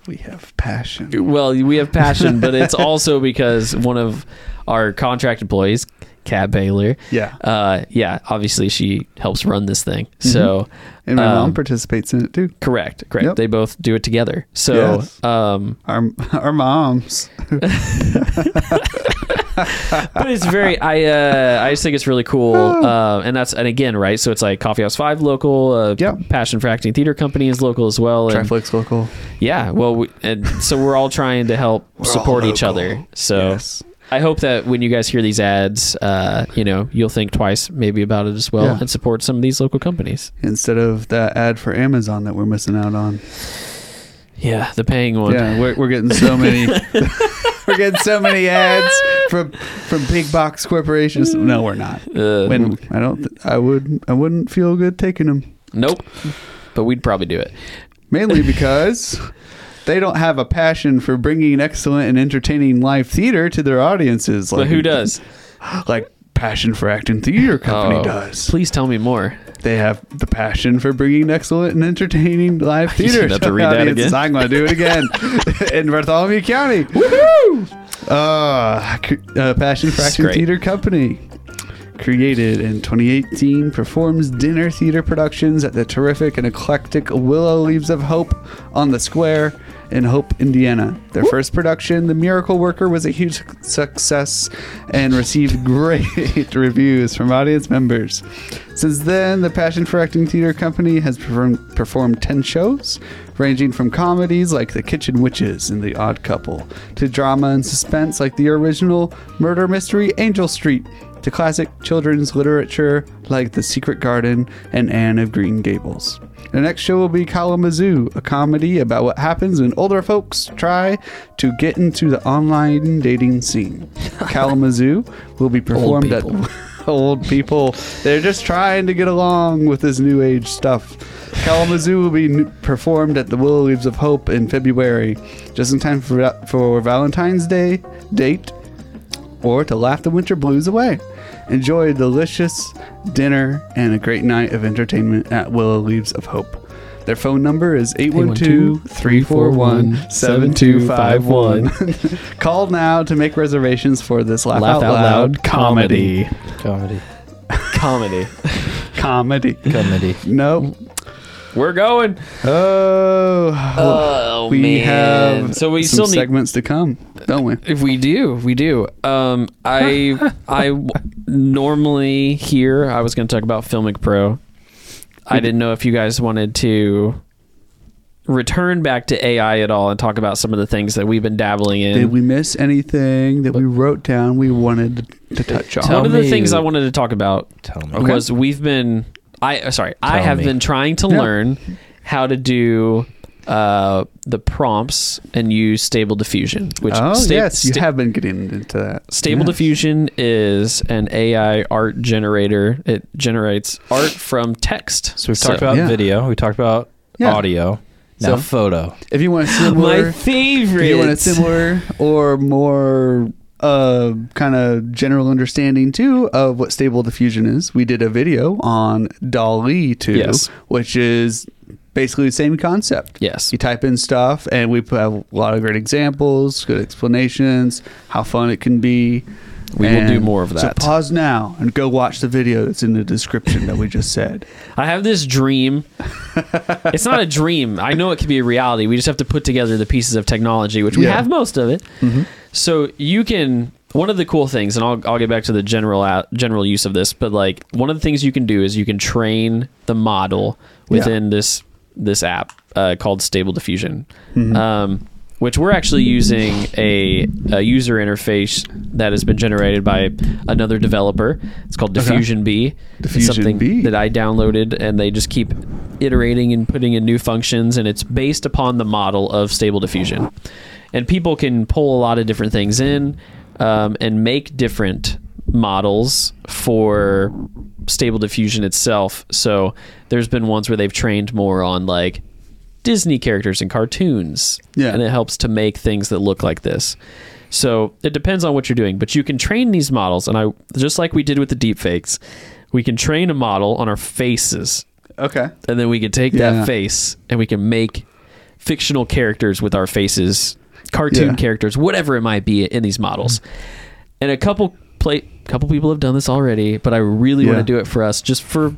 We have passion. well, we have passion, but it's also because one of our contract employees, Kat Baylor, Yeah. uh, yeah, obviously she helps run this thing. So And my mom um, participates in it too. correct, correct. Yep. They both do it together. So. Yes. Um, Our our moms. but it's very I uh I just think it's really cool uh and that's and again right so it's like coffee house 5 local uh Yep. passion for acting theater company is local as well and Triflix local. yeah well we, and so we're all trying to help support each other so Yes. I hope that when you guys hear these ads uh you know you'll think twice maybe about it as well Yeah. and support some of these local companies Instead of that ad for Amazon that we're missing out on. yeah the paying one Yeah, we're, we're getting so many. we're getting so many ads from from big box corporations. No, we're not. uh, When I don't, th- I would, I wouldn't feel good taking them. nope but we'd probably do it Mainly because they don't have a passion for bringing excellent and entertaining live theater to their audiences. but who does Like Passion for Acting Theater Company Oh, does. please tell me more They have the passion for bringing excellent and entertaining live You theater. should have to to read that audiences. again. I'm going to do it again in Bartholomew County. Woohoo! Uh, uh, Passion for Acting. Theater Company. Created in 2018, performs dinner theater productions at the terrific and eclectic Willow Leaves of Hope on the Square in Hope, Indiana. Their first production, The Miracle Worker, was a huge success and received great reviews from audience members. Since then, the Passion for Acting Theater Company has performed, performed 10 shows, ranging from comedies like The Kitchen Witches and The Odd Couple, to drama and suspense like the original murder mystery Angel Street, to classic children's literature like The Secret Garden and Anne of Green Gables. The next show will be Kalamazoo, a comedy about what happens when older folks try to get into the online dating scene. Kalamazoo will be performed at old people. They're just trying to get along with this new age stuff. Kalamazoo will be performed at the Willow Leaves of Hope in February, just in time for, for Valentine's Day date or to laugh the winter blues away. Enjoy a delicious dinner and a great night of entertainment at Willow Leaves of Hope. Their phone number is 812 341 7251. Call now to make reservations for this Laugh, Laugh Out, Loud, comedy. Comedy. Comedy. Comedy. Comedy. Nope. We're going. Oh, Oh we man. have so we some still need segments to come, don't we? If we do, we do. Um, I I w- normally here I was going to talk about Filmic Pro. I didn't know if you guys wanted to return back to AI at all and talk about some of the things that we've been dabbling in. Did we miss anything that we wrote down we wanted to touch on? Tell One of the me- things I wanted to talk about Tell me. Okay. was we've been I uh, sorry I have me. been trying to Yeah. learn how to do uh, the prompts and use Stable Diffusion, which oh, sta- yes, you sta- have been getting into that. Stable Yes. Diffusion is an AI art generator. It generates art from text. So we've talked about Yeah. video. We talked about Yeah. audio. Now So- photo. If you want a my similar, favorite. if you want a similar or more uh, kind of general understanding too of what stable diffusion is, we did a video on DALL-E 2, Yes. which is basically the same concept. Yes. You type in stuff, and we have a lot of great examples, good explanations, how fun it can be. We will do more of that. So pause now and go watch the video that's in the description that we just said. I have this dream. it's not a dream. I know it can be a reality. We just have to put together the pieces of technology, which we Yeah. have most of it. So you can. One of the cool things, and I'll, I'll get back to the general out, general use of this, but like one of the things you can do is you can train the model within this this app uh, called Stable Diffusion, um, which we're actually using a, a user interface that has been generated by another developer. It's called Okay. DiffusionBee. It's something B. that I downloaded, and they just keep iterating and putting in new functions, and it's based upon the model of Stable Diffusion. And people can pull a lot of different things in um, and make different models for Stable Diffusion itself. So there's been ones where they've trained more on like Disney characters and cartoons, Yeah. and it helps to make things that look like this. So it depends on what you're doing, but you can train these models, and I just like we did with the deepfakes, we can train a model on our faces, Okay. and then we can take Yeah. that face and we can make fictional characters with our faces, cartoon Yeah. characters, whatever it might be in these models. And a couple play, couple people have done this already, but I really want to do it for us, just for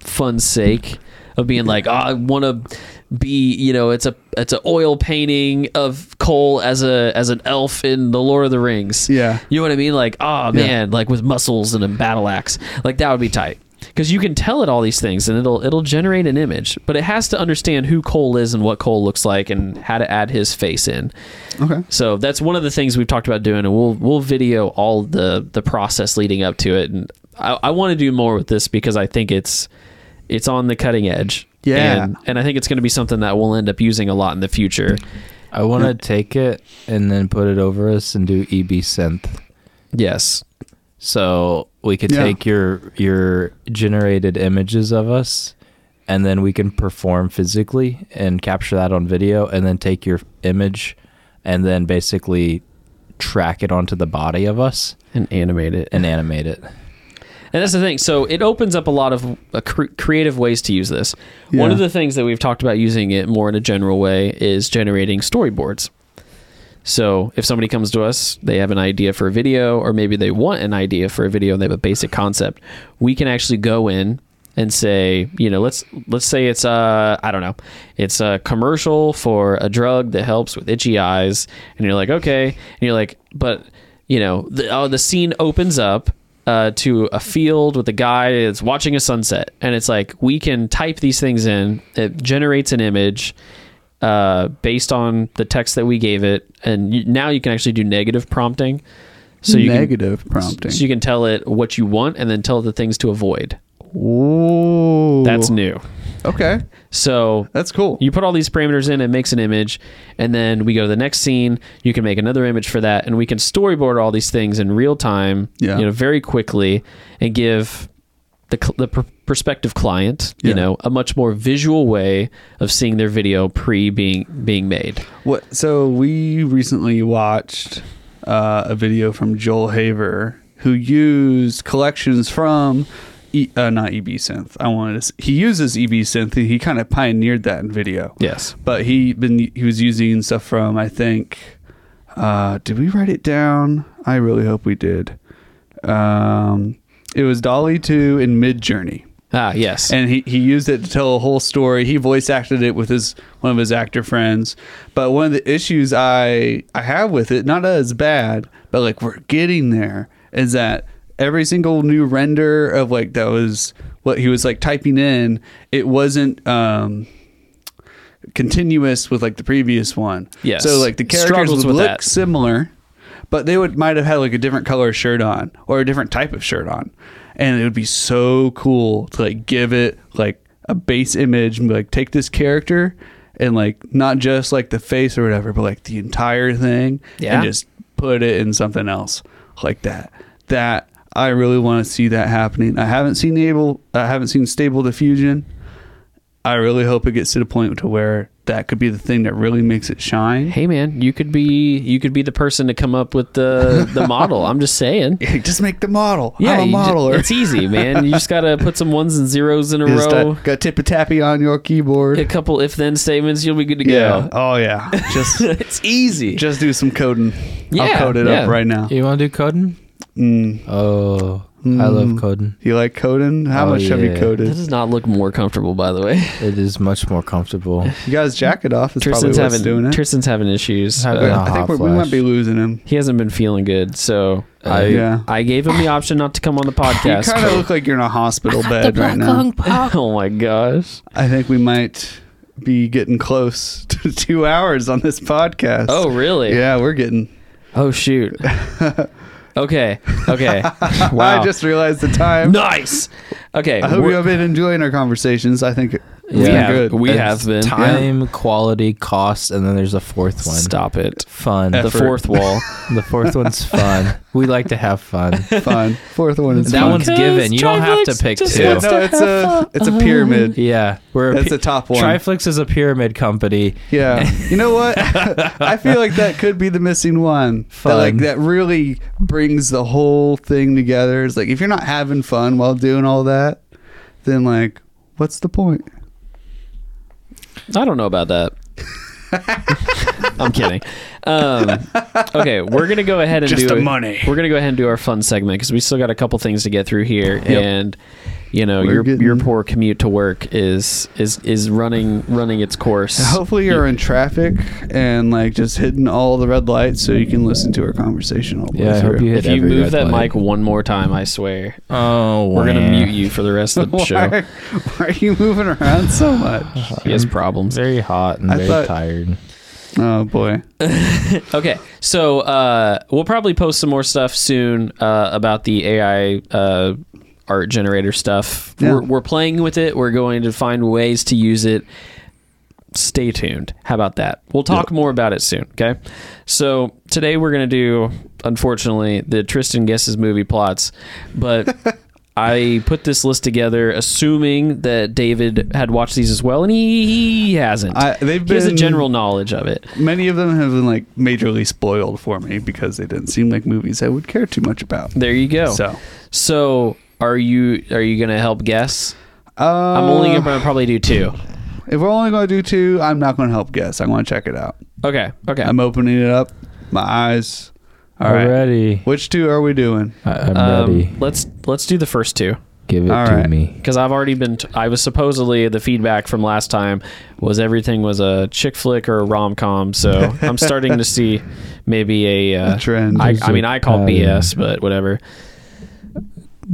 fun's sake of being like, oh, I want to be, you know, it's a it's an oil painting of Cole as a as an elf in the Lord of the Rings. Yeah. You know what I mean? Like, oh man, like with muscles and a battle axe. Like that would be tight. Because you can tell it all these things and it'll it'll generate an image, but it has to understand who Cole is and what Cole looks like and how to add his face in. Okay. So that's one of the things we've talked about doing, and we'll we'll video all the the process leading up to it. And I, I want to do more with this because I think it's it's on the cutting edge. Yeah. and, and I think it's going to be something that we'll end up using a lot in the future. I want to take it and then put it over us and do EbSynth. Yes, So we could Yeah. take your your generated images of us and then we can perform physically and capture that on video and then take your image and then basically track it onto the body of us and animate it. and animate it. And that's the thing. So it opens up a lot of uh, cre- creative ways to use this. One of the things that we've talked about using it more in a general way is generating storyboards. So if somebody comes to us, they have an idea for a video, or maybe they want an idea for a video and they have a basic concept, we can actually go in and say, you know, let's let's say it's a I don't know, it's a commercial for a drug that helps with itchy eyes, and you're like, okay, and you're like, but you know, the oh, the scene opens up uh, to a field with a guy that's watching a sunset, and it's like we can type these things in, it generates an image. Uh, based on the text that we gave it, and you, now you can actually do negative prompting. So you can, Negative prompting. so you can tell it what you want and then tell it the things to avoid. Ooh. That's new. okay. So That's cool. you put all these parameters in, it makes an image, and then we go to the next scene. You can make another image for that, and we can storyboard all these things in real time, Yeah. you know, very quickly, and give the the pr- prospective client, you Yeah. know, a much more visual way of seeing their video pre being being made. What? So we recently watched uh, a video from Joel Haver who used collections from. E, uh, not EbSynth. I wanted to. He uses EB Synth. He kind of pioneered that in video. Yes. But he been he was using stuff from I think. Uh, did we write it down? I really hope we did. Um, it was DALL-E Two in Midjourney Ah, yes. and he, he used it to tell a whole story. He voice acted it with his one of his actor friends. But one of the issues I I have with it, not as bad, but like we're getting there, is that every single new render of like that was what he was like typing in, it wasn't um continuous with like the previous one. Yes. So like the characters Struggles would look that. similar, but they would might have had like a different color shirt on or a different type of shirt on, and it would be so cool to like give it like a base image and be like take this character and like not just like the face or whatever, but like the entire thing, Yeah. and just put it in something else like that. That I really want to see that happening. I haven't seen able, I haven't seen stable diffusion. I really hope it gets to the point to where that could be the thing that really makes it shine. hey man, you could be you could be the person to come up with the the model. I'm just saying. Just make the model. Yeah, I'm a you ju- modeler. it's easy, man. You just gotta put some ones and zeros in a Just, row. got tip a tappy on your keyboard. a couple if then statements, you'll be good to yeah. go. Oh yeah. Just it's easy. just do some coding. Yeah, I'll code it yeah. up right now. You want to do coding? Mm. Oh, I love coding. You like coding? How Oh, much have you yeah. That does not look more comfortable, by the way. It is much more comfortable. You guys jack it off. It's Tristan's probably what's having doing it. Tristan's having issues. Having Uh, a I think we're, we might be losing him. he hasn't been feeling good, so I Yeah. I gave him the option not to come on the podcast. You kind of but- look like you're in a hospital bed right now. oh my gosh! I think we might be getting close to two hours on this podcast. Oh really? yeah, we're getting. Oh shoot. Okay. Okay. Wow. I just realized the time. nice. Okay. I hope you have been enjoying our conversations. I think we we're have good. we have been. Time, quality, cost, and then there's a fourth one. Stop it. Fun. The fourth wall. The fourth one's fun. We like to have fun. fun. Fourth one is that fun. one's given. You don't have to pick two. Yeah, no, it's a fun. it's a pyramid. Yeah, we're It's a That's pi- the top one. Triflix is a pyramid company. Yeah. You know what? I feel like that could be the missing one. That like that really brings the whole thing together. It's like if you're not having fun while doing all that, then like what's the point? I don't know about that. I'm kidding. Um, okay, we're gonna go ahead and Just do the money. We're gonna go ahead and do our fun segment because we still got a couple things to get through here, and you know We're your getting- your poor commute to work is is is running running its course. Hopefully you're in traffic and like just hitting all the red lights so you can listen to our conversation all the way Yeah, I hope through. you If you move that light. mic one more time, I swear Oh, we're gonna mute you for the rest of the show. why, why are you moving around so much? He has problems. Very hot and I very thought- tired. Oh boy. Okay, so uh, we'll probably post some more stuff soon uh, about the AI uh, art generator stuff. Yeah. We're, we're playing with it. We're going to find ways to use it. Stay tuned. How about that? We'll talk more about it soon. Okay. So today we're going to do, unfortunately, the Tristan guesses movie plots, but. I put this list together assuming that David had watched these as well, and he, he hasn't. I, they've he has a general knowledge of it. Many of them have been like majorly spoiled for me because they didn't seem like movies I would care too much about. There you go. So So are you are you gonna help guess? uh, I'm only gonna probably do two. If we're only going to do two, I'm not going to help guess. I'm gonna check it out. Okay. Okay. I'm opening it up. My eyes. All right. Already. Which two are we doing? I, I'm Um, ready. Let's let's do the first two. Give it All to right. me. because I've already been. T- I was supposedly the feedback from last time was everything was a chick flick or a rom com. So I'm starting to see maybe a. Uh, A trend. I, There's I mean, a I call pattern. BS, but whatever.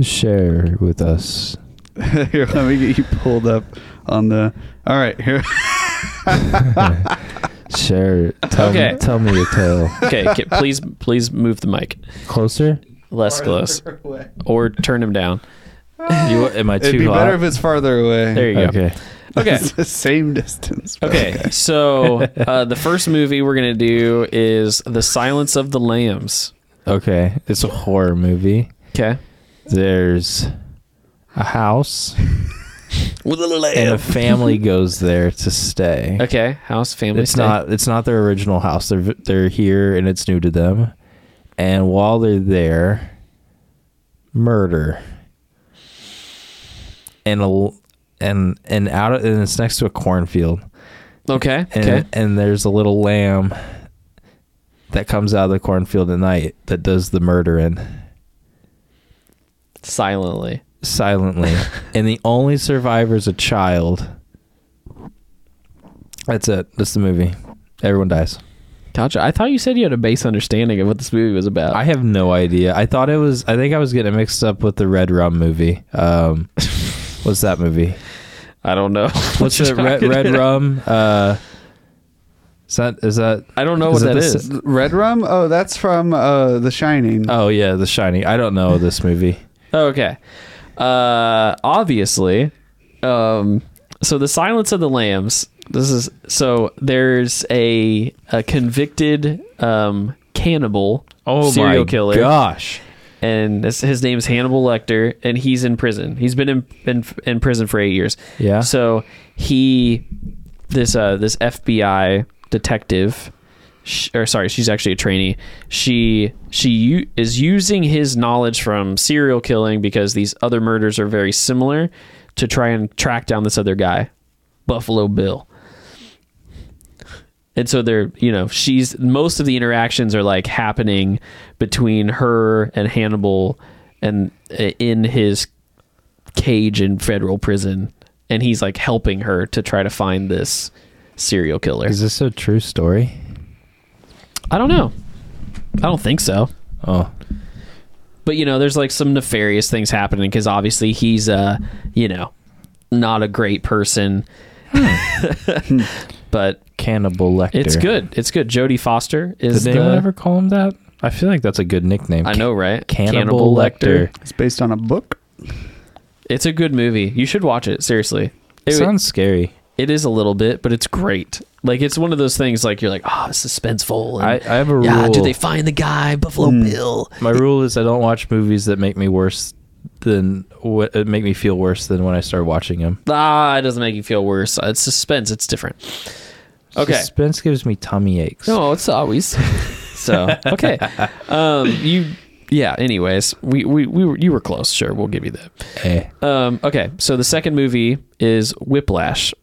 Share with us. here, let me get you pulled up on the. All right, here. Share. Tell, Okay. me, tell me your tale. Okay, ca- please, please move the mic Closer? less close, or turn him down. You, am I too It'd be hot? better if it's farther away. There you go. Okay. Okay. it's the same distance. but Okay, so uh, the first movie we're gonna do is The Silence of the Lambs. Okay. It's a horror movie. Okay, There's a house, with a little and a family goes there to stay. Okay, house family. It's stay. not. It's not their original house. They're they're here, and it's new to them. And while they're there, murder. And a and and out of, and it's next to a cornfield. okay. And, Okay, and there's a little lamb that comes out of the cornfield at night that does the murdering silently. Silently. and the only survivor is a child. That's it. That's the movie. Everyone dies. Gotcha. I thought you said you had a base understanding of what this movie was about. I have no idea. I thought it was. I think I was getting mixed up with the Red Rum movie. Um, what's that movie? I don't know. What's What Red, Red. Rum. Uh, is that? Is that? I don't know what it that the Red Rum? Oh, that's from uh, The Shining. Oh yeah, The Shining. I don't know this movie. Okay. Uh, obviously, um, so the Silence of the Lambs. This is so there's a a convicted um cannibal Oh serial my killer. gosh. and this, his name's Hannibal Lecter, and he's in prison. He's been in in, in prison for eight years. Yeah. So he, this uh, this FBI detective, sh- or sorry, she's actually a trainee. She she u- is using his knowledge from serial killing because these other murders are very similar to try and track down this other guy, Buffalo Bill. And so they're, you know, she's most of the interactions are like happening between her and Hannibal and uh, in his cage in federal prison and he's like helping her to try to find this serial killer. Is this a true story? I don't know. I don't think so. Oh, But you know, there's like some nefarious things happening because obviously he's uh, you know, not a great person. but Cannibal Lecter. it's good. It's good. Jodie Foster is Did the, anyone ever call him that? I feel like that's a good nickname. I know, right? Cannibal, Lecter. It's based on a book. It's a good movie. You should watch it. Seriously. It, Sounds scary. It is a little bit, but it's great. Like it's one of those things. Like you're like, oh, suspenseful. I, And, I have a rule. yeah, rule. do they find the guy Buffalo Hmm. Bill? My rule is I don't watch movies that make me worse than what uh, make me feel worse than when I start watching them. Ah, it doesn't make you feel worse. Uh, It's suspense. It's different. Okay. Suspense gives me tummy aches. No, it's always. so okay. Um, you. Yeah. Anyways, we we we were, you were close. Sure, we'll give you that. Eh. Um, okay. So the second movie is Whiplash.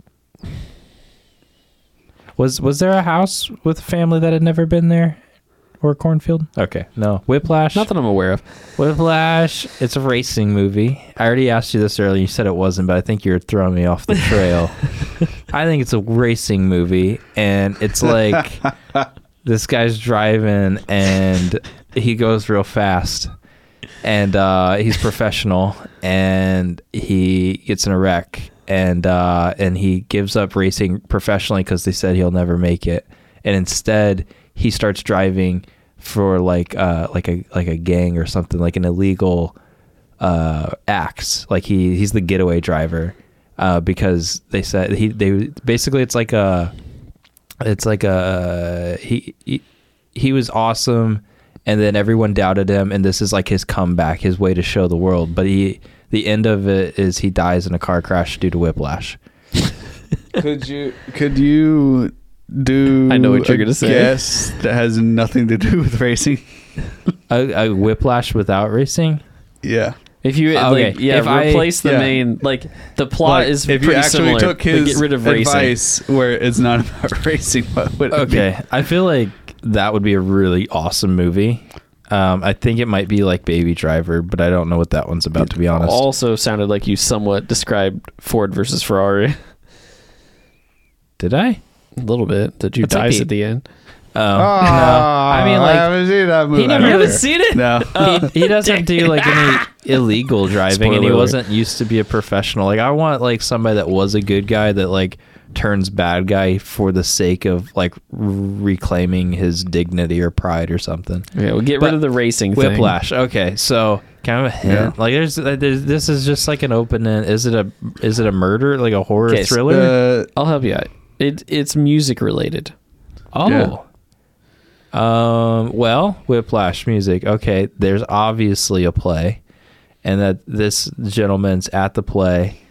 Was was there a house with a family that had never been there? Or a cornfield? Okay. No. Whiplash. Not that I'm aware of. Whiplash. It's a racing movie. I already asked you this earlier. You said it wasn't, but I think you're throwing me off the trail. I think it's a racing movie, and it's like this guy's driving and he goes real fast, and uh, he's professional, and he gets in a wreck, and uh, and he gives up racing professionally because they said he'll never make it, and instead he starts driving for like uh like a like a gang or something like an illegal uh acts. Like he he's the getaway driver uh because they said he they basically it's like a it's like a he he, he was awesome and then everyone doubted him and this is like his comeback his way to show the world. But he the end of it is he dies in a car crash due to whiplash could you could you do I know what you're gonna say. Yes, that has nothing to do with racing. a, a whiplash without racing Yeah. If you ah, Okay, like, yeah, if I- replace the yeah. main like the plot Like, is if pretty you actually similar. took his get rid of racing. advice where it's not about racing, what would it be? okay i feel like that would be a really awesome movie Um, I think it might be like Baby Driver, but I don't know what that one's about to be honest. Also sounded like you somewhat described Ford versus Ferrari Did I? a little bit. Did you That's like the- at the end. Oh, no. I mean, like, I like haven't seen that movie. he never I don't seen it? No. he, he doesn't do like any illegal driving, and he alert. wasn't used to be a professional. Like I want like somebody that was a good guy that like turns bad guy for the sake of like reclaiming his dignity or pride or something. Yeah, we'll get But rid of the racing thing. Whiplash. Okay, so kind of a hint. Yeah. Like there's, there's this is just like an open end. Is it a is it a murder like a horror Okay, thriller? Uh, I'll help you out. It it's music related. oh. Um. Well, Whiplash music. Okay. There's obviously a play, and that this gentleman's at the play,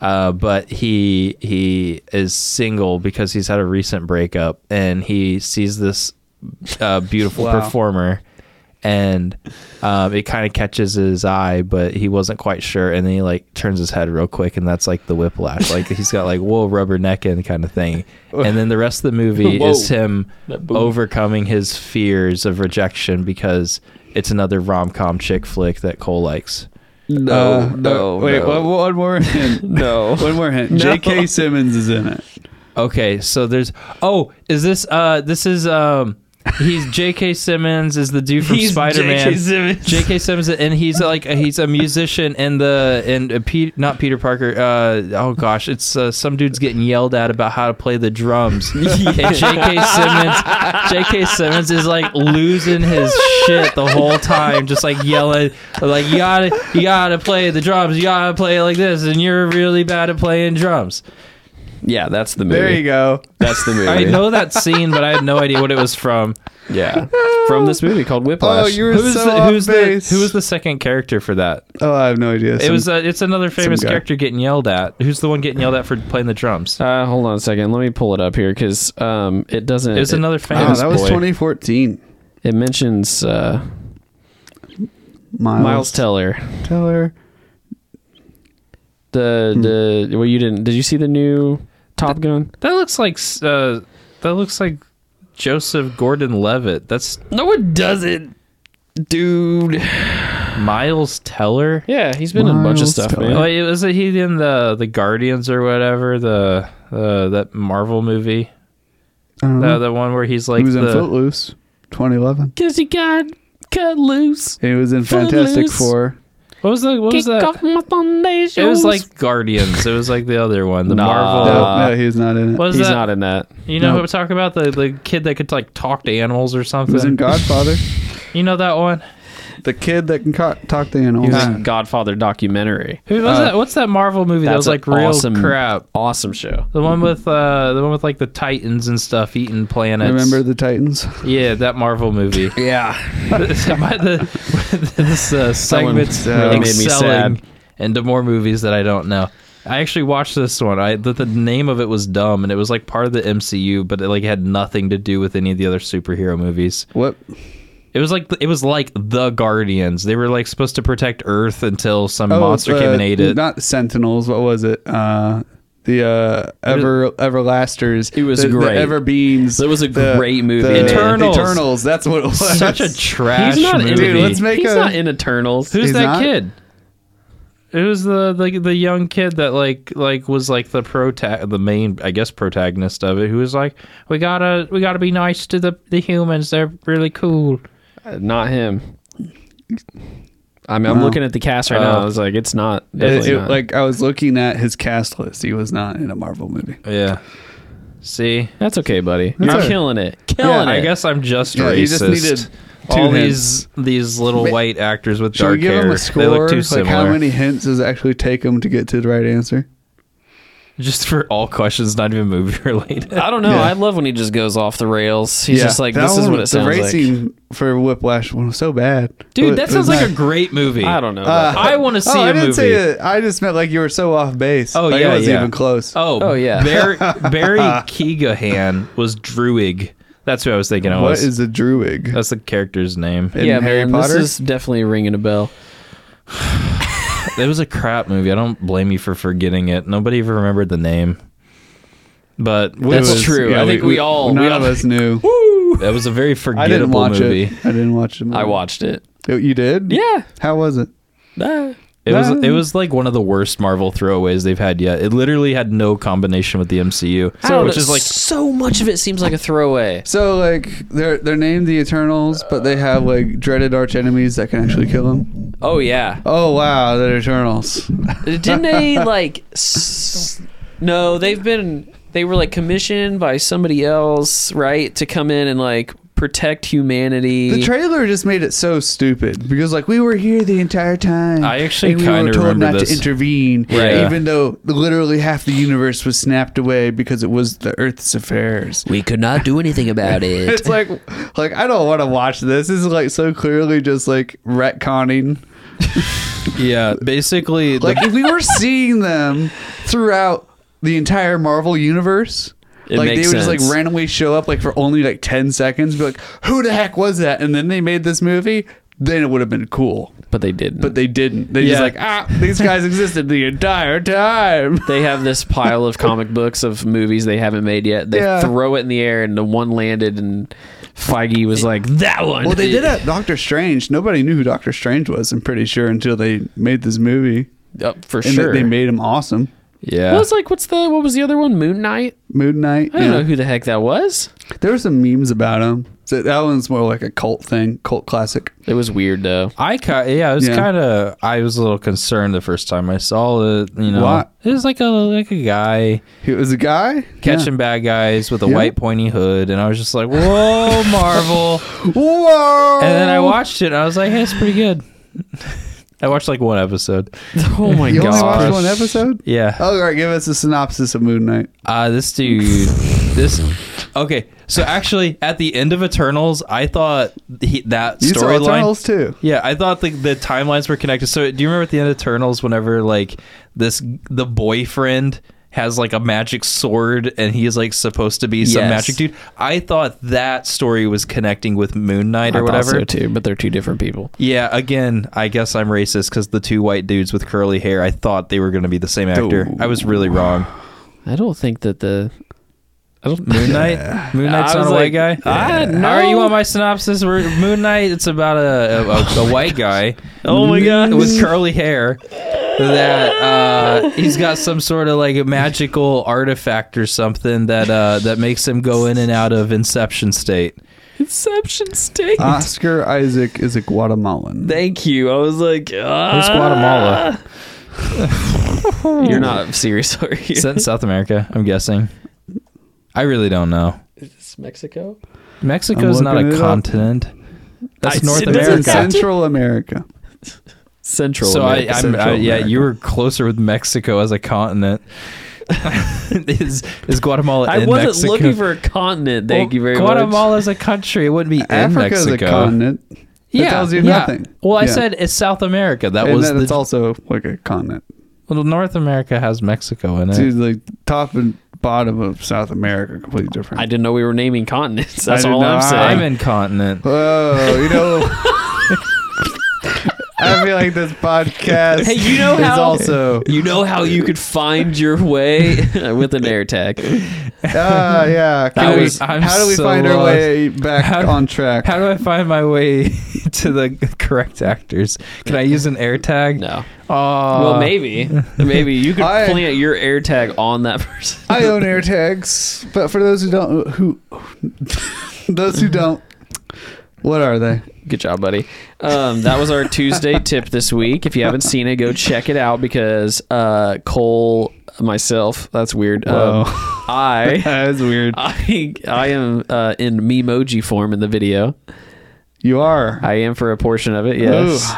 uh, but he he is single because he's had a recent breakup, and he sees this uh, beautiful Wow. performer, and um, it kind of catches his eye, but he wasn't quite sure, and then he like turns his head real quick, and that's like the whiplash, like he's got like whoa rubber necking kind of thing, and then the rest of the movie is him overcoming his fears of rejection because it's another rom com chick flick that Cole likes. No, uh, no, Wait, no. One, one more hint. No. One more hint. No. J.K. Simmons is in it. Okay, so there's oh, is this uh this is um he's J.K. Simmons is the dude from He's Spider Man. J.K. Simmons. J.K. Simmons, and he's like he's a musician in the and uh, Pete, not Peter Parker. Uh, oh gosh, it's uh, some dude's getting yelled at about how to play the drums. And J.K. Simmons, J.K. Simmons is like losing his shit the whole time, just like yelling, like you gotta you gotta play the drums, you gotta play it like this, and you're really bad at playing drums. Yeah, that's the movie. There you go. That's the movie. I know that scene, but I had no idea what it was from. Yeah, from this movie called Whiplash. Oh, you were Who's so the off who's the who was the second character for that? Oh, I have no idea. it was uh, it's another famous guy. character getting yelled at. Who's the one getting yelled at for playing the drums? Uh, hold on a second. Let me pull it up here because um, it doesn't. It was it, another Oh, famous that was boy. 2014. it mentions uh, Miles, Miles Teller. Teller. The Hmm. the well, you didn't. Did you see the new Top Gun? That looks like uh, that looks like Joseph Gordon-Levitt. That's No, it doesn't, dude. Miles Teller. Yeah, he's been in a bunch of stuff, Teller. man. Oh, was it he in the the Guardians or whatever the uh, that Marvel movie? I don't The, the one where he's like he was in the Footloose, 2011. Cause he got cut loose. He was in Fantastic Four. What was the what was Kick that? off my foundations. It was like Guardians. It was like the other one, the Nah. Marvel. No, no, he was not in it. What was He's that? not in that. You know No. who we're talking about? The the kid that could like talk to animals or He something. was in Godfather. you know that one? The kid that can co- talk to animals. He was in Godfather documentary. Who was Uh, that? What's that Marvel movie that was like an real awesome- crap? Awesome show. The one with uh the one with like the Titans and stuff eating planets. Remember the Titans? Yeah, that Marvel movie. Yeah. My- the- this uh, segment's really made me excelling sad. into more movies that I don't know. I actually watched this one. I the, the name of it was dumb, and it was like part of the MCU, but it like had nothing to do with any of the other superhero movies. What? It was like it was like the Guardians. They were like supposed to protect Earth until some Oh, monster uh, came and ate it. Not Sentinels. What was it? Uh, the uh, ever Everlasters. It was the, great. The Everbeams. It was a the- great movie, The man. Eternals. Eternals. That's what it was. Such a trash He's not movie. in Dude, let's make He's a- not in Eternals. Who's He's that not? kid? Who's the, the the young kid that like like was like the prota- the main I guess protagonist of it who was like we gotta we gotta be nice to the the humans they're really cool Uh, not him. I mean, I'm Wow. looking at the cast right now. Oh. I was like, it's not. It- Definitely it- not. like I was looking at his cast list. He was not in a Marvel movie. yeah see That's okay, buddy. That's You're all right. killing it. Killing Yeah, it. I guess I'm just Yeah, racist you just needed two all hints. these these little Wait, white actors with Should dark we give hair him a they look too Like similar how many hints does it actually take him to get to the right answer? Just for all questions not even movie related I don't know. Yeah. I love when he just goes off the rails. He's Yeah, just like, that this is what it sounds The like. racing for Whiplash was so bad. dude It that sounds like not- a great movie I don't know. Uh, I want to see oh, a I didn't movie say it. I just meant like you were so off base. Oh, Like, yeah, it wasn't yeah. even close. Oh, Oh, yeah. Barry, Barry Keoghan was Druig. That's who I was thinking. It what was. is a druid? That's the character's name. in yeah, Harry man, Potter? this is definitely ringing a bell. It was a crap movie. I don't blame you for forgetting it. Nobody even remembered the name. But That's was- true. I think we all- none we of us knew. That was a very I forgettable watch movie. it. I didn't watch it. I watched it. Oh, You did? Yeah. How was it? Ah. It was it was like one of the worst Marvel throwaways they've had yet. It literally had no combination with the MCU, I don't which is like so much of it seems like a throwaway. So like they're they're named the Eternals, but they have like dreaded arch enemies that can actually kill them. Oh yeah. Oh wow, they're Eternals. Didn't they like? S- no, they've been. They were like commissioned by somebody else, right, to come in and like protect humanity. The trailer just made it so stupid because like we were here the entire time. I actually and we were told not this. to intervene, Right. even though literally half the universe was snapped away because it was the Earth's affairs. we could not do anything about it. It's like like I don't want to watch this. This is like so clearly just like retconning. yeah, basically the, Like if we were seeing them throughout the entire Marvel universe. It like they would just like randomly show up like for only like 10 seconds be like who the heck was that and then they made this movie then it would have been cool but they didn't. but they didn't they Yeah. just like ah these guys existed the entire time they have this pile of comic books of movies they haven't made yet. They Yeah. throw it in the air, and the one landed, and Feige was like, "That one." well they did at doctor strange nobody knew who doctor strange was i'm pretty sure until they made this movie Uh, for and sure. they made him awesome yeah. What was like? What's the? What was the other one? Moon Knight. moon knight I don't yeah. know who the heck that was. there were some memes about him so that one's more like a cult thing cult classic It was weird though. I ki- yeah, it was Yeah. kind of I was a little concerned the first time I saw it. You know, What? it was like a like a guy It was a guy catching bad guys with a Yeah. white pointy hood, and I was just like, "Whoa, Marvel!" whoa and then I watched it, and I was like, "Hey, it's pretty good." I watched like one episode. Oh my god. you only watched gosh. one episode Yeah. Oh, all right. Give us a synopsis of Moon Knight. Uh, this dude, this. Okay, so actually, at the end of Eternals, I thought he, that You saw storyline. Eternals too. Yeah, I thought the, the timelines were connected. So, do you remember at the end of Eternals, whenever like this the boyfriend has like a magic sword and he is like supposed to be some Yes. magic dude? I thought that story was connecting with Moon Knight or thought whatever. so too, but they're two different people. Yeah, again, I guess I'm racist because the two white dudes with curly hair, I thought they were going to be the same actor. Ooh. I was really wrong. I don't think that the. I don't. Moon Knight. Moon Knight's not was a white guy. ah, no. All right, you want my synopsis? We're, Moon Knight. It's about a, a, a white guy. Oh my God. with curly hair. That uh, he's got some sort of like a magical artifact or something that uh, that makes him go in and out of Inception state. Inception State. Oscar Isaac is a Guatemalan. Thank you. I was like, ah. Where's Guatemala? You're not serious, are you? Is in South America? I'm guessing. I really don't know. Is this Mexico? Mexico's I'm not a looking it up. continent. That's I- North it doesn't America. sound- Central America. Central. So I, America. I'm, Central I, yeah, America. you were closer with Mexico as a continent. is is Guatemala I in wasn't Mexico? looking for a continent. Thank Well, you very much. Guatemala is a country. It wouldn't be in Africa is Mexico. a continent. yeah, tells you yeah. nothing. Well, I Yeah. said it's South America. That and was then the. it's also like a continent. well, North America has Mexico in it. Dude, like top and bottom of South America completely different. I didn't know we were naming continents. That's I did all I'm not. saying. I'm in continent. Whoa, you know. I feel like this podcast Hey, you know is how- also you know how you could find your way with an air tag. Ah, yeah. Can I we- was- how do we so find our way back How- on track? How do I find my way to the correct actors? Can I use an air tag? No. Oh, well, maybe. Maybe you could I- plant your air tag on that person. I own air tags, but for those who don't, who those who don't, what are they? Good job, buddy. Um, that was our Tuesday tip this week. If you haven't seen it, go check it out because uh, Cole, myself, that's weird. Um, I, That is weird. I, I am uh, in memoji form in the video. You are. I am for a portion of it. Yes.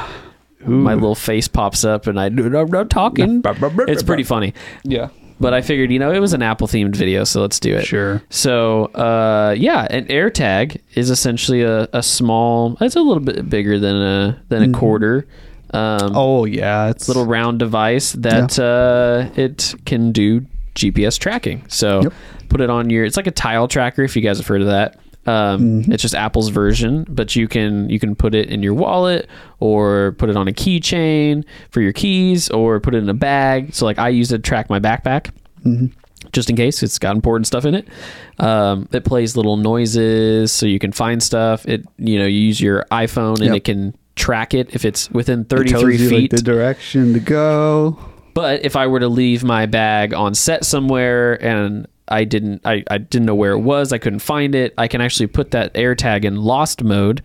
Ooh. My little face pops up and I do I'm not talking. It's pretty funny. Yeah. But I figured, you know, it was an Apple themed video, so let's do it. Sure. So, uh, yeah, an AirTag is essentially a, a small. It's a little bit bigger than a than a quarter. Um, Oh yeah, it's little round device that uh, it can do GPS tracking. So, Yep. put it on your. It's like a tile tracker if you guys have heard of that. Um, Mm-hmm. It's just Apple's version, but you can you can put it in your wallet or put it on a keychain for your keys or put it in a bag. So like I use it to track my backpack. Mm-hmm. just in case it's got important stuff in it. Um, it plays little noises so you can find stuff. It you know you use your iPhone and Yep. it can track it if it's within It tells 33 you, like, feet. the direction to go. But if I were to leave my bag on set somewhere and I didn't I, I didn't know where it was, I couldn't find it, I can actually put that AirTag in lost mode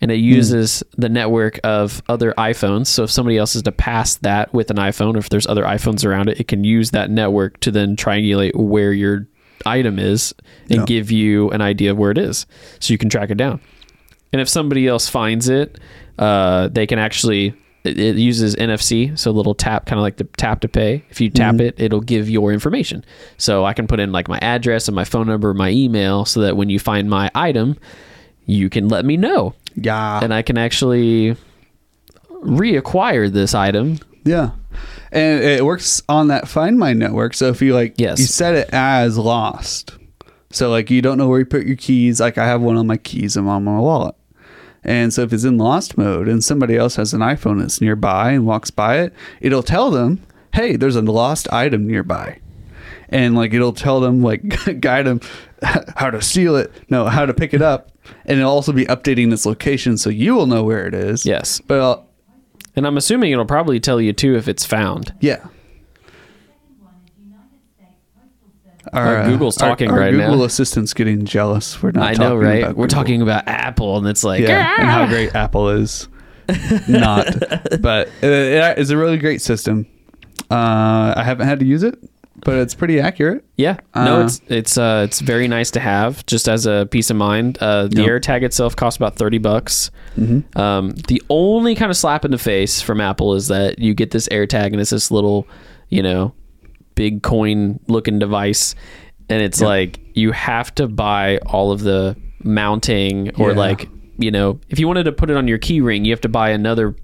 and it uses the network of other iPhones. So if somebody else is to pass that with an iPhone, or if there's other iPhones around it, it can use that network to then triangulate where your item is and Yeah. give you an idea of where it is. So you can track it down. And if somebody else finds it, uh, they can actually. It, it uses NFC, so a little tap, kind of like the tap to pay. If you tap mm-hmm. it, it'll give your information. So I can put in like my address and my phone number, my email, so that when you find my item, you can let me know, Yeah. and I can actually reacquire this item. Yeah. And it works on that Find My network. So if you like, Yes. you set it as lost. So like you don't know where you put your keys. Like I have one on my keys and on my wallet. And so if it's in lost mode and somebody else has an iPhone that's nearby and walks by it, it'll tell them, hey, there's a lost item nearby. And like it'll tell them, like guide them how to steal it, no, how to pick it up. And it'll also be updating its location so you will know where it is. Yes, But uh, and I'm assuming it'll probably tell you too if it's found. yeah. Uh, Google's talking our right now. Google Assistant's getting jealous. We're not. I know, talking right? about We're talking about Apple, and it's like, yeah, and how "Ah!" great Apple is. not, but uh, it is a really great system. Uh, I haven't had to use it, but it's pretty accurate. Yeah, no, Uh, it's it's uh it's very nice to have just as a peace of mind. Uh, the Yep. AirTag itself costs about thirty bucks. Mm-hmm. Um, the only kind of slap in the face from Apple is that you get this AirTag and it's this little, you know, big coin looking device, and it's like you have to buy all of the mounting or Yeah. like you know if you wanted to put it on your key ring, you have to buy another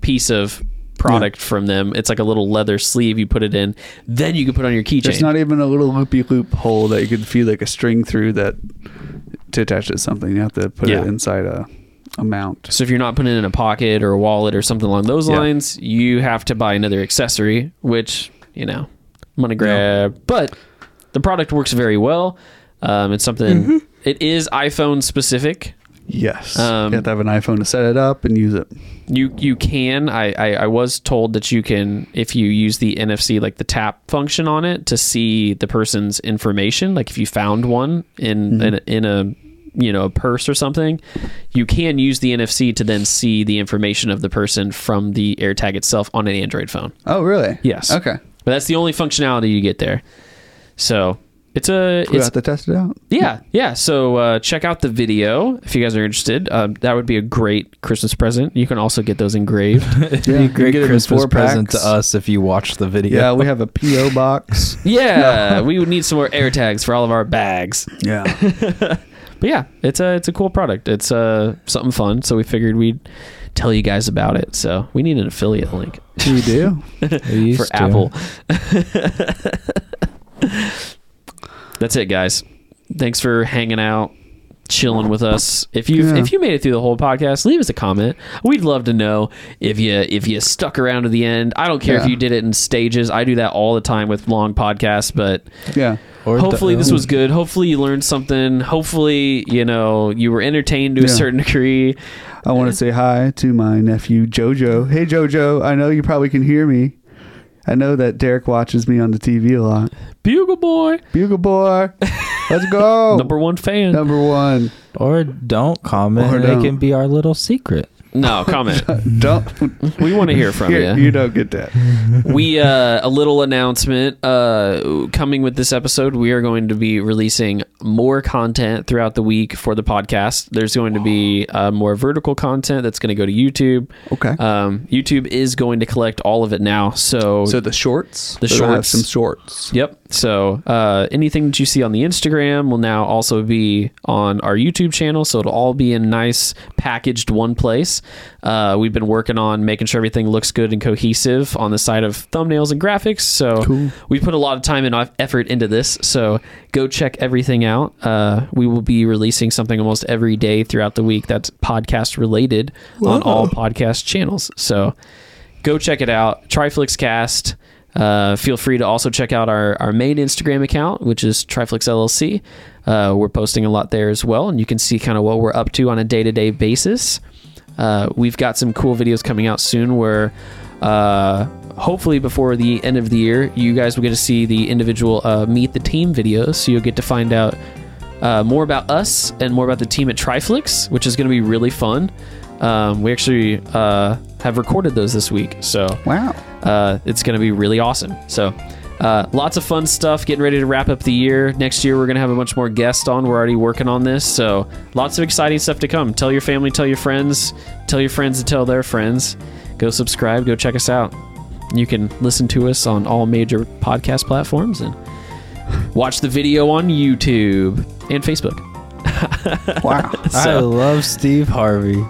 piece of product from them. It's like a little leather sleeve you put it in, then you can put it on your keychain. There's not even a little loopy loop hole that you could feed like a string through that to attach it to something. You have to put Yeah. it inside a, a mount. So if you're not putting it in a pocket or a wallet or something along those Yeah. lines, you have to buy another accessory, which you know, money grab. But the product works very well. Um, it's something. Mm-hmm. it is iPhone specific. Yes, Um, you have to have an iPhone to set it up and use it. You you can. I, I I was told that you can if you use the NFC like the tap function on it to see the person's information. Like if you found one in in, a, in a you know a purse or something, you can use the NFC to then see the information of the person from the AirTag itself on an Android phone. Oh, really? Yes. Okay. But that's the only functionality you get there. So it's a We it's have to test it out. yeah, yeah. So uh, check out the video if you guys are interested. Um, that would be a great Christmas present. You can also get those engraved. Yeah, you great get it in Christmas four present to us if you watch the video. Yeah, we have a PO box. yeah, we would need some more air tags for all of our bags. Yeah. But yeah, it's a it's a cool product. It's uh something fun. So we figured we'd tell you guys about it. So we need an affiliate link we do. We for to. Apple. That's it, guys. Thanks for hanging out, chilling with us. If you Yeah. if you made it through the whole podcast, leave us a comment. We'd love to know if you if you stuck around to the end. I don't care if you did it in stages. I do that all the time with long podcasts, but Yeah. Or hopefully the- this was good. Hopefully you learned something. Hopefully, you know, you were entertained to a certain degree. I want to say hi to my nephew Jojo. Hey Jojo, I know you probably can hear me. I know that Derek watches me on the TV a lot. Bugle boy, Bugle boy, let's go. number one fan. Number one. Or don't comment. Or don't. It can be our little secret. No, comment. Don't we want to hear from you, you. you don't get that. we uh, a little announcement uh, coming with this episode. We are going to be releasing more content throughout the week for the podcast. There's going to be uh, more vertical content that's going to go to YouTube. Okay. Um, YouTube is going to collect all of it now. So, so the shorts. The They're have shorts. some shorts. Yep. So uh, anything that you see on the Instagram will now also be on our YouTube channel. So it'll all be in nice packaged one place. Uh, we've been working on making sure everything looks good and cohesive on the side of thumbnails and graphics. So Cool. we put a lot of time and effort into this. So go check everything out. Uh, we will be releasing something almost every day throughout the week that's podcast related on all podcast channels. So go check it out. Triflix Cast. Uh, feel free to also check out our, our main Instagram account, which is Triflix LLC. Uh, we're posting a lot there as well, and you can see kind of what we're up to on a day to day basis. Uh, we've got some cool videos coming out soon where uh, hopefully before the end of the year, you guys will get to see the individual uh, meet the team videos. So you'll get to find out uh, more about us and more about the team at Triflix, which is going to be really fun. Um, we actually uh, have recorded those this week, so Wow. uh, it's going to be really awesome. So, uh, lots of fun stuff. Getting ready to wrap up the year. Next year, we're going to have a bunch more guests on. We're already working on this. So, lots of exciting stuff to come. Tell your family, tell your friends, tell your friends to tell their friends. Go subscribe, go check us out. You can listen to us on all major podcast platforms and watch the video on YouTube and Facebook. Wow. I love Steve Harvey.